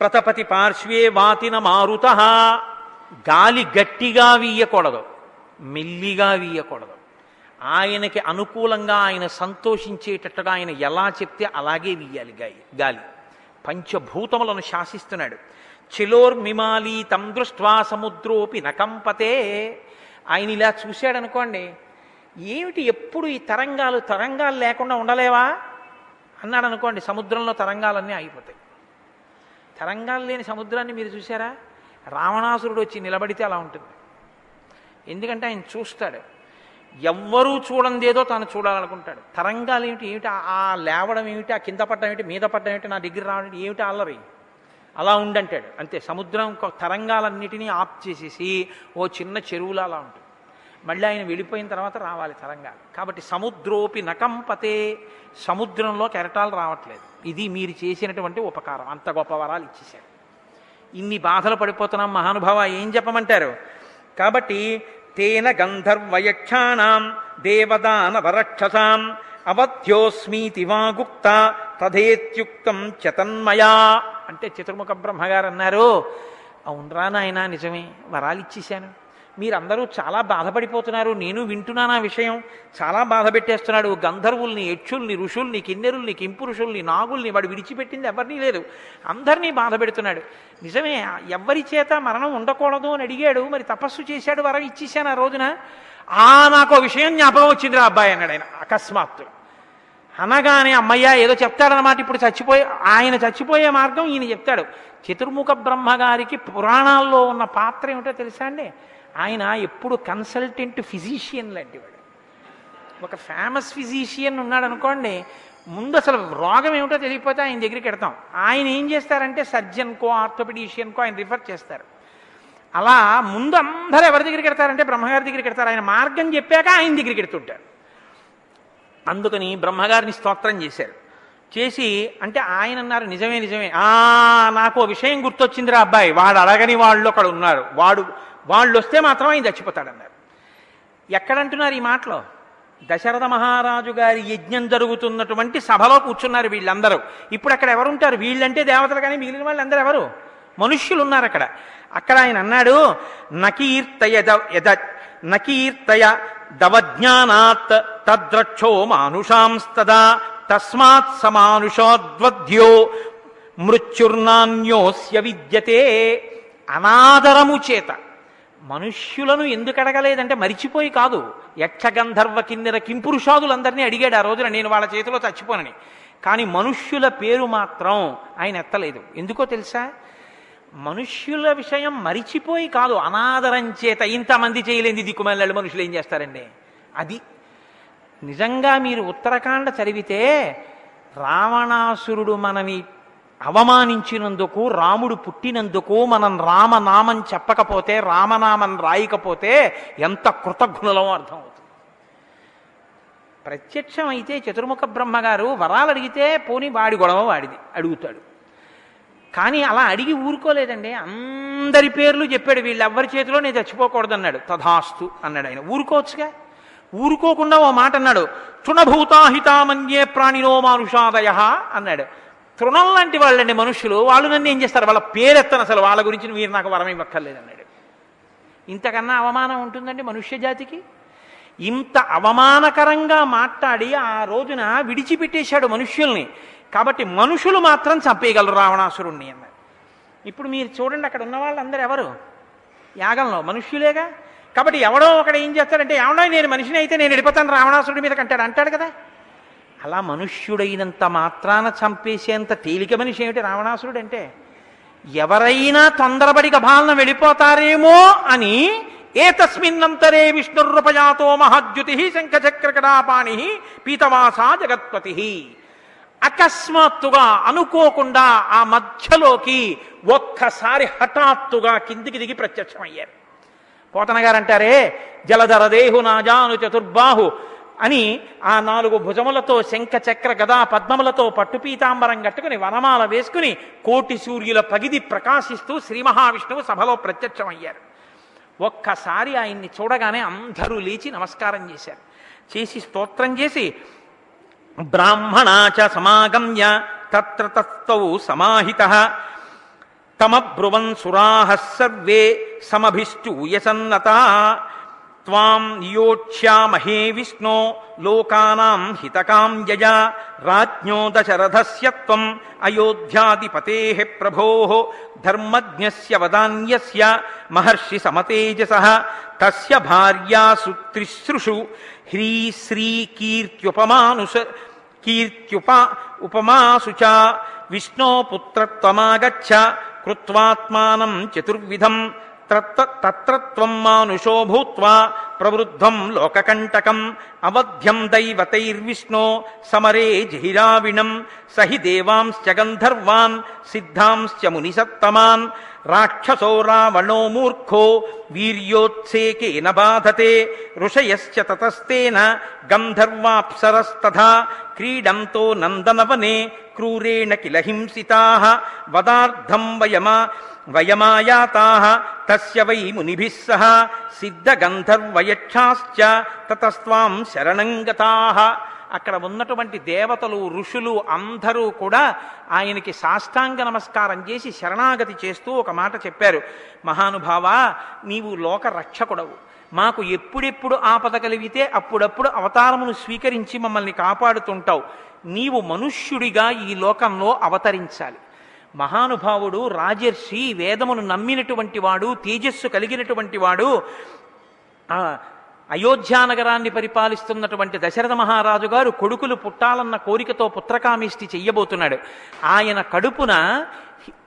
ప్రతపతి పార్శ్వే వాతిన మారుత గాలి గట్టిగా వీయకూడదు. మెల్లిగా వీయకూడదు. ఆయనకి అనుకూలంగా ఆయన సంతోషించేటట్టుగా ఆయన ఎలా చెప్తే అలాగే వీయాలి గాలి గాలి. పంచభూతములను శాసిస్తున్నాడు. చిలోర్మిమాలి తం దృష్ట్వా సముద్రోపి నకంపతే. ఆయన ఇలా చూశాడనుకోండి ఏమిటి ఎప్పుడు ఈ తరంగాలు తరంగాలు లేకుండా ఉండలేవా? అన్నాడు అనుకోండి సముద్రంలో తరంగాలన్నీ ఆగిపోతాయి. తరంగాలు లేని సముద్రాన్ని మీరు చూసారా రావణాసురుడు వచ్చి నిలబడితే అలా ఉంటుంది. ఎందుకంటే ఆయన చూస్తాడు. ఎవ్వరూ చూడందేదో తాను చూడాలనుకుంటాడు. తరంగాలు ఏమిటి? ఏమిటి? ఆ- లేవడం ఏమిటి? ఆ కింద పడడం ఏమిటి? మీద పడడం ఏమిటి? నా దగ్గర రావడం ఏమిటి? అల్లరి. అలా ఉండంటాడు. అంతే. సముద్రం తరంగాలన్నిటినీ ఆఫ్ చేసేసి ఓ చిన్న చెరువులా అలా ఉంటుంది మళ్ళీ ఆయన వెళ్ళిపోయిన తర్వాత రావాలి తరంగాలు. కాబట్టి సముద్రోపి నకంపతే సముద్రంలో కెరటాలు రావట్లేదు. ఇది మీరు చేసినటువంటి ఉపకారం. అంత గొప్ప వరాలు ఇచ్చేశారు. ఇన్ని బాధలు పడిపోతున్నాం మహానుభావ. ఏం చెప్పమంటారు? కాబట్టి తేన గంధర్వయక్షాణం దేవదానవరక్షసాం అవధ్యోస్మీతి వా గుప్త తథేత్యుక్తం చతన్మయా. అంటే చతుర్ముఖ బ్రహ్మగారు అన్నారు అవునరా నాయన నిజమే వరాలు ఇచ్చేశాను మీరందరూ చాలా బాధపడిపోతున్నారు నేను వింటున్నాను ఆ విషయం? చాలా బాధ పెట్టేస్తున్నాడు. గంధర్వుల్ని యక్షుల్ని ఋషుల్ని కిన్నెరుల్ని కింపురుషుల్ని నాగుల్ని వాడు విడిచిపెట్టింది ఎవరినీ లేదు. అందరినీ బాధ పెడుతున్నాడు. నిజమే ఎవరి చేత మరణం ఉండకూడదు అని అడిగాడు మరి తపస్సు చేశాడు వరం ఇచ్చేశాను ఆ రోజున? ఆ నాకు విషయం జ్ఞాపకం వచ్చింది రా అబ్బాయి అన్నాడు ఆయన అకస్మాత్తు. అనగానే అమ్మయ్య ఏదో చెప్తాడనమాట ఇప్పుడు చచ్చిపోయే ఆయన చచ్చిపోయే మార్గం ఈయన చెప్తాడు. చతుర్ముఖ బ్రహ్మగారికి పురాణాల్లో ఉన్న పాత్ర ఏమిటో తెలుసా అండి? ఆయన ఎప్పుడు కన్సల్టెంట్ ఫిజీషియన్ లాంటివాడు. ఒక ఫేమస్ ఫిజీషియన్ ఉన్నాడు అనుకోండి ముందు అసలు రోగం ఏమిటో తెలియకపోతే ఆయన దగ్గరికి వెడతాం ఆయన ఏం చేస్తారంటే సర్జన్కో ఆర్థోపెడీషియన్కో ఆయన రిఫర్ చేస్తారు. అలా ముందు అందరూ ఎవరి దగ్గరికి వెడతారంటే బ్రహ్మగారి దగ్గరికి వెడతారు ఆయన మార్గం చెప్పాక ఆయన దగ్గరికి వెడుతుంటారు అందుకని బ్రహ్మగారిని స్తోత్రం చేశారు. చేసి అంటే ఆయన అన్నారు నిజమే నిజమే. ఆ నాకు విషయం గుర్తొచ్చిందిరా అబ్బాయి. వాడు అడగని వాళ్ళు అక్కడ ఉన్నారు. వాడు వాళ్ళు వస్తే మాత్రం ఆయన చచ్చిపోతాడన్నారు. ఎక్కడంటున్నారు ఈ మాటలో? దశరథ మహారాజు గారి యజ్ఞం జరుగుతున్నటువంటి సభలో కూర్చున్నారు వీళ్ళందరూ. ఇప్పుడు అక్కడ ఎవరుంటారు? వీళ్ళంటే దేవతలు కానీ మిగిలిన వాళ్ళందరూ ఎవరు? మనుష్యులు ఉన్నారు అక్కడ. అక్కడ ఆయన అన్నాడు నకీర్తయ యద నకీర్తయ దవజ్ఞానాత్ తద్రక్షో మానుషాంస్తదా తస్మాత్ సమానుషోద్వద్యో మృత్యుర్నాన్యోస్య విద్యతే అనాదరము చేత. మనుష్యులను ఎందుకు అడగలేదంటే మరిచిపోయి కాదు. యక్షగంధర్వ కిందిర కింపురుషాదులందరినీ అడిగాడు ఆ రోజున. నేను వాళ్ళ చేతిలో చచ్చిపోనని. కానీ మనుష్యుల పేరు మాత్రం ఆయన ఎత్తలేదు. ఎందుకో తెలుసా? మనుష్యుల విషయం మరిచిపోయి కాదు. అనాదరం చేత ఇంతమంది చేయలేని దిక్కుమల్లెళ్ళు మనుషులు ఏం చేస్తారండి? అది నిజంగా మీరు ఉత్తరాఖండ చదివితే రావణాసురుడు మనమి అవమానించినందుకు రాముడు పుట్టినందుకు మనం రామనామం చెప్పకపోతే రామనామం రాయకపోతే ఎంత కృతజ్ఞులమో అర్థమవుతుంది. ప్రత్యక్షం అయితే చతుర్ముఖ బ్రహ్మగారు వరాలు అడిగితే పోని వాడి గొడవ వాడిది అడుగుతాడు. కానీ అలా అడిగి ఊరుకోలేదండి. అందరి పేర్లు చెప్పాడు వీళ్ళెవ్వరి చేతిలో నేను చచ్చిపోకూడదు అన్నాడు తథాస్తు అన్నాడు ఆయన. ఊరుకోవచ్చుగా? ఊరుకోకుండా ఓ మాట అన్నాడు. తృణభూతాహితామన్యే ప్రాణినో మానుషాదయ అన్నాడు. తృణం లాంటి వాళ్ళండి మనుషులు. వాళ్ళు నన్ను ఏం చేస్తారు? వాళ్ళ పేరెత్తను అసలు. వాళ్ళ గురించి మీరు నాకు వరం ఇవ్వక్కర్లేదన్నాడు ఇంతకన్నా అవమానం ఉంటుందండి మనుష్య జాతికి? ఇంత అవమానకరంగా మాట్లాడి ఆ రోజున విడిచిపెట్టేశాడు మనుష్యుల్ని. కాబట్టి మనుషులు మాత్రం చంపేయగలరు రావణాసురుణ్ణి అన్నారు ఇప్పుడు మీరు చూడండి అక్కడ ఉన్న వాళ్ళందరూ ఎవరు? యాగంలో మనుష్యులేగా? కాబట్టి ఎవడో ఒకడు ఏం చేస్తాడంటే ఎవడో నేను మనిషిని అయితే నేను ఎడిపోతాను రావణాసురుడి మీద కంటాడు అంటాడు కదా? అలా మనుష్యుడైనంత మాత్రాన చంపేసేంత తేలిక మనిషి ఏమిటి రావణాసురుడు అంటే ఎవరైనా తొందరపడి గభాలను వెళ్ళిపోతారేమో అని ఏతస్మిన్నంతరే విష్ణుర్రూపజాతో మహద్యుతి శంఖచక్రకడాపాణి పీతవాసా జగత్పతి. అకస్మాత్తుగా అనుకోకుండా ఆ మధ్యలోకి ఒక్కసారి హఠాత్తుగా కిందికి దిగి ప్రత్యక్షమయ్యారు. పోతన గారు అంటారే జలధర దేహు నాజాను చతుర్బాహు అని ఆ నాలుగు భుజములతో శంఖ చక్ర గదా పద్మములతో పట్టుపీతాంబరం కట్టుకుని వనమాల వేసుకుని కోటి సూర్యుల పగిది ప్రకాశిస్తూ శ్రీ మహావిష్ణువు సభలో ప్రత్యక్షమయ్యారు. ఒక్కసారి ఆయన్ని చూడగానే అందరూ లేచి నమస్కారం చేశారు. చేసి స్తోత్రం చేసి బ్రాహ్మణాచ సమాగమ్య తత్ర తత్తౌ సమాహిత తమబ్రువన్ సురాహ సర్వే సమభిష్టూయసన్నత త్వాం నియోక్ష్యామహే విష్ణో లోకానాం హితకాం యజ రాజ్ఞో దశరథస్య త్వం అయోధ్యాధిపతే ప్రభో ధర్మజ్ఞస్య వదాన్యస్య మహర్షి సమతేజస తస్య భార్యాసు త్రిసృషు హ్రీ శ్రీ కీర్త్యుపమానుస కీర్త్యుప ఉపమాసు చ విష్ణో పుత్రత్వమాగచ్చ కృత్వాత్మానం చతుర్విధం తత్ర త్వం మానుషో భూత్వా ప్రవృద్ధం లోకకంటకం అవధ్యం దైవతైర్విష్ణో సమరే జహిరావిణం సహి దేవాంశ్చ గంధర్వాన్ సిద్ధాంశ్చ మునిసత్తమాన్ రాక్షసో రావణో మూర్ఖో వీర్యోత్సేకేన బాధతే ఋషయశ్చ తతస్తేన గంధర్వాప్సరస్తథా క్రీడంతో నందనవనే క్రూరేణ కిల హింసితా వదార్థం వయమా వయమాయాతా తస్య వై మునిభిः సిద్ధగంధర్వయ యక్షాశ్చ తతస్వాం శరణంగతా అక్కడ ఉన్నటువంటి దేవతలు ఋషులు అందరూ కూడా ఆయనకి సాష్టాంగ నమస్కారం చేసి శరణాగతి చేస్తూ ఒక మాట చెప్పారు. మహానుభావ నీవు లోక రక్షకుడవు. మాకు ఎప్పుడెప్పుడు ఆపద కలిగితే అప్పుడప్పుడు అవతారమును స్వీకరించి మమ్మల్ని కాపాడుతుంటావు. నీవు మనుష్యుడిగా ఈ లోకంలో అవతరించాలి. మహానుభావుడు రాజర్షి వేదమును నమ్మినటువంటి వాడు తేజస్సు కలిగినటువంటి వాడు ఆ అయోధ్యానగరాన్ని పరిపాలిస్తున్నటువంటి దశరథ మహారాజు గారు కొడుకులు పుట్టాలన్న కోరికతో పుత్రకామిష్టి చెయ్యబోతున్నాడు. ఆయన కడుపున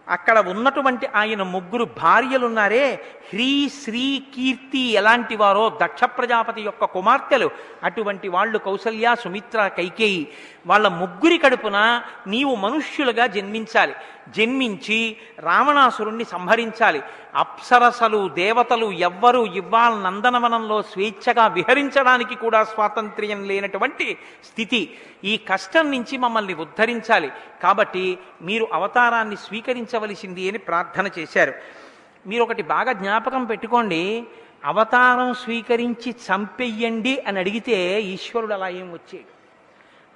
అక్కడ ఉన్నటువంటి ఆయన ముగ్గురు భార్యలున్నారే. హ్రీ శ్రీ కీర్తి ఎలాంటి వారో దక్ష ప్రజాపతి యొక్క కుమార్తెలు. అటువంటి వాళ్ళు కౌసల్య సుమిత్ర కైకేయి. వాళ్ళ ముగ్గురి కడుపున నీవు మనుష్యులుగా జన్మించాలి. జన్మించి రావణాసురుణ్ణి సంహరించాలి. అప్సరసలు దేవతలు ఎవ్వరూ ఇవ్వాల నందనవనంలో స్వేచ్ఛగా విహరించడానికి కూడా స్వాతంత్ర్యం లేనటువంటి స్థితి. ఈ కష్టం నుంచి మమ్మల్ని ఉద్ధరించాలి. కాబట్టి మీరు అవతారాన్ని స్వీకరించవలసింది అని ప్రార్థన చేశారు. మీరు ఒకటి బాగా జ్ఞాపకం పెట్టుకోండి. అవతారం స్వీకరించి చంపెయ్యండి అని అడిగితే ఈశ్వరుడు అలా ఏం వచ్చాడు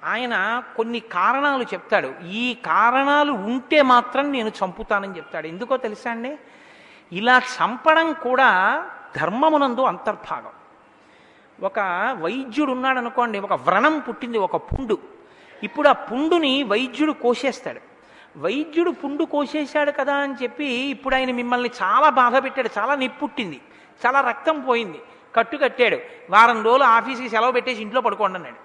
ఆయన కొన్ని కారణాలు చెప్తాడు. ఈ కారణాలు ఉంటే మాత్రం నేను చంపుతానని చెప్తాడు. ఎందుకో తెలుసా అండి? ఇలా చంపడం కూడా ధర్మమునందు అంతర్భాగం. ఒక వైద్యుడు ఉన్నాడు అనుకోండి ఒక వ్రణం పుట్టింది ఒక పుండు. ఇప్పుడు ఆ పుండుని వైద్యుడు కోసేస్తాడు. వైద్యుడు పుండు కోసేశాడు కదా అని చెప్పి ఇప్పుడు ఆయన మిమ్మల్ని చాలా బాధ పెట్టాడు చాలా నొప్పి పుట్టింది చాలా రక్తం పోయింది కట్టు కట్టాడు. వారం రోజులు ఆఫీస్కి సెలవు పెట్టేసి ఇంట్లో పడుకోండి అన్నాడు.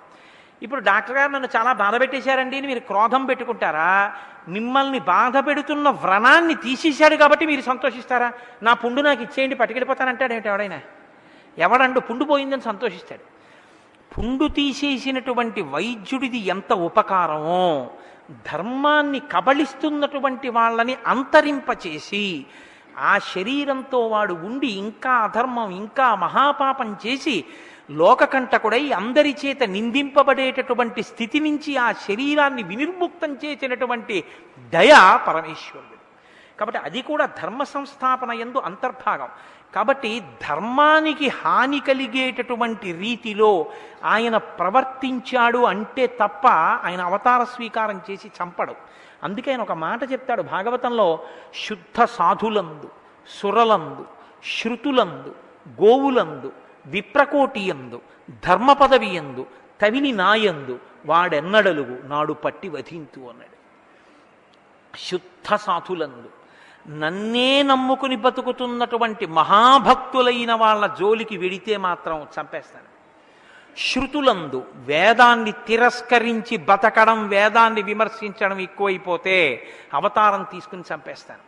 ఇప్పుడు డాక్టర్ గారు నన్ను చాలా బాధ పెట్టేశారండి అని మీరు క్రోధం పెట్టుకుంటారా? మిమ్మల్ని బాధ పెడుతున్న వ్రణాన్ని తీసేశాడు కాబట్టి మీరు సంతోషిస్తారా? నా పుండు నాకు ఇచ్చేయండి పట్టుకెళ్ళిపోతానంటాడు ఏమిటి ఎవడైనా? ఎవడండు పుండుపోయిందని సంతోషిస్తాడు. పుండు తీసేసినటువంటి వైద్యుడిది ఎంత ఉపకారమో ధర్మాన్ని కబళిస్తున్నటువంటి వాళ్ళని అంతరింపచేసి ఆ శరీరంతో వాడు ఉండి ఇంకా అధర్మం ఇంకా మహాపాపం చేసి లోకకంటకుడై అందరి చేత నిందింపబడేటటువంటి స్థితి నుంచి ఆ శరీరాన్ని వినిర్ముక్తం చేసినటువంటి దయ పరమేశ్వరుడు. కాబట్టి అది కూడా ధర్మ సంస్థాపన ఎందు అంతర్భాగం. కాబట్టి ధర్మానికి హాని కలిగేటటువంటి రీతిలో ఆయన ప్రవర్తించాడు అంటే తప్ప ఆయన అవతార స్వీకారం చేసి చంపడు. అందుకే ఆయన ఒక మాట చెప్తాడు భాగవతంలో శుద్ధ సాధులందు సురలందు శృతులందు గోవులందు విప్రకోటియందు ధర్మ పదవియందు తవిని నాయందు వాడెన్నడలుగు నాడు పట్టి వధింతు అన్నాడు. శుద్ధ సాధులందు నన్నే నమ్ముకుని బతుకుతున్నటువంటి మహాభక్తులైన వాళ్ళ జోలికి వెడితే మాత్రం చంపేస్తాను. శృతులందు వేదాన్ని తిరస్కరించి బతకడం వేదాన్ని విమర్శించడం ఎక్కువైపోతే అవతారం తీసుకుని చంపేస్తాను.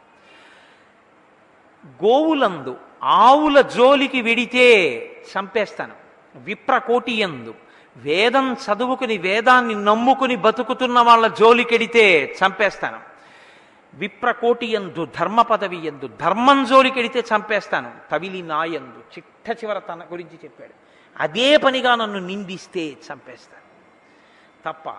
గోవులందు ఆవుల జోలికి వెడితే చంపేస్తాను. విప్రకోటియందు వేదం చదువుకుని వేదాన్ని నమ్ముకుని బతుకుతున్న వాళ్ళ జోలికెడితే చంపేస్తాను. విప్రకోటి ఎందు ధర్మ పదవి ఎందు ధర్మం జోలికెడితే చంపేస్తాను. తవిలి నాయందు చిట్ట చివర తన గురించి చెప్పాడు. అదే పనిగా నన్ను నిందిస్తే చంపేస్తాను. తప్ప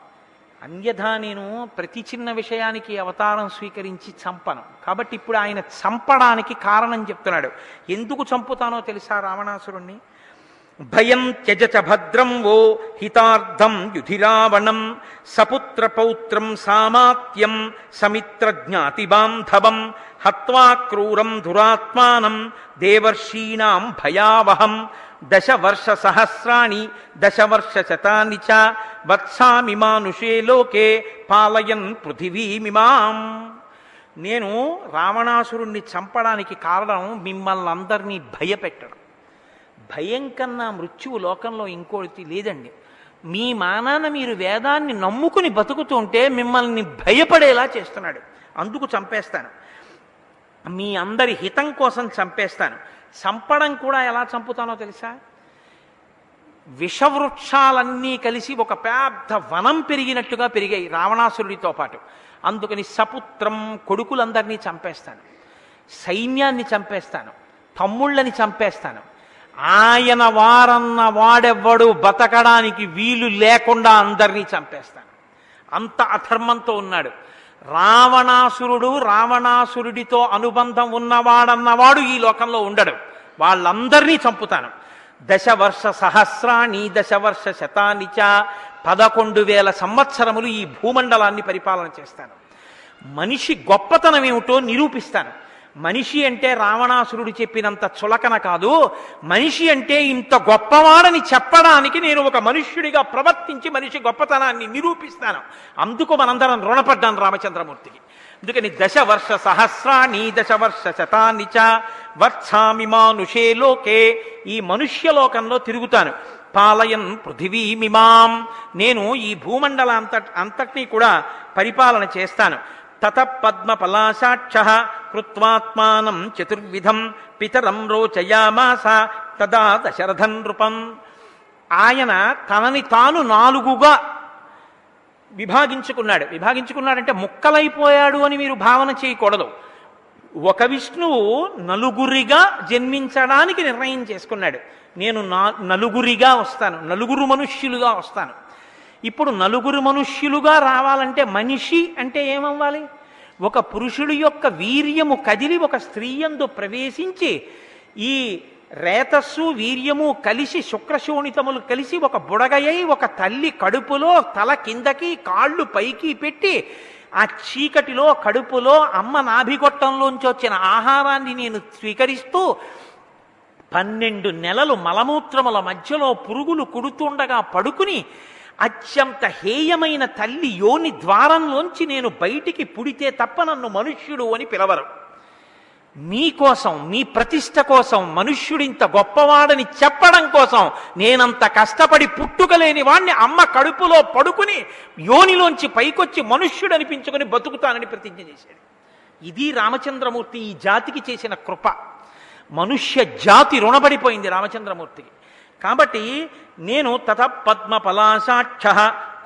అన్యథా నేను ప్రతి చిన్న విషయానికి అవతారం స్వీకరించి చంపను. కాబట్టి ఇప్పుడు ఆయన చంపడానికి కారణం చెప్తున్నాడు. ఎందుకు చంపుతానో తెలుసా రావణాసురుణ్ణి? భయం త్యజచ భద్రం వో హితార్థం యుధిరావణం సపుత్ర పౌత్రం సామాత్యం సమిత్ర జ్ఞాతి బాంధవం హత్వా క్రూరం దురాత్మానం దేవర్షీణాం భయావహం దశవర్ష సహస్రాణి దశవర్ష శతాని చ వత్సామి మానుషే లోకే పాలయన్ పృథివీమిమాం. నేను రావణాసురుణ్ణి చంపడానికి కారణం మిమ్మల్ని అందరినీ భయపెట్టడం. భయం కన్నా మృత్యువు లోకంలో ఇంకోటి లేదండి. మీ మానాన మీరు వేదాన్ని నమ్ముకుని బతుకుతుంటే మిమ్మల్ని భయపడేలా చేస్తున్నాడు. అందుకు చంపేస్తాను. మీ అందరి హితం కోసం చంపేస్తాను. చంపడం కూడా ఎలా చంపుతానో తెలుసా? విషవృక్షాలన్నీ కలిసి ఒక పెద్ద వనం పెరిగినట్టుగా పెరిగాయి రావణాసురుడితో పాటు. అందుకని సపుత్రం కొడుకులందరినీ చంపేస్తాను. సైన్యాన్ని చంపేస్తాను. తమ్ముళ్ళని చంపేస్తాను. ఆయన వారన్న వాడెవ్వడు బతకడానికి వీలు లేకుండా అందరినీ చంపేస్తాను అంత అధర్మంతో ఉన్నాడు. రావణాసురుడు రావణాసురుడితో అనుబంధం ఉన్నవాడన్నవాడు ఈ లోకంలో ఉండడు. వాళ్ళందరినీ చంపుతాను. దశవర్ష సహస్రాణి దశవర్ష శతాని చ పదకొండు వేల సంవత్సరములు ఈ భూమండలాన్ని పరిపాలన చేస్తాను. మనిషి గొప్పతనం ఏమిటో నిరూపిస్తాను. మనిషి అంటే రావణాసురుడు చెప్పినంత చులకన కాదు. మనిషి అంటే ఇంత గొప్పవాడని చెప్పడానికి నేను ఒక మనుష్యుడిగా ప్రవర్తించి మనిషి గొప్పతనాన్ని నిరూపిస్తాను. అందుకు మనందరం రుణపడ్డాను రామచంద్రమూర్తికి. అందుకని దశవర్ష సహస్రాణి దశవర్ష శతాన్ని చ వర్షామి మానుషే లోకే ఈ మనుష్యలోకంలో తిరుగుతాను. పాలయన్ పృథివీమిమాం నేను ఈ భూమండల అంత అంతటినీ కూడా పరిపాలన చేస్తాను. తత పద్మ పలాశాక్ష కృత్వాత్మానం చతుర్విధం పితరం రోచయామాస తదా దశరథం నృపం ఆయన తనని తాను నాలుగుగా విభాగించుకున్నాడు. విభాగించుకున్నాడంటే ముక్కలైపోయాడు అని మీరు భావన చేయకూడదు. ఒక విష్ణువు నలుగురిగా జన్మించడానికి నిర్ణయం చేసుకున్నాడు. నేను నా నలుగురిగా వస్తాను. నలుగురు మనుష్యులుగా వస్తాను. ఇప్పుడు నలుగురు మనుష్యులుగా రావాలంటే మనిషి అంటే ఏమవ్వాలి? ఒక పురుషుడి యొక్క వీర్యము కదిలి ఒక స్త్రీయందు ప్రవేశించి ఈ రేతస్సు వీర్యము కలిసి శుక్రశోణితములు కలిసి ఒక బుడగయ్యి ఒక తల్లి కడుపులో తల కిందకి కాళ్ళు పైకి పెట్టి ఆ చీకటిలో కడుపులో అమ్మ నాభిగొట్టంలోంచి వచ్చిన ఆహారాన్ని నేను స్వీకరిస్తూ పన్నెండు నెలలు మలమూత్రముల మధ్యలో పురుగులు కుడుతుండగా పడుకుని అత్యంత హేయమైన తల్లి యోని ద్వారంలోంచి నేను బయటికి పుడితే తప్ప నన్ను మనుష్యుడు అని పిలవరు. మీకోసం మీ ప్రతిష్ట కోసం మనుష్యుడింత గొప్పవాడని చెప్పడం కోసం నేనంత కష్టపడి పుట్టుకలేని వాణ్ణి అమ్మ కడుపులో పడుకుని యోనిలోంచి పైకొచ్చి మనుష్యుడు అనిపించుకుని బతుకుతానని ప్రతిజ్ఞ చేశాడు. ఇది రామచంద్రమూర్తి ఈ జాతికి చేసిన కృప. మనుష్య జాతి రుణపడిపోయింది రామచంద్రమూర్తికి. కాబట్టి నేను తథ పద్మ పలాశాక్ష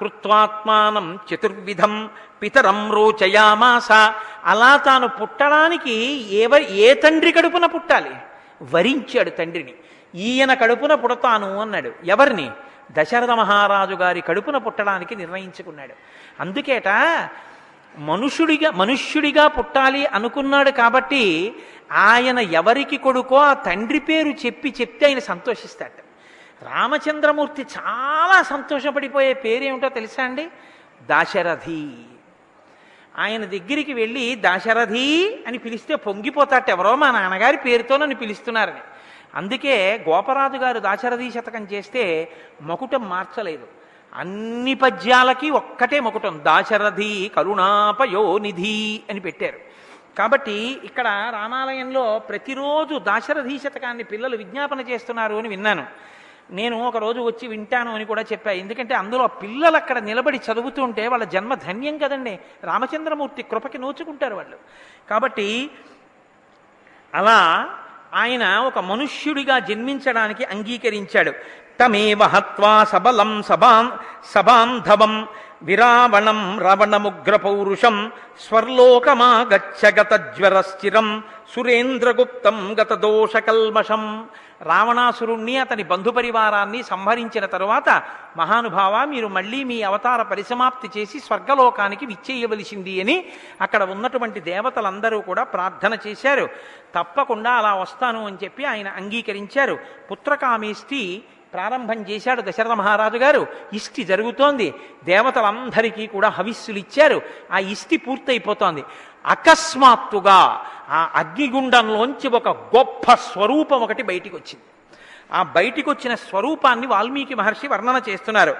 కృత్వాత్మానం చతుర్విధం పితరం రోచయామాస. అలా తాను పుట్టడానికి ఏవ ఏ తండ్రి కడుపున పుట్టాలి? వరించాడు తండ్రిని. ఈయన కడుపున పుడతాను అన్నాడు. ఎవరిని? దశరథ మహారాజు గారి కడుపున పుట్టడానికి నిర్ణయించుకున్నాడు. అందుకేట మనుషుడిగా మనుష్యుడిగా పుట్టాలి అనుకున్నాడు కాబట్టి ఆయన ఎవరికి కొడుకో ఆ తండ్రి పేరు చెప్పి చెప్తే ఆయన సంతోషిస్తాడు రామచంద్రమూర్తి చాలా సంతోషపడిపోయే పేరేమిటో తెలుసా అండి? దాశరథి. ఆయన దగ్గరికి వెళ్ళి దాశరథి అని పిలిస్తే పొంగిపోతాట ఎవరో మా నాన్నగారి పేరుతో నన్ను పిలుస్తున్నారని. అందుకే గోపరాజు గారు దాశరథి శతకం చేస్తే మకుటం మార్చలేదు. అన్ని పద్యాలకి ఒక్కటే మకుటం దాశరథి కరుణాపయోనిధి అని పెట్టారు. కాబట్టి ఇక్కడ రామాలయంలో ప్రతిరోజు దాశరథి శతకాన్ని పిల్లలు విజ్ఞాపన చేస్తున్నారు అని విన్నాను. నేను ఒక రోజు వచ్చి వింటాను అని కూడా చెప్పా. ఎందుకంటే అందులో పిల్లలు అక్కడ నిలబడి చదువుతుంటే వాళ్ళ జన్మ ధన్యం కదండి. రామచంద్రమూర్తి కృపకి నోచుకుంటారు వాళ్ళు. కాబట్టి అలా ఆయన ఒక మనుష్యుడిగా జన్మించడానికి అంగీకరించాడు. తమేవ హత్వా సబలం సబాం సబాంధవం విరావణం రావణముగ్ర పౌరుషం స్వర్లోకమాగచ్చ జ్వరస్థిరం సురేంద్రగుప్తం గత దోషకల్మషం రావణాసురుణ్ణి అతని బంధుపరివారాన్ని సంహరించిన తరువాత మహానుభావ మీరు మళ్ళీ మీ అవతార పరిసమాప్తి చేసి స్వర్గలోకానికి విచ్చేయవలసింది అని అక్కడ ఉన్నటువంటి దేవతలందరూ కూడా ప్రార్థన చేశారు. తప్పకుండా అలా వస్తాను అని చెప్పి ఆయన అంగీకరించారు. పుత్రకామేష్టి ప్రారంభం చేశాడు దశరథ మహారాజు గారు. ఇష్టి జరుగుతోంది. దేవతలందరికీ కూడా హవిస్సులు ఇచ్చారు. ఆ ఇష్టి పూర్తయిపోతోంది. అకస్మాత్తుగా ఆ అగ్నిగుండంలోంచి ఒక గొప్ప స్వరూపం ఒకటి బయటికి వచ్చింది ఆ బయటికి వచ్చిన స్వరూపాన్ని వాల్మీకి మహర్షి వర్ణన చేస్తున్నారు.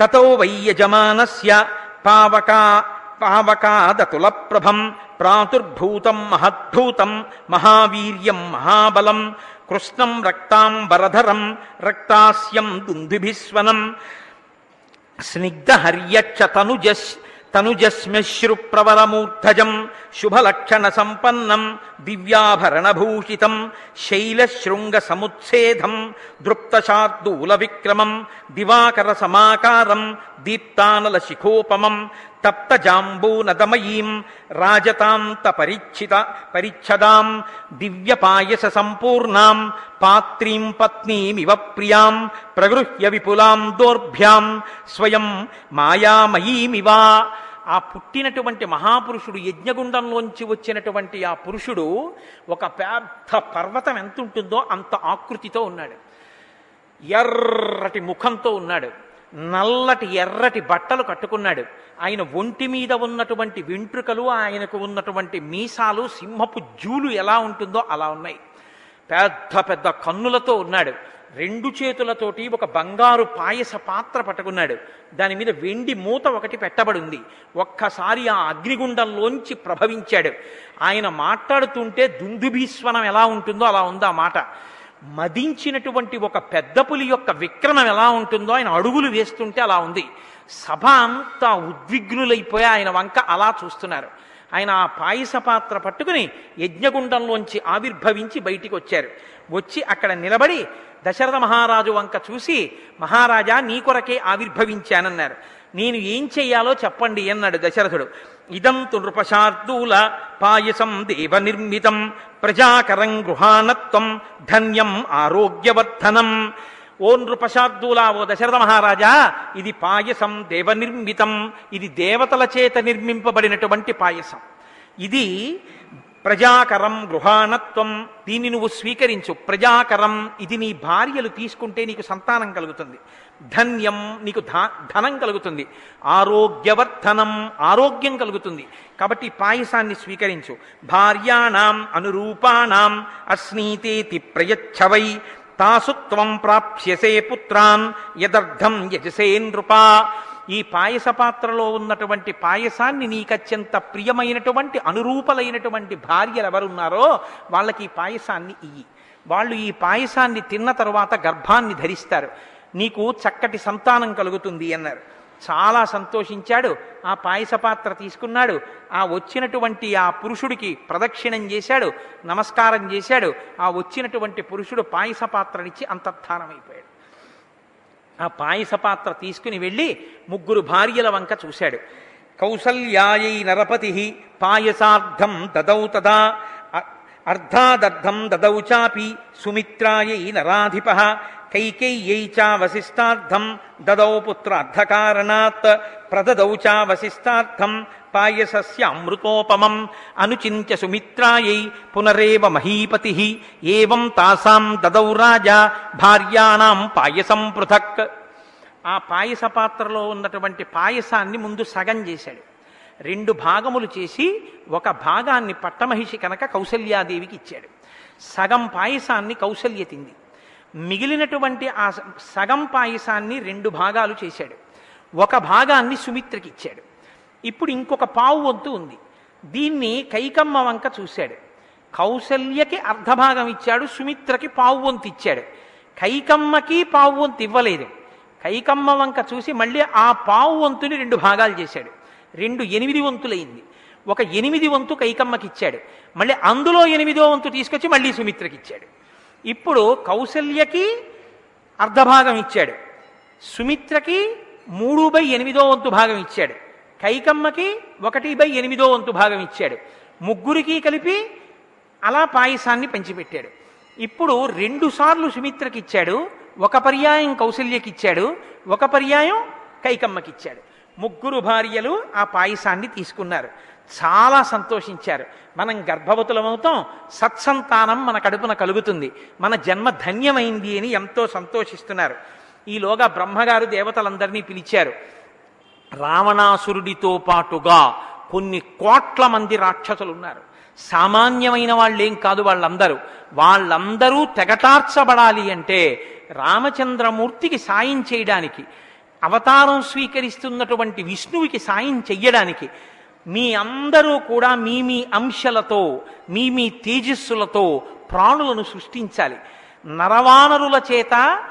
తతో వైయజమానస్య పావకా పావకాదతుల ప్రభం ప్రాతుర్భూతం మహద్భూతం మహావీర్యం మహాబలం కృష్ణం రక్తాం వరధరం రక్తాస్యం దుందుభిస్వనం స్నిగ్ధహర్యక్ష తనుజ తనుజశ్మశ్రు ప్రవరమూర్ధజం శుభలక్షణ సంపన్నం దివ్యాభరణభూషితం శైలశృంగ సముత్సేధం దృప్తశార్దూల విక్రమం దివాకర సమాకారం దీప్తానల శిఖోపమం తప్తజాంబూనదమయీం రాజతాంత పరిచ్ఛిత పరిచ్ఛదాం దివ్యపాయస సంపూర్ణాం పాత్రీం పత్నీమివ ప్రియాం ప్రగృహ్య విపులాం దోర్భ్యాం స్వయం మాయామయీమివా ఆ పుట్టినటువంటి మహాపురుషుడు యజ్ఞగుండంలోంచి వచ్చినటువంటి ఆ పురుషుడు ఒక పెద్ద పర్వతం ఎంత ఉంటుందో అంత ఆకృతితో ఉన్నాడు. ఎర్రటి ముఖంతో ఉన్నాడు. నల్లటి ఎర్రటి బట్టలు కట్టుకున్నాడు. ఆయన ఒంటి మీద ఉన్నటువంటి వెంట్రుకలు ఆయనకు ఉన్నటువంటి మీసాలు సింహపు జూలు ఎలా ఉంటుందో అలా ఉన్నాయి. పెద్ద పెద్ద కన్నులతో ఉన్నాడు. రెండు చేతులతోటి ఒక బంగారు పాయస పాత్ర పట్టుకున్నాడు. దాని మీద వెండి మూత ఒకటి పెట్టబడింది. ఒక్కసారి ఆ అగ్నిగుండంలోంచి ప్రభవించాడు. ఆయన మాట్లాడుతుంటే దుందుభీస్వనం ఎలా ఉంటుందో అలా ఉంది ఆ మాట. మదించినటువంటి ఒక పెద్ద పులి యొక్క విక్రమం ఎలా ఉంటుందో ఆయన అడుగులు వేస్తుంటే అలా ఉంది. సభ అంతా ఉద్విగ్నులైపోయి ఆయన వంక అలా చూస్తున్నారు. ఆయన ఆ పాయస పాత్ర పట్టుకుని యజ్ఞగుండంలోంచి ఆవిర్భవించి బయటికి వచ్చారు. వచ్చి అక్కడ నిలబడి దశరథ మహారాజు వంక చూసి మహారాజా నీ కొరకే ఆవిర్భవించానన్నారు. నేను ఏం చెయ్యాలో చెప్పండి అన్నాడు దశరథుడు. ఇదం తు నృపశార్దూల పాయసం దేవ నిర్మితం ప్రజాకరం గృహాణత్వం ధన్యం ఆరోగ్యవర్ధనం. ఓ నృపశార్దూలా ఓ దశరథ మహారాజా ఇది పాయసం దేవ నిర్మితం ఇది దేవతల చేత నిర్మింపబడినటువంటి పాయసం. ఇది ప్రజాకరం గృహాణత్వం. దీన్ని నువ్వు స్వీకరించు. ప్రజాకరం ఇది నీ భార్యలు తీసుకుంటే నీకు సంతానం కలుగుతుంది. ధన్యం నీకు ధనం కలుగుతుంది. ఆరోగ్యవర్ధనం ఆరోగ్యం కలుగుతుంది. కాబట్టి పాయసాన్ని స్వీకరించు. భార్యాణం అనురూపాణం అస్నీతేతి ప్రయచ్చవై. తాసు ప్రాప్స్యసే పుత్రాన్ యదర్థం యజసే నృపా. ఈ పాయస పాత్రలో ఉన్నటువంటి పాయసాన్ని నీకత్యంత ప్రియమైనటువంటి అనురూపలైనటువంటి భార్యలు ఎవరున్నారో వాళ్ళకి ఈ పాయసాన్ని ఇయ్యి. వాళ్ళు ఈ పాయసాన్ని తిన్న తరువాత గర్భాన్ని ధరిస్తారు. నీకు చక్కటి సంతానం కలుగుతుంది అన్నారు. చాలా సంతోషించాడు. ఆ పాయస పాత్ర తీసుకున్నాడు. ఆ వచ్చినటువంటి ఆ పురుషుడికి ప్రదక్షిణం చేశాడు. నమస్కారం చేశాడు. ఆ వచ్చినటువంటి పురుషుడు పాయస పాత్రనిచ్చి అంతర్ధానమైపోయాడు ఆ పాయస పాత్ర తీసుకుని వెళ్ళి ముగ్గురు భార్యల వంక చూశాడు. కౌసల్యాయై నరపతి పాయసార్థం దదౌ తదా అర్ధాదర్థం దదౌ చాపి సుమిత్రాయై నరాధిప కైకేయ్యై చా వశిష్టార్థం దదౌ పుత్ర అర్ధకారణాత్ ప్రదదౌ చా వశిష్టార్థం పాయసస్య అమృతోపమం. అనుచింత్య సుమిత్రాయై పునరేవ మహీపతి. ఏవం తాసాం దదౌ రాజా. భార్యాణం పాయసం పృథక్. ఆ పాయస పాత్రలో ఉన్నటువంటి పాయసాన్ని ముందు సగం చేశాడు. రెండు భాగములు చేసి ఒక భాగాన్ని పట్టమహిషి కనుక కౌసల్యాదేవికి ఇచ్చాడు. సగం పాయసాన్ని కౌసల్య తింది. మిగిలినటువంటి ఆ సగం పాయసాన్ని రెండు భాగాలు చేశాడు. ఒక భాగాన్ని సుమిత్రకి ఇచ్చాడు. ఇప్పుడు ఇంకొక పావు వంతు ఉంది. దీన్ని కైకమ్మ వంక చూశాడు. కౌసల్యకి అర్ధభాగం ఇచ్చాడు సుమిత్రకి పావు వంతు ఇచ్చాడు. కైకమ్మకి పావు వంతు ఇవ్వలేదు. కైకమ్మ వంక చూసి మళ్ళీ ఆ పావు వంతుని రెండు భాగాలు చేశాడు. రెండు ఎనిమిది వంతులైంది. ఒక ఎనిమిది వంతు కైకమ్మకి ఇచ్చాడు. మళ్ళీ అందులో ఎనిమిదో వంతు తీసుకొచ్చి మళ్ళీ సుమిత్రకి ఇచ్చాడు. ఇప్పుడు కౌసల్యకి అర్ధభాగం ఇచ్చాడు. సుమిత్రకి మూడు బై ఎనిమిదో వంతు భాగం ఇచ్చాడు. కైకమ్మకి ఒకటి బై ఎనిమిదో వంతు భాగం ఇచ్చాడు. ముగ్గురికి కలిపి అలా పాయసాన్ని పంచిపెట్టాడు. ఇప్పుడు రెండు సార్లు సుమిత్రకి ఇచ్చాడు ఒక పర్యాయం కౌశల్యకి ఇచ్చాడు ఒక పర్యాయం కైకమ్మకి ఇచ్చాడు ముగ్గురు భార్యలు ఆ పాయసాన్ని తీసుకున్నారు. చాలా సంతోషించారు. మనం గర్భవతులమవుతాం సత్సంతానం మన కడుపున కలుగుతుంది. మన జన్మ ధన్యమైంది అని ఎంతో సంతోషిస్తున్నారు. ఈలోగా బ్రహ్మగారు దేవతలందరినీ పిలిచారు. రావణాసురుడితో పాటుగా కొన్ని కోట్ల మంది రాక్షసులు ఉన్నారు సామాన్యమైన వాళ్ళేం కాదు వాళ్ళందరూ. వాళ్ళందరూ తెగటార్చబడాలి అంటే రామచంద్రమూర్తికి సాయం చేయడానికి అవతారం స్వీకరిస్తున్నటువంటి విష్ణువుకి సాయం చెయ్యడానికి మీ అందరూ కూడా మీ మీ అంశలతో మీ మీ తేజస్సులతో ప్రాణులను సృష్టించాలి. నరవానరుల చేత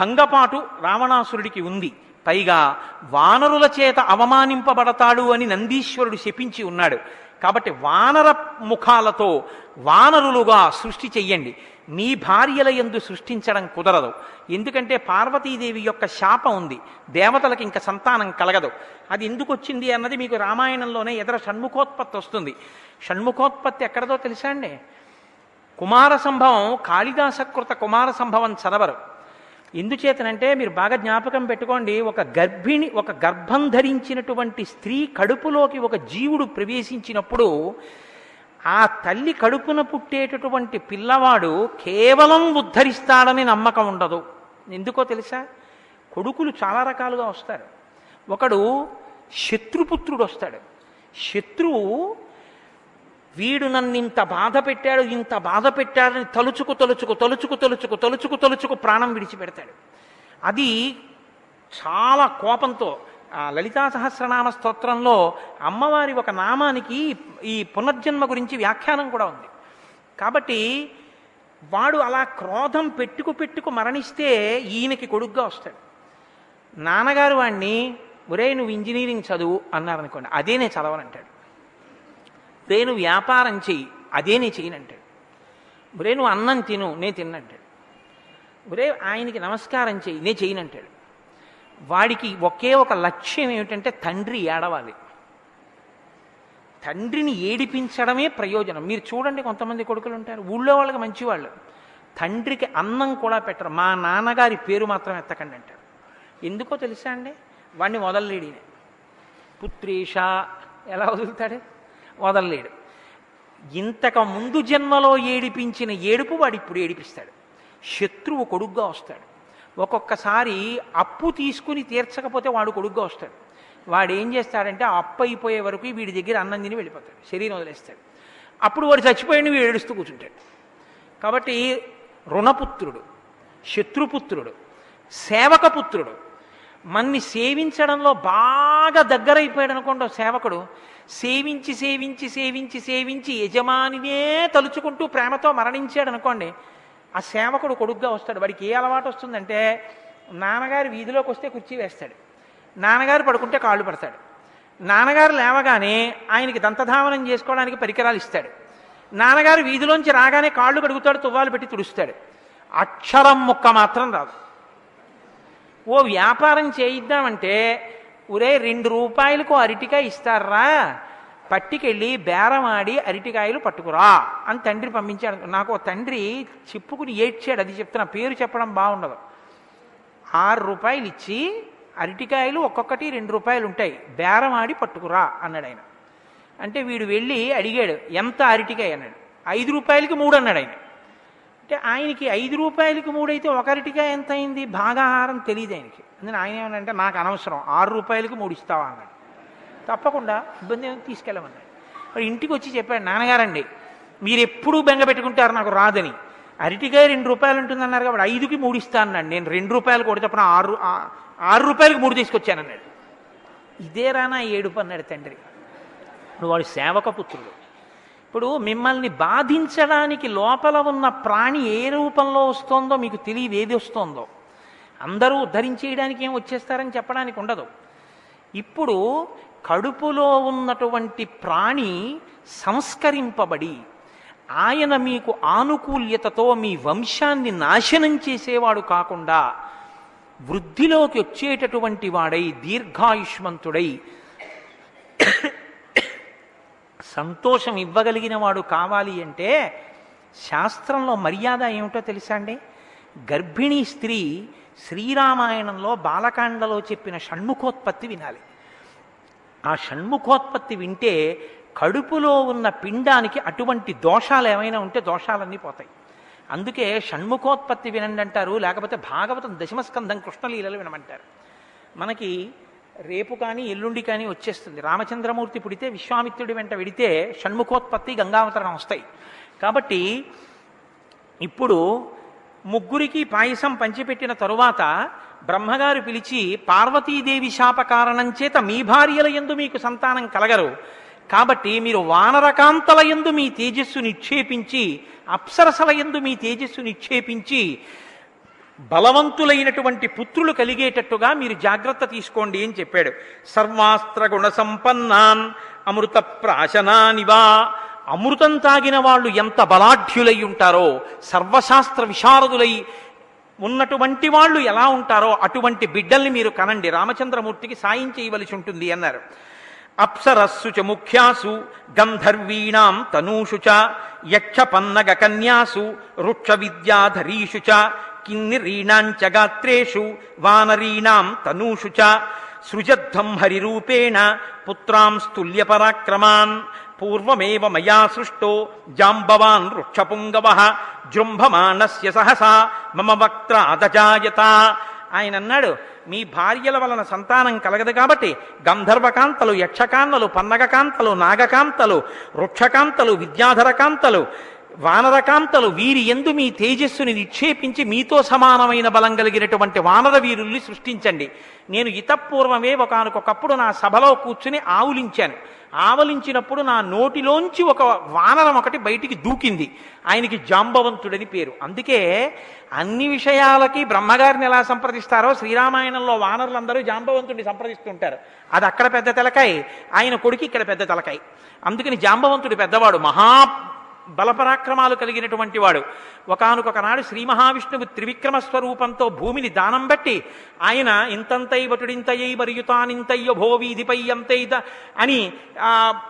భంగపాటు రావణాసురుడికి ఉంది. పైగా వానరుల చేత అవమానింపబడతాడు అని నందీశ్వరుడు శపించి ఉన్నాడు. కాబట్టి వానర ముఖాలతో వానరులుగా సృష్టి చెయ్యండి. మీ భార్యల ఎందు సృష్టించడం కుదరదు. ఎందుకంటే పార్వతీదేవి యొక్క శాపం ఉంది. దేవతలకు ఇంకా సంతానం కలగదు. అది ఎందుకు వచ్చింది అన్నది మీకు రామాయణంలోనే ఎదర షణ్ముఖోత్పత్తి వస్తుంది. షణ్ముఖోత్పత్తి ఎక్కడదో తెలుసా అండి? కుమార సంభవం కాళిదాసకృత కుమార సంభవం చదవరు. ఎందుచేతనంటే మీరు బాగా జ్ఞాపకం పెట్టుకోండి ఒక గర్భిణి ఒక గర్భం ధరించినటువంటి స్త్రీ కడుపులోకి ఒక జీవుడు ప్రవేశించినప్పుడు ఆ తల్లి కడుపున పుట్టేటటువంటి పిల్లవాడు కేవలం ఉద్ధరిస్తాడని నమ్మకం ఉండదు. ఎందుకో తెలుసా? కొడుకులు చాలా రకాలుగా వస్తారు. ఒకడు శత్రుపుత్రుడు వస్తాడు. శత్రువు వీడు నన్ను ఇంత బాధ పెట్టాడు ఇంత బాధ పెట్టాడని తలుచుకు తలుచుకు తలుచుకు తలుచుకు తలుచుకు తలుచుకు ప్రాణం విడిచిపెడతాడు. అది చాలా కోపంతో ఆ లలితా సహస్రనామ స్తోత్రంలో అమ్మవారి ఒక నామానికి ఈ పునర్జన్మ గురించి వ్యాఖ్యానం కూడా ఉంది. కాబట్టి వాడు అలా క్రోధం పెట్టుకు పెట్టుకు మరణిస్తే ఈయనకి కొడుగ్గా వస్తాడు. నాన్నగారు వాడిని ఒరే నువ్వు ఇంజనీరింగ్ చదువు అన్నారనుకోండి. అదే నేను చదవనంటాడు. రే నువ్వు వ్యాపారం చెయ్యి. అదే నేను చేయనంటాడు ఒరే నువ్వు అన్నం తిను నేను తిన్నంటాడు ఒరే ఆయనకి నమస్కారం చెయ్యి నేను చేయనంటాడు వాడికి ఒకే ఒక లక్ష్యం ఏమిటంటే తండ్రి ఏడవాలి. తండ్రిని ఏడిపించడమే ప్రయోజనం. మీరు చూడండి కొంతమంది కొడుకులు ఉంటారు. ఊళ్ళో వాళ్ళకి మంచివాళ్ళు. తండ్రికి అన్నం కూడా పెట్టరు. మా నాన్నగారి పేరు మాత్రం ఎత్తకండి అంటారు ఎందుకో తెలుసా అండి? వాడిని వదలలేడినే పుత్రేష ఎలా వదులుతాడు? వదలలేడు. ఇంతకు ముందు జన్మలో ఏడిపించిన ఏడుపు వాడు ఇప్పుడు ఏడిపిస్తాడు. శత్రువు కొడుగ్గా వస్తాడు. ఒక్కొక్కసారి అప్పు తీసుకుని తీర్చకపోతే వాడు కొడుగ్గా వస్తాడు. వాడు ఏం చేస్తాడంటే అప్పు అయిపోయే వరకు వీడి దగ్గర అన్నం తిని వెళ్ళిపోతాడు. శరీరం వదిలేస్తాడు. అప్పుడు వాడు చచ్చిపోయిన వీడు ఏడుస్తూ కూర్చుంటాడు. కాబట్టి రుణపుత్రుడు శత్రుపుత్రుడు సేవకపుత్రుడు మన్ని సేవించడంలో బాగా దగ్గరైపోయాడు అనుకోండి సేవకుడు సేవించి సేవించి సేవించి సేవించి యజమానినే తలుచుకుంటూ ప్రేమతో మరణించాడు అనుకోండి ఆ సేవకుడు కొడుగ్గా వస్తాడు. వాడికి ఏ అలవాటు వస్తుందంటే నాన్నగారు వీధిలోకి వస్తే కుర్చీ వేస్తాడు. నాన్నగారు పడుకుంటే కాళ్ళు పడతాడు. నాన్నగారు లేవగానే ఆయనకి దంతధావనం చేసుకోవడానికి పరికరాలు ఇస్తాడు. నాన్నగారు వీధిలోంచి రాగానే కాళ్ళు కడుగుతాడు తువ్వాలు పెట్టి తుడుస్తాడు. అక్షరం ముక్క మాత్రం రాదు. ఓ వ్యాపారం చేయిద్దామంటే ఒరే రెండు రూపాయలకు అరటికాయ ఇస్తారా? పట్టికెళ్ళి బేరమాడి అరటికాయలు పట్టుకురా అని తండ్రి పంపించాడు. నాకు ఓ తండ్రి చెప్పుకుని ఏడ్చాడు. అది చెప్తున్నా పేరు చెప్పడం బాగుండదు. ఆరు రూపాయలు ఇచ్చి అరటికాయలు ఒక్కొక్కటి రెండు రూపాయలు ఉంటాయి. బేరమాడి పట్టుకురా అన్నాడు ఆయన. అంటే వీడు వెళ్ళి అడిగాడు ఎంత అరటికాయ? అన్నాడు. ఐదు రూపాయలకి మూడు అన్నాడు ఆయన. అంటే ఆయనకి ఐదు రూపాయలకి మూడైతే ఒక అరటికాయ ఎంత అయింది భాగాహారం తెలియదు ఆయనకి. అందుకని ఆయన ఏమనంటే నాకు అనవసరం. ఆరు రూపాయలకి మూడు ఇస్తావా? అన్నాడు. తప్పకుండా. ఇబ్బంది ఏమి తీసుకెళ్ళమన్నాడు. మరి ఇంటికి వచ్చి చెప్పాడు నాన్నగారండి మీరు ఎప్పుడూ బెంగ పెట్టుకుంటారు నాకు రాదని. అరటికాయ రెండు రూపాయలు ఉంటుందన్నారు కాబట్టి ఐదుకి మూడు ఇస్తా అన్నాడు. నేను రెండు రూపాయలు కూడా చెప్పిన ఆరు ఆరు రూపాయలకి మూడు తీసుకొచ్చానన్నాడు. ఇదే రానా? ఏడుపు? అన్నాడు తండ్రి. వాడు సేవక పుత్రుడు. ఇప్పుడు మిమ్మల్ని బాధించడానికి లోపల ఉన్న ప్రాణి ఏ రూపంలో వస్తోందో మీకు తెలియదు ఏది వస్తోందో. అందరూ ఉద్ధరించేయడానికి ఏం వచ్చేస్తారని చెప్పడానికి ఉండదు. ఇప్పుడు కడుపులో ఉన్నటువంటి ప్రాణి సంస్కరింపబడి ఆయన మీకు ఆనుకూల్యతతో మీ వంశాన్ని నాశనం చేసేవాడు కాకుండా వృద్ధిలోకి వచ్చేటటువంటి వాడై దీర్ఘాయుష్మంతుడై సంతోషం ఇవ్వగలిగిన వాడు కావాలి అంటే శాస్త్రంలో మర్యాద ఏమిటో తెలుసా అండి? గర్భిణీ స్త్రీ శ్రీరామాయణంలో బాలకాండలో చెప్పిన షణ్ముఖోత్పత్తి వినాలి. ఆ షణ్ముఖోత్పత్తి వింటే కడుపులో ఉన్న పిండానికి అటువంటి దోషాలు ఏమైనా ఉంటే దోషాలన్నీ పోతాయి. అందుకే షణ్ముఖోత్పత్తి వినండి అంటారు లేకపోతే భాగవతం దశమస్కంధం కృష్ణలీలలు వినమంటారు. మనకి రేపు కానీ ఎల్లుండి కానీ వచ్చేస్తుంది. రామచంద్రమూర్తి పుడితే విశ్వామిత్రుడి వెంట విడితే షణ్ముఖోత్పత్తి గంగావతరణం వస్తాయి. కాబట్టి ఇప్పుడు ముగ్గురికి పాయసం పంచిపెట్టిన తరువాత బ్రహ్మగారు పిలిచి పార్వతీదేవి శాప కారణం చేత మీ భార్యల ఎందు మీకు సంతానం కలగరు. కాబట్టి మీరు వానరకాంతల ఎందు మీ తేజస్సు నిక్షేపించి అప్సరసల ఎందు మీ తేజస్సు నిక్షేపించి బలవంతులైనటువంటి పుత్రులు కలిగేటట్టుగా మీరు జాగ్రత్త తీసుకోండి అని చెప్పాడు. సర్వాస్త్ర గుణ సంపన్నాన్ అమృత ప్రాశనానివా అమృతం తాగిన వాళ్ళు ఎంత బలాఢ్యులై ఉంటారో సర్వశాస్త్ర విశారదులై ఉన్నటువంటి వాళ్ళు ఎలా ఉంటారో అటువంటి బిడ్డల్ని మీరు కనండి. రామచంద్రమూర్తికి సాయం చేయవలసి ఉంటుంది అన్నారు. అప్సరస్సు చ ముఖ్యాసు గంధర్వీణాం తనూషు చ యక్ష పన్నగ కన్యాసు రుక్ష విద్యాధరీషు చ కిన్నిరీణాంచ గాత్రేషు వానరీణాం తనూషు చ సృజద్ధం హరిరూపేణ పుత్రాంస్తుల్య పరాక్రమాన్ పూర్వమేవ మయా సృష్టో జాంబవాన్ వృక్షపుంగవ జృంభమాణస్య సహసా మమ వక్త్రాదజాయత ఆయన అన్నాడు మీ భార్యల వలన సంతానం కలగదు కాబట్టి గంధర్వకాంతలు యక్షకాంతలు పన్నగకాంతలు నాగకాంతలు వృక్షకాంతలు విద్యాధరకాంతలు వానరకాంతలు వీరి ఎందు మీ తేజస్సుని నిక్షేపించి మీతో సమానమైన బలం కలిగినటువంటి వానర వీరుల్ని సృష్టించండి. నేను ఇతపూర్వమే ఒకనకొకప్పుడు నా సభలో కూర్చుని ఆవులించాను. ఆవలించినప్పుడు నా నోటిలోంచి ఒక వానరం ఒకటి బయటికి దూకింది. ఆయనకి జాంబవంతుడని పేరు. అందుకే అన్ని విషయాలకి బ్రహ్మగారిని ఎలా సంప్రదిస్తారో శ్రీరామాయణంలో వానరులందరూ జాంబవంతుడిని సంప్రదిస్తుంటారు. అది అక్కడ పెద్ద తలకాయ. ఆయన కొడుకు ఇక్కడ పెద్ద తలకాయ. అందుకని జాంబవంతుడు పెద్దవాడు. మహా బలపరాక్రమాలు కలిగినటువంటి వాడు. ఒకనొకనాడు శ్రీ మహావిష్ణువు త్రివిక్రమ స్వరూపంతో భూమిని దానం బట్టి ఆయన ఇంతంతై వటుడింతయ్యై మరియుతానింతయ్య భోవీధిపై అంతైత అని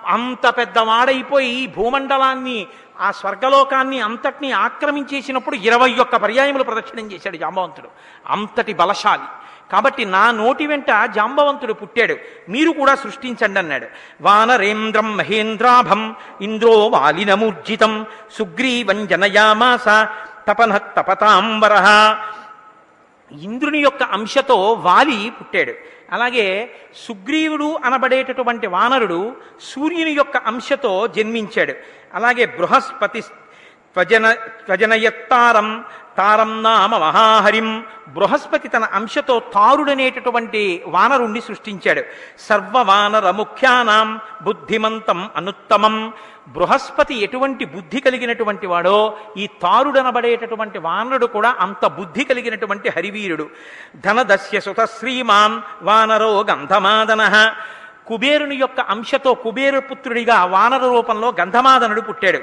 అంత పెద్దవాడైపోయి భూమండలాన్ని ఆ స్వర్గలోకాన్ని అంతటిని ఆక్రమించేసినప్పుడు ఇరవై ఒక్క పర్యాయములు ప్రదక్షిణం చేశాడు జాంబవంతుడు. అంతటి బలశాలి. కాబట్టి నా నోటి వెంట జాంబవంతుడు పుట్టాడు. మీరు కూడా సృష్టించండి అన్నాడు. వానరేంద్రం మహేంద్రాభం ఇంద్రో వాలినమూర్జితం సుగ్రీవం జనయామాస తపన తపతాంబర ఇంద్రుని యొక్క అంశతో వాలి పుట్టాడు. అలాగే సుగ్రీవుడు అనబడేటటువంటి వానరుడు సూర్యుని యొక్క అంశతో జన్మించాడు. అలాగే బృహస్పతి త్వజన త్వజనయత్తారం తారం నామ మహాహరిం. బృహస్పతి తన అంశతో తారుడనేటటువంటి వానరుణ్ణి సృష్టించాడు. సర్వవానర ముఖ్యానాం బుద్ధిమంతం అనుత్తమం. బృహస్పతి ఎటువంటి బుద్ధి కలిగినటువంటి వాడో ఈ తారుడనబడేటటువంటి వానరుడు కూడా అంత బుద్ధి కలిగినటువంటి హరివీరుడు. ధనదస్య సుత శ్రీమాన్ వానరో గంధమాదన. కుబేరుని యొక్క అంశతో కుబేరు పుత్రుడిగా వానర రూపంలో గంధమాదనుడు పుట్టాడు.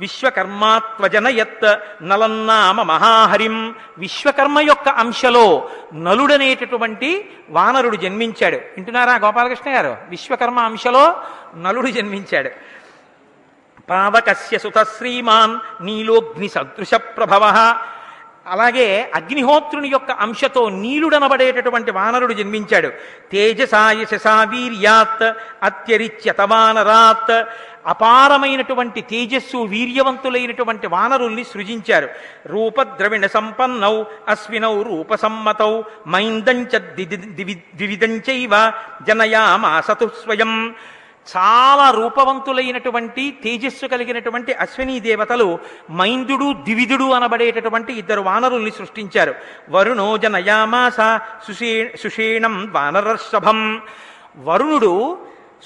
విశ్వకర్మా విశ్వకర్మాత్వజనయత్ నలన్నామ మహాహరిం. విశ్వకర్మ యొక్క అంశలో నలుడనేటటువంటి వానరుడు జన్మించాడు. వింటున్నారా గోపాలకృష్ణ గారు? విశ్వకర్మ అంశలో నలుడు జన్మించాడు. పావకస్య సుత శ్రీమాన్ నీలోగ్ని సదృశ ప్రభవ. అలాగే అగ్నిహోత్రుని యొక్క అంశతో నీలుడనబడేటటువంటి వానరుడు జన్మించాడు. తేజసాయ శశా వీర్యాత్ అత్యరిచ్యత వానరాత్ అపారమైనటువంటి తేజస్సు వీర్యవంతులైనటువంటి వానరుల్ని సృజించారు. రూపద్రవిణ సంపన్నౌ అశ్వినౌ రూపసమ్మతౌ మైందంచ ద్వివిధంచైవ జనయామాసతు స్వయం. చాలా రూపవంతులైనటువంటి తేజస్సు కలిగినటువంటి అశ్విని దేవతలు మైందుడు ద్వివిధుడు అనబడేటటువంటి ఇద్దరు వానరుల్ని సృష్టించారు. వరుణో జనయామాస సుషే సుషేణం వానరర్షభం. వరుణుడు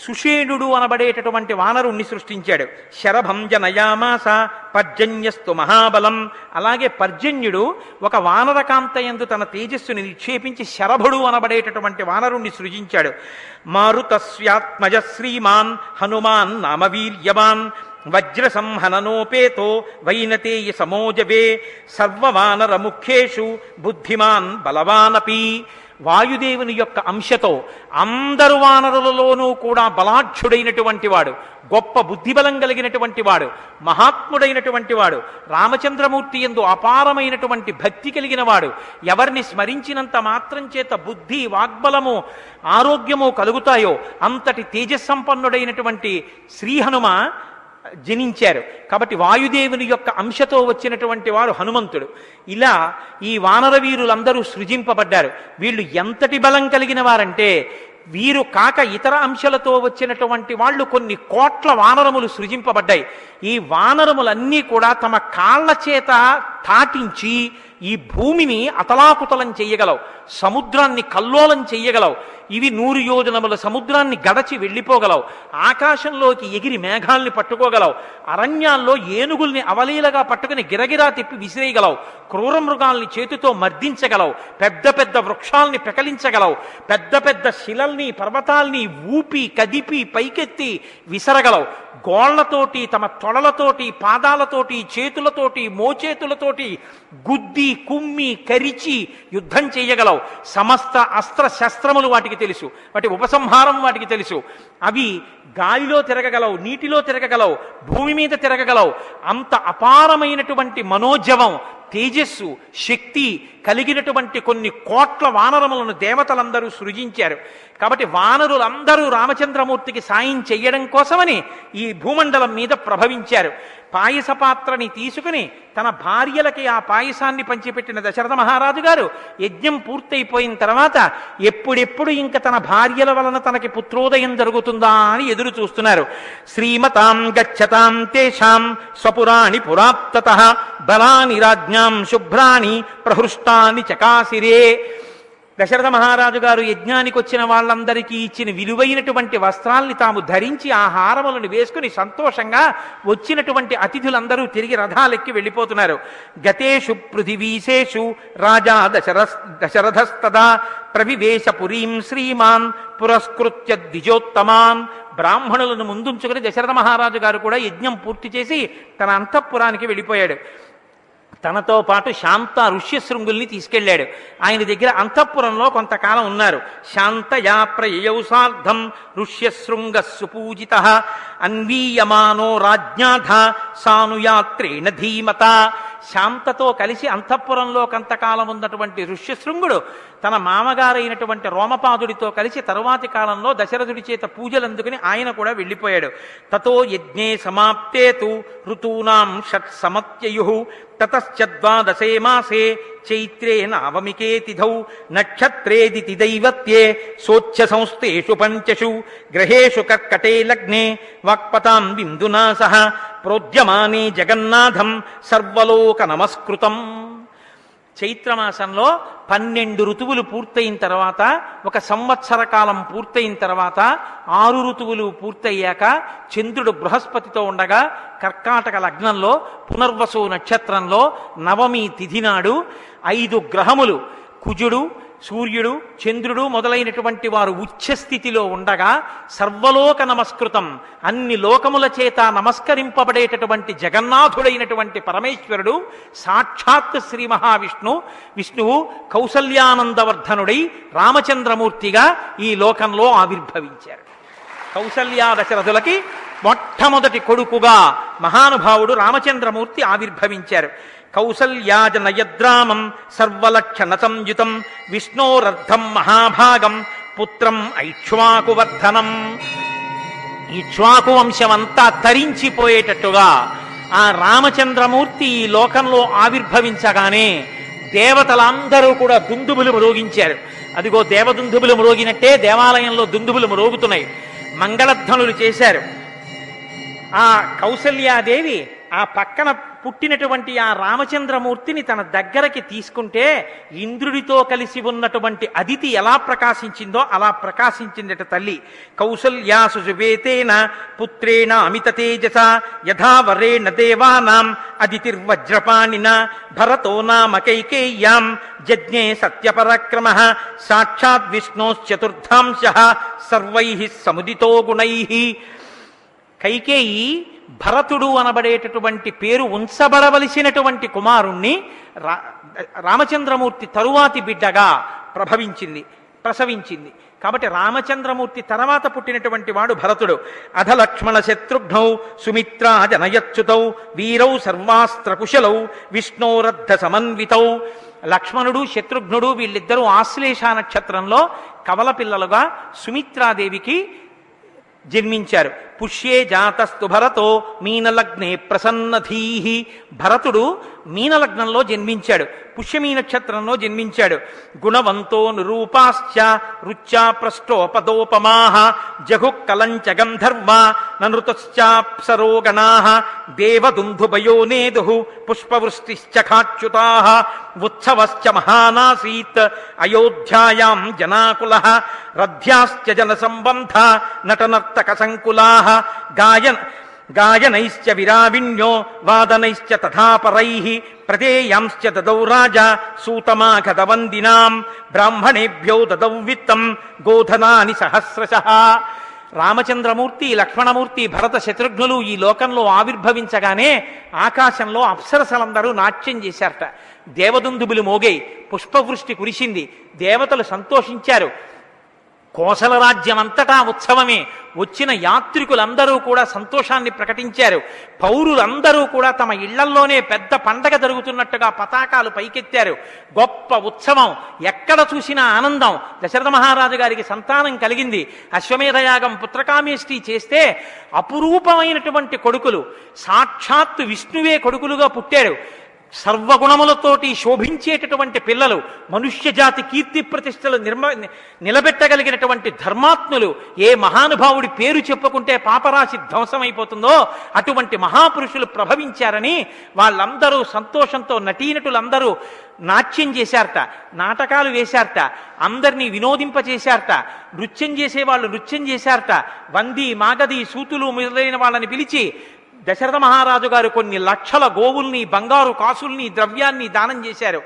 సుషేణుడు అనబడేటటువంటి వానరుణ్ణి సృష్టించాడు. శరభం జనయామాస పర్జన్యస్తు మహాబలం. అలాగే పర్జన్యుడు ఒక వానరకాంతయందు తన తేజస్సుని నిక్షేపించి శరభుడు అనబడేటటువంటి వానరుణ్ణి సృజించాడు. మారుతస్యాత్మజ శ్రీమాన్ హనుమాన్ నామవీర్యవాన్. వజ్ర సంహననోపేతో వైనతేయ సమోజవే. సర్వవానర ముఖ్యేషు బుద్ధిమాన్ బలవానపి. వాయుదేవుని యొక్క అంశతో అందరు వానరులలోనూ కూడా బలాఢ్యుడైనటువంటి వాడు గొప్ప బుద్ధిబలం కలిగినటువంటి వాడు మహాత్ముడైనటువంటి వాడు రామచంద్రమూర్తి ఎందు అపారమైనటువంటి భక్తి కలిగిన వాడు. ఎవరిని స్మరించినంత మాత్రం చేత బుద్ధి వాగ్బలము ఆరోగ్యము కలుగుతాయో అంతటి తేజస్సంపన్నుడైనటువంటి శ్రీహనుమ జనించారు. కాబట్టి వాయుదేవుని యొక్క అంశతో వచ్చినటువంటి వారు హనుమంతుడు. ఇలా ఈ వానర వీరులందరూ సృజింపబడ్డారు. వీళ్ళు ఎంతటి బలం కలిగిన వారంటే వీరు కాక ఇతర అంశాలతో వచ్చినటువంటి వాళ్ళు కొన్ని కోట్ల వానరములు సృజింపబడ్డాయి. ఈ వానరములన్నీ కూడా తమ కాళ్ళ చేత తాటించి ఈ భూమిని అతలాకుతలం చెయ్యగలవు సముద్రాన్ని కల్లోలం చెయ్యగలవు ఇవి నూరు యోజనముల సముద్రాన్ని గడచి వెళ్ళిపోగలవు. ఆకాశంలోకి ఎగిరి మేఘాల్ని పట్టుకోగలవు. అరణ్యాల్లో ఏనుగుల్ని అవలీలగా పట్టుకుని గిరగిరా తిప్పి విసిరేయగలవు. క్రూర మృగాల్ని చేతితో మర్దించగలవు. పెద్ద పెద్ద వృక్షాల్ని పెకలించగలవు. పెద్ద పెద్ద శిలల్ని పర్వతాల్ని ఊపి కదిపి పైకెత్తి విసరగలవు. గోళ్ళతోటి తమ తొడలతోటి పాదాలతోటి చేతులతోటి మోచేతులతోటి గుద్ది కుమ్మి కరిచి యుద్ధం చేయగలవు. సమస్త అస్త్ర శస్త్రములు వాటికి తెలుసు. వాటి ఉపసంహారం వాటికి తెలుసు. అవి గాలిలో తిరగగలవు నీటిలో తిరగగలవు భూమి మీద తిరగగలవు. అంత అపారమైనటువంటి మనోజవం తేజస్సు శక్తి కలిగినటువంటి కొన్ని కోట్ల వానరములను దేవతలందరూ సృజించారు. కాబట్టి వానరులందరూ రామచంద్రమూర్తికి సాయం చేయడం కోసమని ఈ భూమండలం మీద ప్రభవించారు. పాయస పాత్రని తీసుకుని తన భార్యలకి ఆ పాయసాన్ని పంచిపెట్టిన దశరథ మహారాజు గారు యజ్ఞం పూర్తయిపోయిన తర్వాత ఎప్పుడెప్పుడు ఇంక తన భార్యల వలన తనకి పుత్రోదయం జరుగుతుందా అని ఎదురు చూస్తున్నారు. శ్రీమతాం గచ్చతాం తేషాం స్వపురాణి పురాప్తత బలాని రాజ్ఞాం శుభ్రాణి ప్రహృష్టాని చకాసిరే దశరథ మహారాజు గారు యజ్ఞానికి వచ్చిన వాళ్ళందరికీ ఇచ్చిన విలువైనటువంటి వస్త్రాల్ని తాము ధరించి ఆ హారములను వేసుకుని సంతోషంగా వచ్చినటువంటి అతిథులందరూ తిరిగి రథాలెక్కి వెళ్ళిపోతున్నారు. గతేషు పృథివీశేషు రాజా దశర దశరథస్తదా ప్రవివేశ పురీం శ్రీమాన్ పురస్కృత్య ద్విజోత్తమాన్ బ్రాహ్మణులను ముందుంచుకుని దశరథ మహారాజు గారు కూడా యజ్ఞం పూర్తి చేసి తన అంతఃపురానికి వెళ్ళిపోయాడు. తనతో పాటు శాంత ఋష్యశృంగుల్ని తీసుకెళ్ళాడు ఆయన దగ్గర అంతఃపురంలో కొంతకాలం ఉన్నారు. శాంతయాప్రయౌ సార్ధం ఋష్యశృంగ సుపూజిత అన్వీయమానో రాజ్ఞాధ సానుయాత్రేణ ధీమత. శాంతతో కలిసి అంతఃపురంలో కొంతకాలం ఉన్నటువంటి ఋష్యశృంగుడు తన మామగారైనటువంటి రోమపాదుడితో కలిసి తరువాతి కాలంలో దశరథుడి చేత పూజలు అందుకుని ఆయన కూడా వెళ్ళిపోయాడు. తతో యజ్ఞే సమాప్తే తు ఋతూనాం షట్ సమత్యయు ततश्च द्वादशे मासे चैत्रे नावमिके तिथौ नक्षत्रेदिति दैवत्ये स्वच्छसंस्थेषु पञ्चषु ग्रहेषु कर्कटे लग्ने वाक्पतां बिन्दुना सह प्रोद्यमाने जगन्नाथं सर्वलोकनमस्कृतम्। చైత్రమాసంలో పన్నెండు ఋతువులు పూర్తయిన తర్వాత ఒక సంవత్సర కాలం పూర్తయిన తర్వాత ఆరు ఋతువులు పూర్తయ్యాక చంద్రుడు బృహస్పతితో ఉండగా కర్కాటక లగ్నంలో పునర్వసు నక్షత్రంలో నవమి తిథి నాడు ఐదు గ్రహములు కుజుడు సూర్యుడు చంద్రుడు మొదలైనటువంటి వారు ఉచ్చస్థితిలో ఉండగా సర్వలోక నమస్కృతం. అన్ని లోకముల చేత నమస్కరింపబడేటటువంటి జగన్నాథుడైనటువంటి పరమేశ్వరుడు సాక్షాత్ శ్రీ మహావిష్ణు. విష్ణువు కౌసల్యానందవర్ధనుడై రామచంద్రమూర్తిగా ఈ లోకంలో ఆవిర్భవించారు. కౌసల్యా దశరథులకి మొట్టమొదటి కొడుకుగా మహానుభావుడు రామచంద్రమూర్తి ఆవిర్భవించారు. కౌసల్యాజ నయద్రామం సర్వలక్షణ సంయుతం విష్ణోరర్థం మహాభాగం పుత్రం ఐక్ష్వాకువర్ధనం. ఇక్ష్వాకు వంశమంతా తరించిపోయేటట్టుగా ఆ రామచంద్రమూర్తి ఈ లోకంలో ఆవిర్భవించగానే దేవతలందరూ కూడా దుందుబులు మ్రోగించారు అదిగో దేవదుందుబులు మ్రోగినట్టే దేవాలయంలో దుందుబులు మ్రోగుతున్నాయి మంగళధ్వనులు చేశారు. ఆ కౌసల్యాదేవి ఆ పక్కన పుట్టినటువంటి ఆ రామచంద్రమూర్తిని తన దగ్గరకి తీసుకుంటే ఇంద్రుడితో కలిసి ఉన్నటువంటి అదితి ఎలా ప్రకాశించిందో అలా ప్రకాశించిందట తల్లి. కౌసల్యాసు సువేతేన పుత్రేణ అమిత తేజస యథావరేణ దేవానాం అదితిర్వజ్రపాణిన భరతో నామకైకేయ్యాం జజ్ఞే సత్యపరాక్రమ సాక్షాత్ విష్ణోశ్చతుర్థాంశ సర్వై సముదితో గుణై. కైకేయి భరతుడు అనబడేటటువంటి పేరు ఉంచబడవలసినటువంటి కుమారుణ్ణి రా రామచంద్రమూర్తి తరువాతి బిడ్డగా ప్రభవించింది ప్రసవించింది. కాబట్టి రామచంద్రమూర్తి తర్వాత పుట్టినటువంటి వాడు భరతుడు. అధ లక్ష్మణ శత్రుఘ్నౌ సుమిత్రా జనయచ్యుతౌ వీరౌ సర్వాస్త్రకుశలౌ విష్ణోరద్ధ సమన్వితౌ. లక్ష్మణుడు శత్రుఘ్నుడు వీళ్ళిద్దరూ ఆశ్లేష నక్షత్రంలో కవల పిల్లలుగా సుమిత్రాదేవికి జన్మించారు. పుష్యే జాతస్తు భరతో మీనలగ్నే ప్రసన్నధీహి. భరతుడు మీనలగ్నంలో జన్మించాడు పుష్యమీ నక్షత్రంలో జన్మించాడు. గుణవంతో నిరూపాశ్చ రుచ్చా ప్రష్టోపదోపమాహ జఘు కలంచ గంధర్వ నృతశ్చాప్సరో దేవదుంధుభయో నేదు పుష్పవృష్టిశ్చ ఖాచ్యుతా ఉత్సవశ్చ మహానాసీత్ అయోధ్యాయాం జనాకుల రథ్యాశ్చ జన సంబంధ నటనర్తక సంకులాహ గాయన గాయనైశ్చ విరావిణ్యో వాదనైశ్చ తథాపరై ప్రదేయాంశ్చ దదౌ రాజా సూతమాఘదవందినాం బ్రాహ్మణేభ్యో దదౌ విత్తం గోధనాని సహస్రశ. రామచంద్రమూర్తి లక్ష్మణమూర్తి భరత శత్రుఘ్నులు ఈ లోకంలో ఆవిర్భవించగానే ఆకాశంలో అప్సరసలందరూ నాట్యం చేశారట. దేవదుందుబులు మోగాయి పుష్పవృష్టి కురిసింది. దేవతలు సంతోషించారు. కోసల రాజ్యం అంతటా ఉత్సవమే. వచ్చిన యాత్రికులందరూ కూడా సంతోషాన్ని ప్రకటించారు. పౌరులందరూ కూడా తమ ఇళ్ళల్లోనే పెద్ద పండగ జరుగుతున్నట్టుగా పతాకాలు పైకెత్తారు. గొప్ప ఉత్సవం. ఎక్కడ చూసినా ఆనందం. దశరథ మహారాజు గారికి సంతానం కలిగింది. అశ్వమేధయాగం పుత్రకామేష్టి చేస్తే అపురూపమైనటువంటి కొడుకులు. సాక్షాత్తు విష్ణువే కొడుకులుగా పుట్టారు. సర్వగుణములతోటి శోభించేటటువంటి పిల్లలు మనుష్య జాతి కీర్తి ప్రతిష్టలు నిర్మ నిలబెట్టగలిగినటువంటి ధర్మాత్ములు ఏ మహానుభావుడి పేరు చెప్పుకుంటే పాపరాశి ధ్వంసమైపోతుందో అటువంటి మహాపురుషులు ప్రభవించారని వాళ్ళందరూ సంతోషంతో నటీనటులందరూ నాట్యం చేశారట నాటకాలు వేశారట అందరినీ వినోదింపచేశారట నృత్యం చేసేవాళ్ళు నృత్యం చేశారట వంది మాగది సూతులు మొదలైన వాళ్ళని పిలిచి దశరథ మహారాజు గారు కొన్ని లక్షల గోవుల్ని బంగారు కాసుల్ని ద్రవ్యాన్ని దానం చేశారు.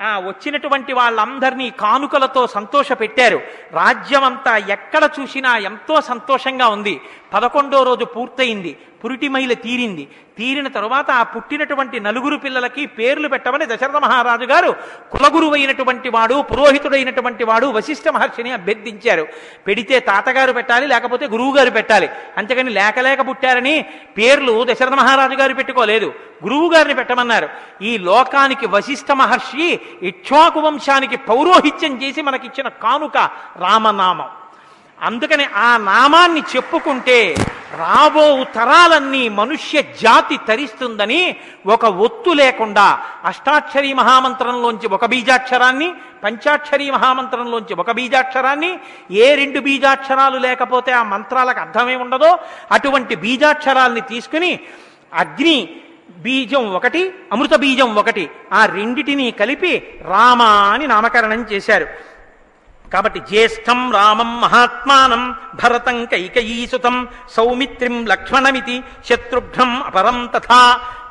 ఆ వచ్చినటువంటి వాళ్ళందరినీ కానుకలతో సంతోష పెట్టారు రాజ్యమంతా ఎక్కడ చూసినా ఎంతో సంతోషంగా ఉంది. పదకొండో రోజు పూర్తయింది పురిటిమైల తీరింది. తీరిన తరువాత ఆ పుట్టినటువంటి నలుగురు పిల్లలకి పేర్లు పెట్టమని దశరథ మహారాజు గారు కులగురువైనటువంటి వాడు పురోహితుడైనటువంటి వాడు వశిష్ఠ మహర్షిని అభ్యర్థించారు. పెడితే తాతగారు పెట్టాలి లేకపోతే గురువు గారు పెట్టాలి. అంతేకాని లేక లేక పుట్టారని పేర్లు దశరథ మహారాజు గారు పెట్టుకోలేదు. గురువు గారిని పెట్టమన్నారు. ఈ లోకానికి వశిష్ఠ మహర్షి ఇక్ష్వాకు వంశానికి పౌరోహిత్యం చేసి మనకిచ్చిన కానుక రామనామం. అందుకని ఆ నామాన్ని చెప్పుకుంటే రాబో తరాలన్నీ మనుష్య జాతి తరిస్తుందని ఒక ఒత్తు లేకుండా అష్టాక్షరీ మహామంత్రంలోంచి ఒక బీజాక్షరాన్ని పంచాక్షరీ మహామంత్రంలోంచి ఒక బీజాక్షరాన్ని ఏ రెండు బీజాక్షరాలు లేకపోతే ఆ మంత్రాలకు అర్థమే ఉండదో అటువంటి బీజాక్షరాల్ని తీసుకుని అగ్ని బీజం ఒకటి అమృత బీజం ఒకటి ఆ రెండిటినీ కలిపి రామ అని నామకరణం చేశారు. కాబట్టి జ్యేష్ఠం రామం మహాత్మానం భరతం కైకయీసుతం సౌమిత్రిం లక్ష్మణమితి శత్రుఘ్నం అపరం తథా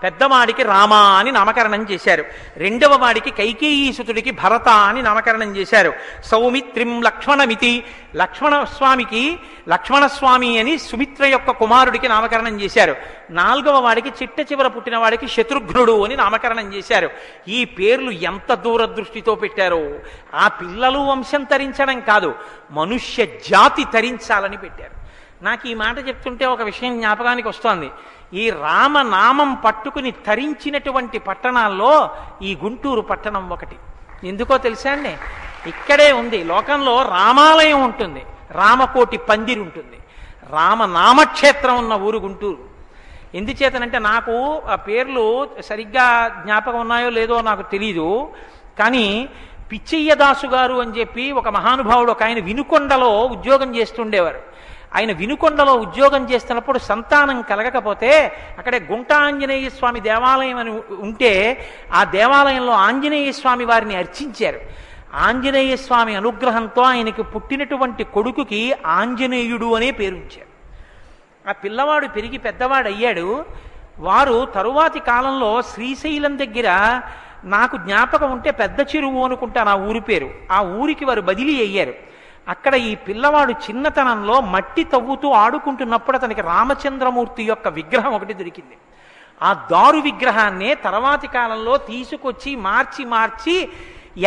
పెద్దవాడికి రామ అని నామకరణం చేశారు. రెండవ వాడికి కైకేయీసుతుడికి భరత అని నామకరణం చేశారు. సౌమిత్రిం లక్ష్మణమితి. లక్ష్మణస్వామికి లక్ష్మణస్వామి అని సుమిత్ర యొక్క కుమారుడికి నామకరణం చేశారు. నాలుగవ వాడికి చిట్ట చివర పుట్టిన వాడికి శత్రుఘ్నుడు అని నామకరణం చేశారు. ఈ పేర్లు ఎంత దూరదృష్టితో పెట్టారో. ఆ పిల్లలు వంశం తరించడం కాదు మనుష్య జాతి తరించాలని పెట్టారు. నాకు ఈ మాట చెప్తుంటే ఒక విషయం జ్ఞాపకానికి వస్తోంది. ఈ రామనామం పట్టుకుని తరించినటువంటి పట్టణాల్లో ఈ గుంటూరు పట్టణం ఒకటి. ఎందుకో తెలుసా అండి? ఇక్కడే ఉంది. లోకంలో రామాలయం ఉంటుంది. రామకోటి పందిరి ఉంటుంది. రామనామక్షేత్రం ఉన్న ఊరు గుంటూరు. ఎందుచేతనంటే నాకు ఆ పేర్లు సరిగ్గా జ్ఞాపకం ఉన్నాయో లేదో నాకు తెలీదు. కానీ పిచ్చయ్యదాసు గారు అని చెప్పి ఒక మహానుభావుడు ఒక ఆయన వినుకొండలో ఉద్యోగం చేస్తుండేవారు. ఆయన వినుకొండలో ఉద్యోగం చేస్తున్నప్పుడు సంతానం కలగకపోతే అక్కడే గుంట ఆంజనేయ స్వామి దేవాలయం అని ఉంటే ఆ దేవాలయంలో ఆంజనేయ స్వామి వారిని అర్చించారు. ఆంజనేయ స్వామి అనుగ్రహంతో ఆయనకి పుట్టినటువంటి కొడుకుకి ఆంజనేయుడు అనే పేరుంచారు ఆ పిల్లవాడు పెరిగి పెద్దవాడు అయ్యాడు. వారు తరువాతి కాలంలో శ్రీశైలం దగ్గర నాకు జ్ఞాపకం ఉంటే పెద్ద చెరువు అనుకుంటా నా ఊరి పేరు. ఆ ఊరికి వారు బదిలీ అయ్యారు. అక్కడ ఈ పిల్లవాడు చిన్నతనంలో మట్టి తవ్వుతూ ఆడుకుంటున్నప్పుడు అతనికి రామచంద్రమూర్తి యొక్క విగ్రహం ఒకటి దొరికింది. ఆ దారు విగ్రహాన్నే తర్వాతి కాలంలో తీసుకొచ్చి మార్చి మార్చి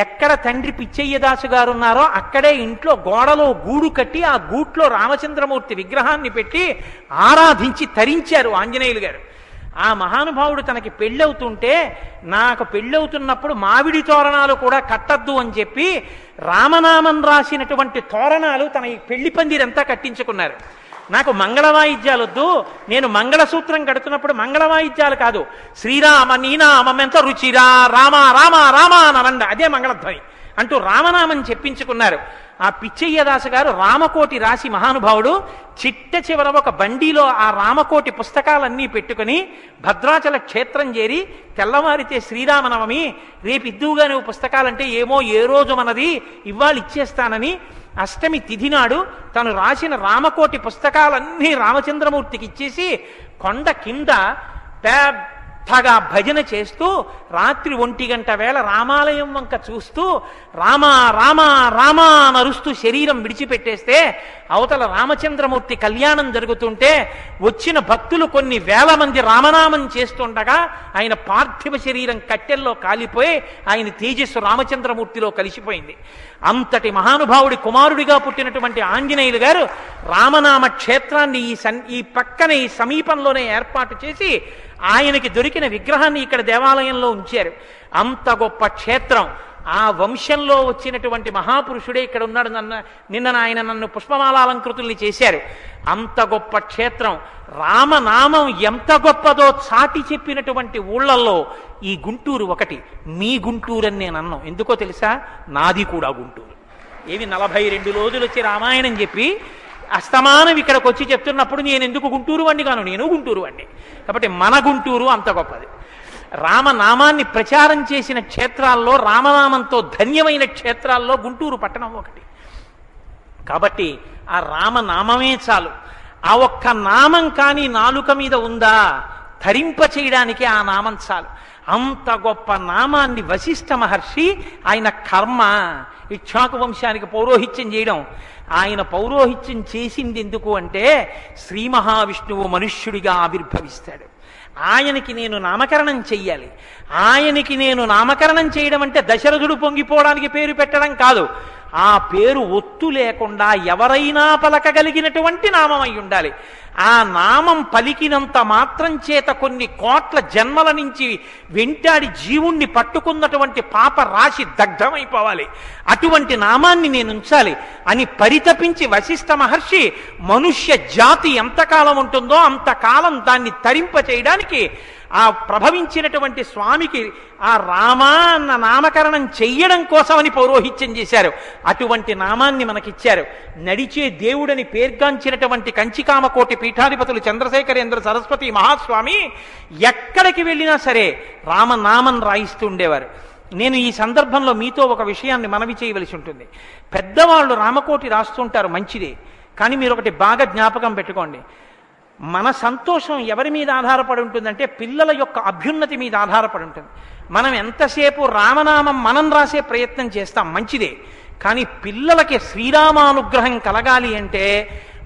ఎక్కడ తండ్రి పిచ్చయ్యదాసు గారు ఉన్నారో అక్కడే ఇంట్లో గోడలో గూడు కట్టి ఆ గూట్లో రామచంద్రమూర్తి విగ్రహాన్ని పెట్టి ఆరాధించి తరించారు ఆంజనేయులు గారు. ఆ మహానుభావుడు తనకి పెళ్ళవుతుంటే నాకు పెళ్ళవుతున్నప్పుడు మామిడి తోరణాలు కూడా కట్టద్దు అని చెప్పి రామనామం రాసినటువంటి తోరణాలు తన ఈ పెళ్ళి పందిరంతా కట్టించుకున్నారు. నాకు మంగళ వాయిద్యాలు వద్దు నేను మంగళసూత్రం కడుతున్నప్పుడు మంగళ వాయిద్యాలు కాదు. శ్రీరామ నీనామెంత రుచిరా రామ రామ రామ అనండ అదే మంగళధ్వని. అంటూ రామనామం చెప్పించుకున్నారు. ఆ పిచ్చయ్యదాసు గారు రామకోటి రాసి మహానుభావుడు చిట్ట చివర ఒక బండిలో ఆ రామకోటి పుస్తకాలన్నీ పెట్టుకుని భద్రాచల క్షేత్రం చేరి తెల్లవారితే శ్రీరామనవమి రేపు ఇద్దువుగా నువ్వు పుస్తకాలంటే ఏమో ఏ రోజు మనది ఇవాళ ఇచ్చేస్తానని అష్టమి తిథి నాడు తను రాసిన రామకోటి పుస్తకాలన్నీ రామచంద్రమూర్తికి ఇచ్చేసి కొండ కింద పెద్దగా భజన చేస్తూ రాత్రి ఒంటి గంట వేళ రామాలయం వంక చూస్తూ రామ రామ రామ నరుస్తూ శరీరం విడిచిపెట్టేస్తే అవతల రామచంద్రమూర్తి కళ్యాణం జరుగుతుంటే వచ్చిన భక్తులు కొన్ని వేల మంది రామనామం చేస్తుండగా ఆయన పార్థివ శరీరం కట్టెల్లో కాలిపోయి ఆయన తేజస్సు రామచంద్రమూర్తిలో కలిసిపోయింది. అంతటి మహానుభావుడి కుమారుడిగా పుట్టినటువంటి ఆంజనేయులు గారు రామనామ క్షేత్రాన్ని ఈ సన్ ఈ పక్కనే ఈ సమీపంలోనే ఏర్పాటు చేసి ఆయనకి దొరికిన విగ్రహాన్ని ఇక్కడ దేవాలయంలో ఉంచారు. అంత గొప్ప క్షేత్రం. ఆ వంశంలో వచ్చినటువంటి మహాపురుషుడే ఇక్కడ ఉన్నాడు నన్న నిన్న ఆయన నన్ను పుష్పమాలాలంకృతుల్ని చేశారు. అంత గొప్ప క్షేత్రం. రామనామం ఎంత గొప్పదో చాటి చెప్పినటువంటి ఊళ్ళల్లో ఈ గుంటూరు ఒకటి. మీ గుంటూరు అని నేను అన్నాం. ఎందుకో తెలుసా? నాది కూడా గుంటూరు. ఏవి నలభై రెండు రోజులు వచ్చి రామాయణం చెప్పి అస్తమానం ఇక్కడికి వచ్చి చెప్తున్నప్పుడు నేను ఎందుకు గుంటూరు వండి కాను? నేను గుంటూరు వండి కాబట్టి మన గుంటూరు అంత గొప్పది. రామనామాన్ని ప్రచారం చేసిన క్షేత్రాల్లో రామనామంతో ధన్యమైన క్షేత్రాల్లో గుంటూరు పట్టణం ఒకటి. కాబట్టి ఆ రామనామమే చాలు. ఆ ఒక్క నామం కానీ నాలుక మీద ఉందా? ధరింప చేయడానికి ఆ నామం చాలు. అంత గొప్ప నామాన్ని వశిష్ఠ మహర్షి ఆయన కర్మ ఇక్షాకు వంశానికి పౌరోహిత్యం చేయడం. ఆయన పౌరోహిత్యం చేసింది ఎందుకు అంటే శ్రీ మహావిష్ణువు మనుష్యుడిగా ఆవిర్భవిస్తాడు. ఆయనకి నేను నామకరణం చెయ్యాలి. ఆయనకి నేను నామకరణం చేయడం అంటే దశరథుడు పొంగిపోవడానికి పేరు పెట్టడం కాదు. ఆ పేరు ఒత్తు లేకుండా ఎవరైనా పలకగలిగినటువంటి నామం అయి ఉండాలి. ఆ నామం పలికినంత మాత్రం చేత కొన్ని కోట్ల జన్మల నుంచి వెంటాడి జీవుణ్ణి పట్టుకున్నటువంటి పాప రాశి దగ్ధమైపోవాలి. అటువంటి నామాన్ని నేను ఉంచాలి అని పరితపించి వశిష్ఠ మహర్షి మనుష్య జాతి ఎంతకాలం ఉంటుందో అంతకాలం దాన్ని తరింప చేయడానికి ఆ ప్రభవించినటువంటి స్వామికి ఆ రామ అన్న నామకరణం చెయ్యడం కోసమని పౌరోహిత్యం చేశారు. అటువంటి నామాన్ని మనకిచ్చారు. నడిచే దేవుడని పేర్గాంచినటువంటి కంచికామకోటి పీఠాధిపతులు చంద్రశేఖరేంద్ర సరస్వతి మహాస్వామి ఎక్కడికి వెళ్ళినా సరే రామనామం రాయిస్తూ ఉండేవారు. నేను ఈ సందర్భంలో మీతో ఒక విషయాన్ని మనవి చేయవలసి ఉంటుంది. పెద్దవాళ్ళు రామకోటి రాస్తుంటారు మంచిదే. కానీ మీరు ఒకటి బాగా జ్ఞాపకం పెట్టుకోండి. మన సంతోషం ఎవరి మీద ఆధారపడి ఉంటుందంటే పిల్లల యొక్క అభ్యున్నతి మీద ఆధారపడి ఉంటుంది. మనం ఎంతసేపు రామనామం మనం రాసే ప్రయత్నం చేస్తాం మంచిదే. కానీ పిల్లలకి శ్రీరామానుగ్రహం కలగాలి అంటే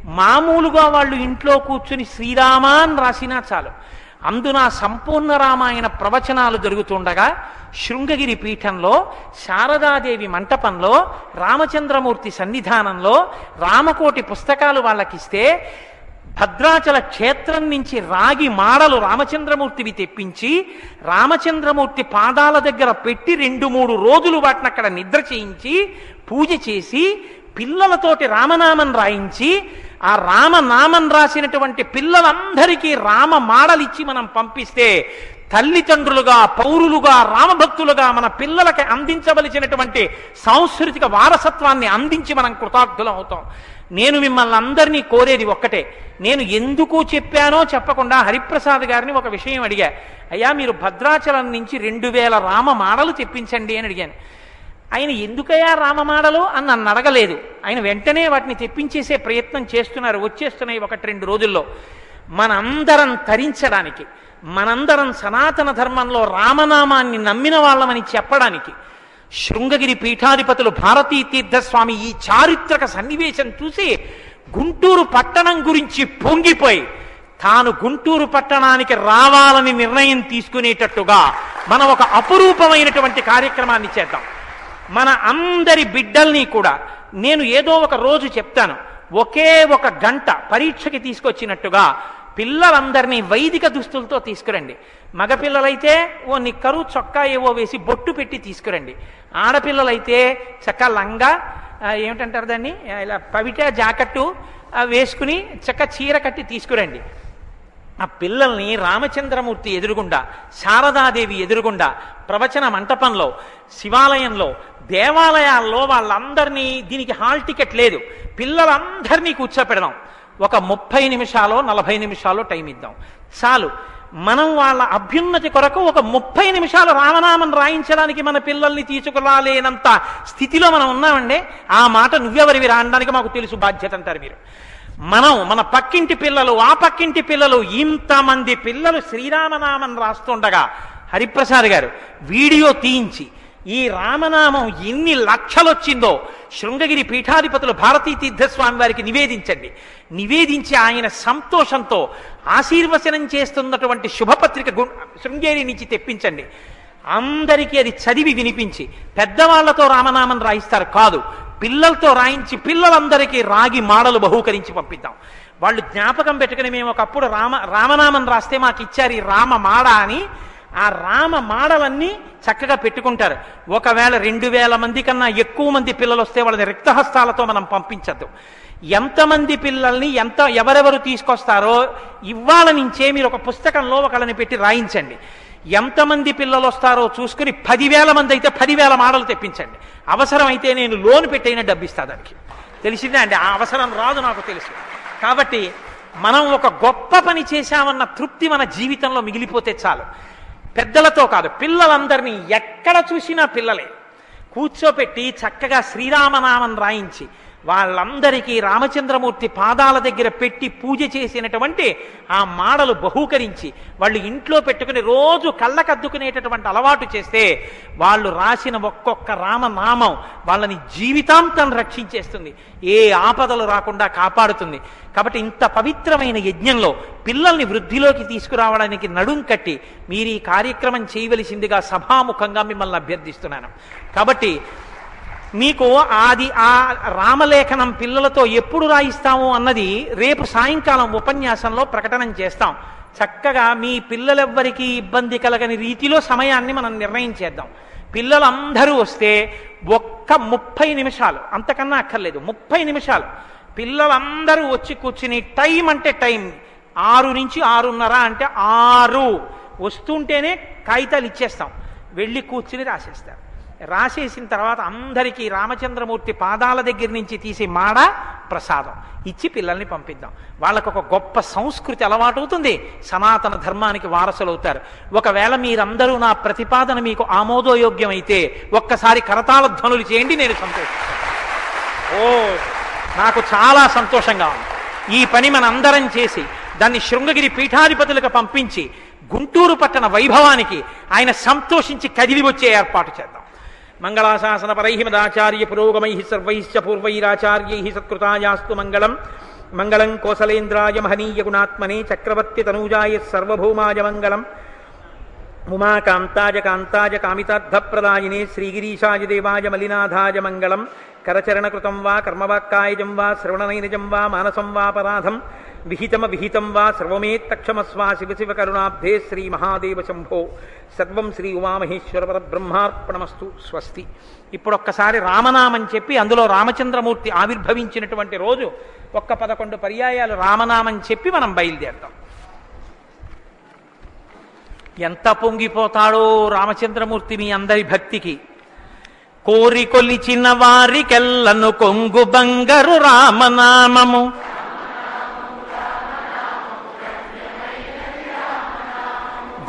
మామూలుగా వాళ్ళు ఇంట్లో కూర్చుని శ్రీరామ అని రాసినా చాలు. అందున సంపూర్ణ రామాయణ ప్రవచనాలు జరుగుతుండగా శృంగగిరి పీఠంలో శారదాదేవి మంటపంలో రామచంద్రమూర్తి సన్నిధానంలో రామకోటి పుస్తకాలు వాళ్ళకిస్తే భద్రాచల క్షేత్రం నుంచి రాగి మాడలు రామచంద్రమూర్తివి తెప్పించి రామచంద్రమూర్తి పాదాల దగ్గర పెట్టి రెండు మూడు రోజులు వాటిని అక్కడ నిద్ర చేయించి పూజ చేసి పిల్లలతోటి రామనామం రాయించి ఆ రామనామం రాసినటువంటి పిల్లలందరికీ రామ మాడలిచ్చి మనం పంపిస్తే తల్లిదండ్రులుగా పౌరులుగా రామభక్తులుగా మన పిల్లలకి అందించవలసినటువంటి సాంస్కృతిక వారసత్వాన్ని అందించి మనం కృతార్థులం అవుతాం. నేను మిమ్మల్ని అందరినీ కోరేది ఒక్కటే. నేను ఎందుకు చెప్పానో చెప్పకుండా హరిప్రసాద్ గారిని ఒక విషయం అడిగా. అయ్యా మీరు భద్రాచలం నుంచి రెండు వేల రామ మాడలు తెప్పించండి అని అడిగాను. ఆయన ఎందుకయ్యా రామమాడలు అని నన్ను అడగలేదు. ఆయన వెంటనే వాటిని తెప్పించేసే ప్రయత్నం చేస్తున్నారు. వచ్చేస్తున్నాయి ఒకటి రెండు రోజుల్లో. మనందరం తరించడానికి. మనందరం సనాతన ధర్మంలో రామనామాన్ని నమ్మిన వాళ్ళమని చెప్పడానికి శృంగగిరి పీఠాధిపతులు భారతీ తీర్థస్వామి ఈ చారిత్రక సన్నివేశం చూసి గుంటూరు పట్టణం గురించి పొంగిపోయి తాను గుంటూరు పట్టణానికి రావాలని నిర్ణయం తీసుకునేటట్టుగా మనం ఒక అపురూపమైనటువంటి కార్యక్రమాన్ని చేద్దాం. మన అందరి బిడ్డల్ని కూడా నేను ఏదో ఒక రోజు చెప్తాను. ఒకే ఒక గంట పరీక్షకి తీసుకొచ్చినట్టుగా పిల్లలందరినీ వైదిక దుస్తులతో తీసుకురండి. మగపిల్లలైతే ఓ నిక్కరు చొక్కా ఏవో వేసి బొట్టు పెట్టి తీసుకురండి. ఆడపిల్లలైతే చక్క లంగా ఏమిటంటారు దాన్ని? ఇలా పవిట జాకెట్టు వేసుకుని చక్క చీర కట్టి తీసుకురండి. ఆ పిల్లల్ని రామచంద్రమూర్తి ఎదురుగుండా శారదాదేవి ఎదురుగుండా ప్రవచన మంటపంలో శివాలయంలో దేవాలయాల్లో వాళ్ళందరినీ దీనికి హాల్ టికెట్ లేదు. పిల్లలందరినీ కూర్చోపెడదాం. ఒక ముప్పై నిమిషాలు నలభై నిమిషాలు టైం ఇద్దాం. చాలు. మనం వాళ్ళ అభ్యున్నతి కొరకు ఒక ముప్పై నిమిషాలు రామనామం రాయించడానికి మన పిల్లల్ని తీసుకురాలేనంత స్థితిలో మనం ఉన్నామండి. ఆ మాట నువ్వెవరివి రాయడానికి మాకు తెలుసు బాధ్యత అంటారు మీరు. మనం మన పక్కింటి పిల్లలు ఆ పక్కింటి పిల్లలు ఇంతమంది పిల్లలు శ్రీరామనామం రాస్తుండగా హరిప్రసాద్ గారు వీడియో తీయించి ఈ రామనామం ఎన్ని లక్షలొచ్చిందో శృంగగిరి పీఠాధిపతులు భారతీ తీర్థస్వామి వారికి నివేదించండి. నివేదించి ఆయన సంతోషంతో ఆశీర్వచనం చేస్తున్నటువంటి శుభపత్రిక గు- శృంగేరి నుంచి తెప్పించండి. అందరికీ అది చదివి వినిపించి పెద్దవాళ్ళతో రామనామం రాయిస్తారు కాదు పిల్లలతో రాయించి పిల్లలందరికీ రాగి మాడలు బహూకరించి పంపిద్దాం. వాళ్ళు జ్ఞాపకం పెట్టుకుని మేము ఒకప్పుడు రామ రామనామం రాస్తే మాకు ఇచ్చారు ఈ రామ మాడ అని ఆ రామ మాడలన్నీ చక్కగా పెట్టుకుంటారు. ఒకవేళ రెండు వేల మంది కన్నా ఎక్కువ మంది పిల్లలు వస్తే వాళ్ళని రిక్తహస్తాలతో మనం పంపించద్దు. ఎంతమంది పిల్లల్ని ఎంత ఎవరెవరు తీసుకొస్తారో ఇవాళ నుంచే మీరు ఒక పుస్తకంలో ఒకళ్ళని పెట్టి రాయించండి. ఎంతమంది పిల్లలు వస్తారో చూసుకుని పదివేల మంది అయితే పదివేల మాడలు తెప్పించండి. అవసరమైతే నేను లోన్ పెట్టైనా డబ్బిస్తా దానికి. తెలిసిందే అండి? ఆ అవసరం రాదు నాకు తెలుసు. కాబట్టి మనం ఒక గొప్ప పని చేశామన్న తృప్తి మన జీవితంలో మిగిలిపోతే చాలు. పెద్దలతో కాదు పిల్లలందరినీ ఎక్కడ చూసినా పిల్లలే. కూర్చోపెట్టి చక్కగా శ్రీరామనామం రాయించి వాళ్ళందరికీ రామచంద్రమూర్తి పాదాల దగ్గర పెట్టి పూజ చేసినటువంటి ఆ మాడలు బహూకరించి వాళ్ళు ఇంట్లో పెట్టుకుని రోజు కళ్ళకద్దుకునేటటువంటి అలవాటు చేస్తే వాళ్ళు రాసిన ఒక్కొక్క రామనామం వాళ్ళని జీవితాంతం రక్షించేస్తుంది. ఏ ఆపదలు రాకుండా కాపాడుతుంది. కాబట్టి ఇంత పవిత్రమైన యజ్ఞంలో పిల్లల్ని వృద్ధిలోకి తీసుకురావడానికి నడుం కట్టి మీరు ఈ కార్యక్రమం చేయవలసిందిగా సభాముఖంగా మిమ్మల్ని అభ్యర్థిస్తున్నాను. కాబట్టి మీకు ఆది ఆ రామలేఖనం పిల్లలతో ఎప్పుడు రాయిస్తాము అన్నది రేపు సాయంకాలం ఉపన్యాసంలో ప్రకటన చేస్తాం. చక్కగా మీ పిల్లలెవ్వరికీ ఇబ్బంది కలగని రీతిలో సమయాన్ని మనం నిర్ణయించేద్దాం పిల్లలందరూ వస్తే ఒక్క ముప్పై నిమిషాలు అంతకన్నా అక్కర్లేదు ముప్పై నిమిషాలు. పిల్లలందరూ వచ్చి కూర్చుని టైం అంటే టైం ఆరు నుంచి ఆరున్నర అంటే ఆరు. వస్తుంటేనే కాగితాలు ఇచ్చేస్తాం. వెళ్ళి కూర్చుని రాసేస్తారు. రాసేసిన తర్వాత అందరికీ రామచంద్రమూర్తి పాదాల దగ్గర నుంచి తీసి మాడ ప్రసాదం. ఇచ్చి పిల్లల్ని పంపిద్దాం. వాళ్ళకు ఒక గొప్ప సంస్కృతి అలవాటు అవుతుంది. సనాతన ధర్మానికి వారసులవుతారు. ఒకవేళ మీరందరూ నా ప్రతిపాదన మీకు ఆమోదయోగ్యమైతే ఒక్కసారి కరతాళ ధ్వనులు చేయండి నేను సంతోషిస్తాను. ఓ నాకు చాలా సంతోషంగా ఉంది. ఈ పని మనందరం చేసి దాన్ని శృంగగిరి పీఠాధిపతులకు పంపించి గుంటూరు పట్టణ వైభవానికి ఆయన సంతోషించి కదిలి వచ్చే ఏర్పాటు చేద్దాం. మంగళాశాసన పరై మదాచార్య పురోగమై సర్వైశ్చ పూర్వైరాచార్యై సత్కృతాయాస్తు మంగళం. మంగళం కోసలేంద్రాయ మహనీయ గుణాత్మనే చక్రవర్తి తనూజాయ సర్వభౌమాయ మంగళం. ఉమాకాంతాయ కాంతాయ కామితార్థప్రదాయినే శ్రీగిరీశాయ దేవాయ మలినాథాయ మంగళం. కరచరణకృతం వా కర్మవాక్కాయజం వా శ్రవణనైనజం వా మానసం వా పరాధం. విహితమ విహితం వా సర్వమేత్తక్షమస్వా శివ శివ కరుణాబ్ధే శ్రీ మహాదేవ శంభో. సర్వం శ్రీ ఉమామహేశ్వర బ్రహ్మార్పణమస్తు స్వస్తి. ఇప్పుడు ఒక్కసారి రామనామం చెప్పి అందులో రామచంద్రమూర్తి ఆవిర్భవించినటువంటి రోజు ఒక్క పదకొండు పర్యాయాలు రామనామం చెప్పి మనం బయలుదేరుతాం. ఎంత పొంగిపోతాడో రామచంద్రమూర్తి మీ అందరి భక్తికి. కోరి కొలిచిన వారికెల్లను కొంగు బంగరు రామనామము.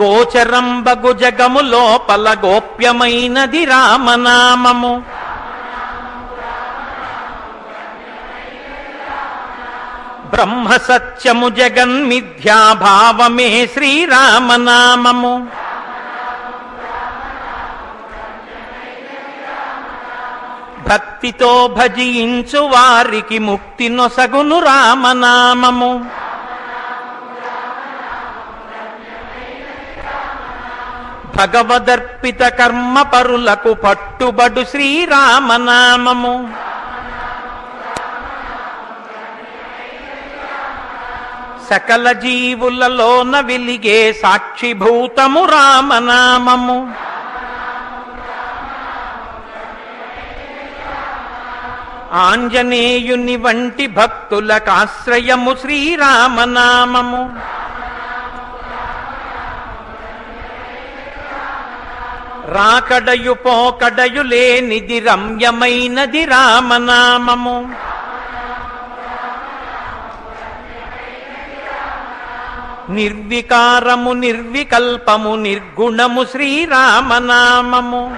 గోచరంబగు జగము లోపల గోప్యమైనది రామనామము. బ్రహ్మ సత్యము జగన్మిథ్యాభావమే శ్రీరామనామము. భక్తితో భజించు వారికి ముక్తి నొసగును రామనామము. భగవదర్పిత కర్మ పరులకు పట్టుబడు శ్రీరామనామము. సకల జీవులలోన విలిగే సాక్షిభూతము రామనామము. ఆంజనేయుని వంటి భక్తులకు ఆశ్రయము శ్రీరామనామము. రాకడయు పోకడయు లేనిది రమ్యమైనది రామనామము. నిర్వికారము నిర్వికల్పము నిర్గుణము శ్రీరామనామము.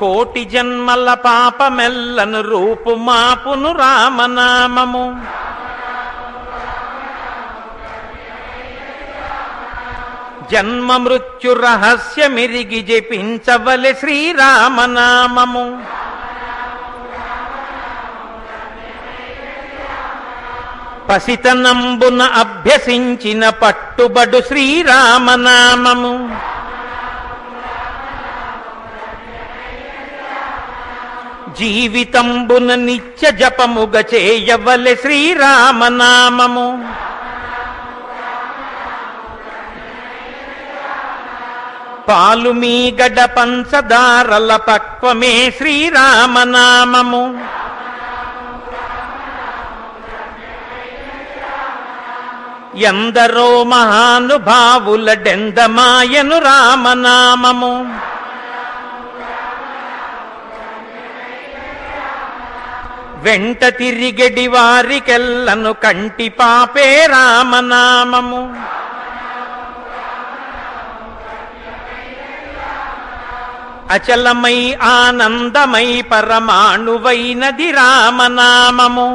కోటి జన్మల పాపమెల్లను రూపుమాపును రామనామము. జన్మ మృత్యు రహస్యమిరిగి జపించవలె శ్రీరామనామము. పసితనంబున అభ్యసించిన పట్టుబడు శ్రీరామనామము. జీవితంబున నిత్య జపముగ చేయవలె శ్రీరామనామము. పాలు మీ గడ పంచదారల పక్వమే శ్రీరామనామము. ఎందరో మహానుభావుల డెందమాయను రామనామము. వెంట తిరిగడి వారికెల్లను కంటి పాపే రామనామము. అచలమై ఆనందమై పరమాణువైనది రామనామము.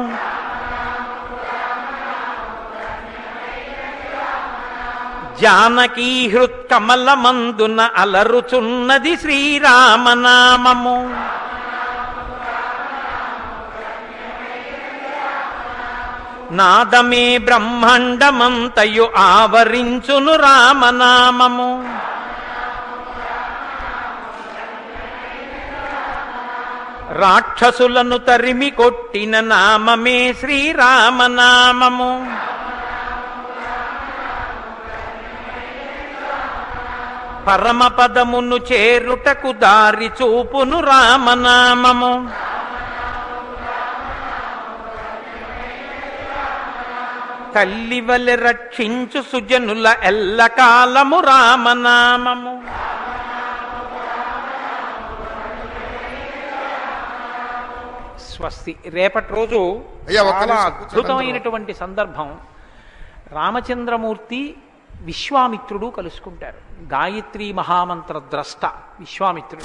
జానకీ హృత్కమలమందున అలరుచున్నది శ్రీరామనామము. నాదమే బ్రహ్మాండమంతయు ఆవరించును రామనామము. రాక్షసులను తరిమి కొట్టిన నామమే శ్రీరామనామము. పరమపదమును చేరుటకు దారి చూపును రామనామము. తల్లివలె రక్షించు సుజనుల ఎల్లకాలము రామనామము. స్వస్తి. రేపటి రోజు చాలా అద్భుతమైనటువంటి సందర్భం. రామచంద్రమూర్తి విశ్వామిత్రుడు కలుసుకుంటారు. గాయత్రి మహామంత్ర ద్రష్ట విశ్వామిత్రుడు.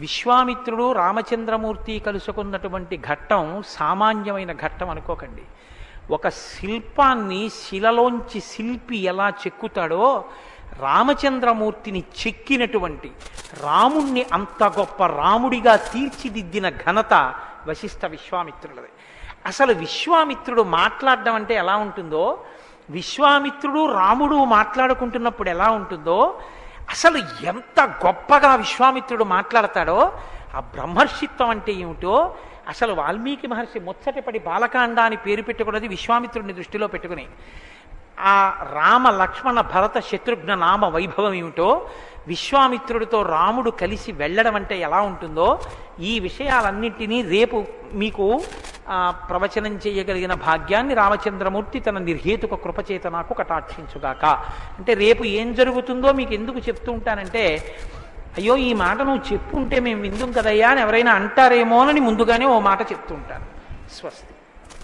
విశ్వామిత్రుడు రామచంద్రమూర్తి కలుసుకున్నటువంటి ఘట్టం సామాన్యమైన ఘట్టం అనుకోకండి. ఒక శిల్పాన్ని శిలలోంచి శిల్పి ఎలా చెక్కుతాడో రామచంద్రమూర్తిని చెక్కినటువంటి రాముణ్ణి అంత గొప్ప రాముడిగా తీర్చిదిద్దిన ఘనత వశిష్ఠ విశ్వామిత్రులది. అసలు విశ్వామిత్రుడు మాట్లాడడం అంటే ఎలా ఉంటుందో విశ్వామిత్రుడు రాముడు మాట్లాడుకుంటున్నప్పుడు ఎలా ఉంటుందో అసలు ఎంత గొప్పగా విశ్వామిత్రుడు మాట్లాడతాడో ఆ బ్రహ్మర్షిత్వం అంటే ఏమిటో అసలు వాల్మీకి మహర్షి ముచ్చటపడి బాలకాండ అని పేరు పెట్టుకున్నది విశ్వామిత్రుడిని దృష్టిలో పెట్టుకుని. ఆ రామ లక్ష్మణ భరత శత్రుఘ్న నామ వైభవం ఏమిటో విశ్వామిత్రుడితో రాముడు కలిసి వెళ్ళడం అంటే ఎలా ఉంటుందో ఈ విషయాలన్నింటినీ రేపు మీకు ప్రవచనం చేయగలిగిన భాగ్యాన్ని రామచంద్రమూర్తి తన నిర్హేతుక కృపచేత నాకు కటాక్షించుగాక. అంటే రేపు ఏం జరుగుతుందో మీకు ఎందుకు చెప్తూ ఉంటానంటే అయ్యో ఈ మాట నువ్వు చెప్పుంటే మేము విందుం కదయ్యా అని ఎవరైనా అంటారేమోనని ముందుగానే ఓ మాట చెప్తూ ఉంటాను స్వస్తి.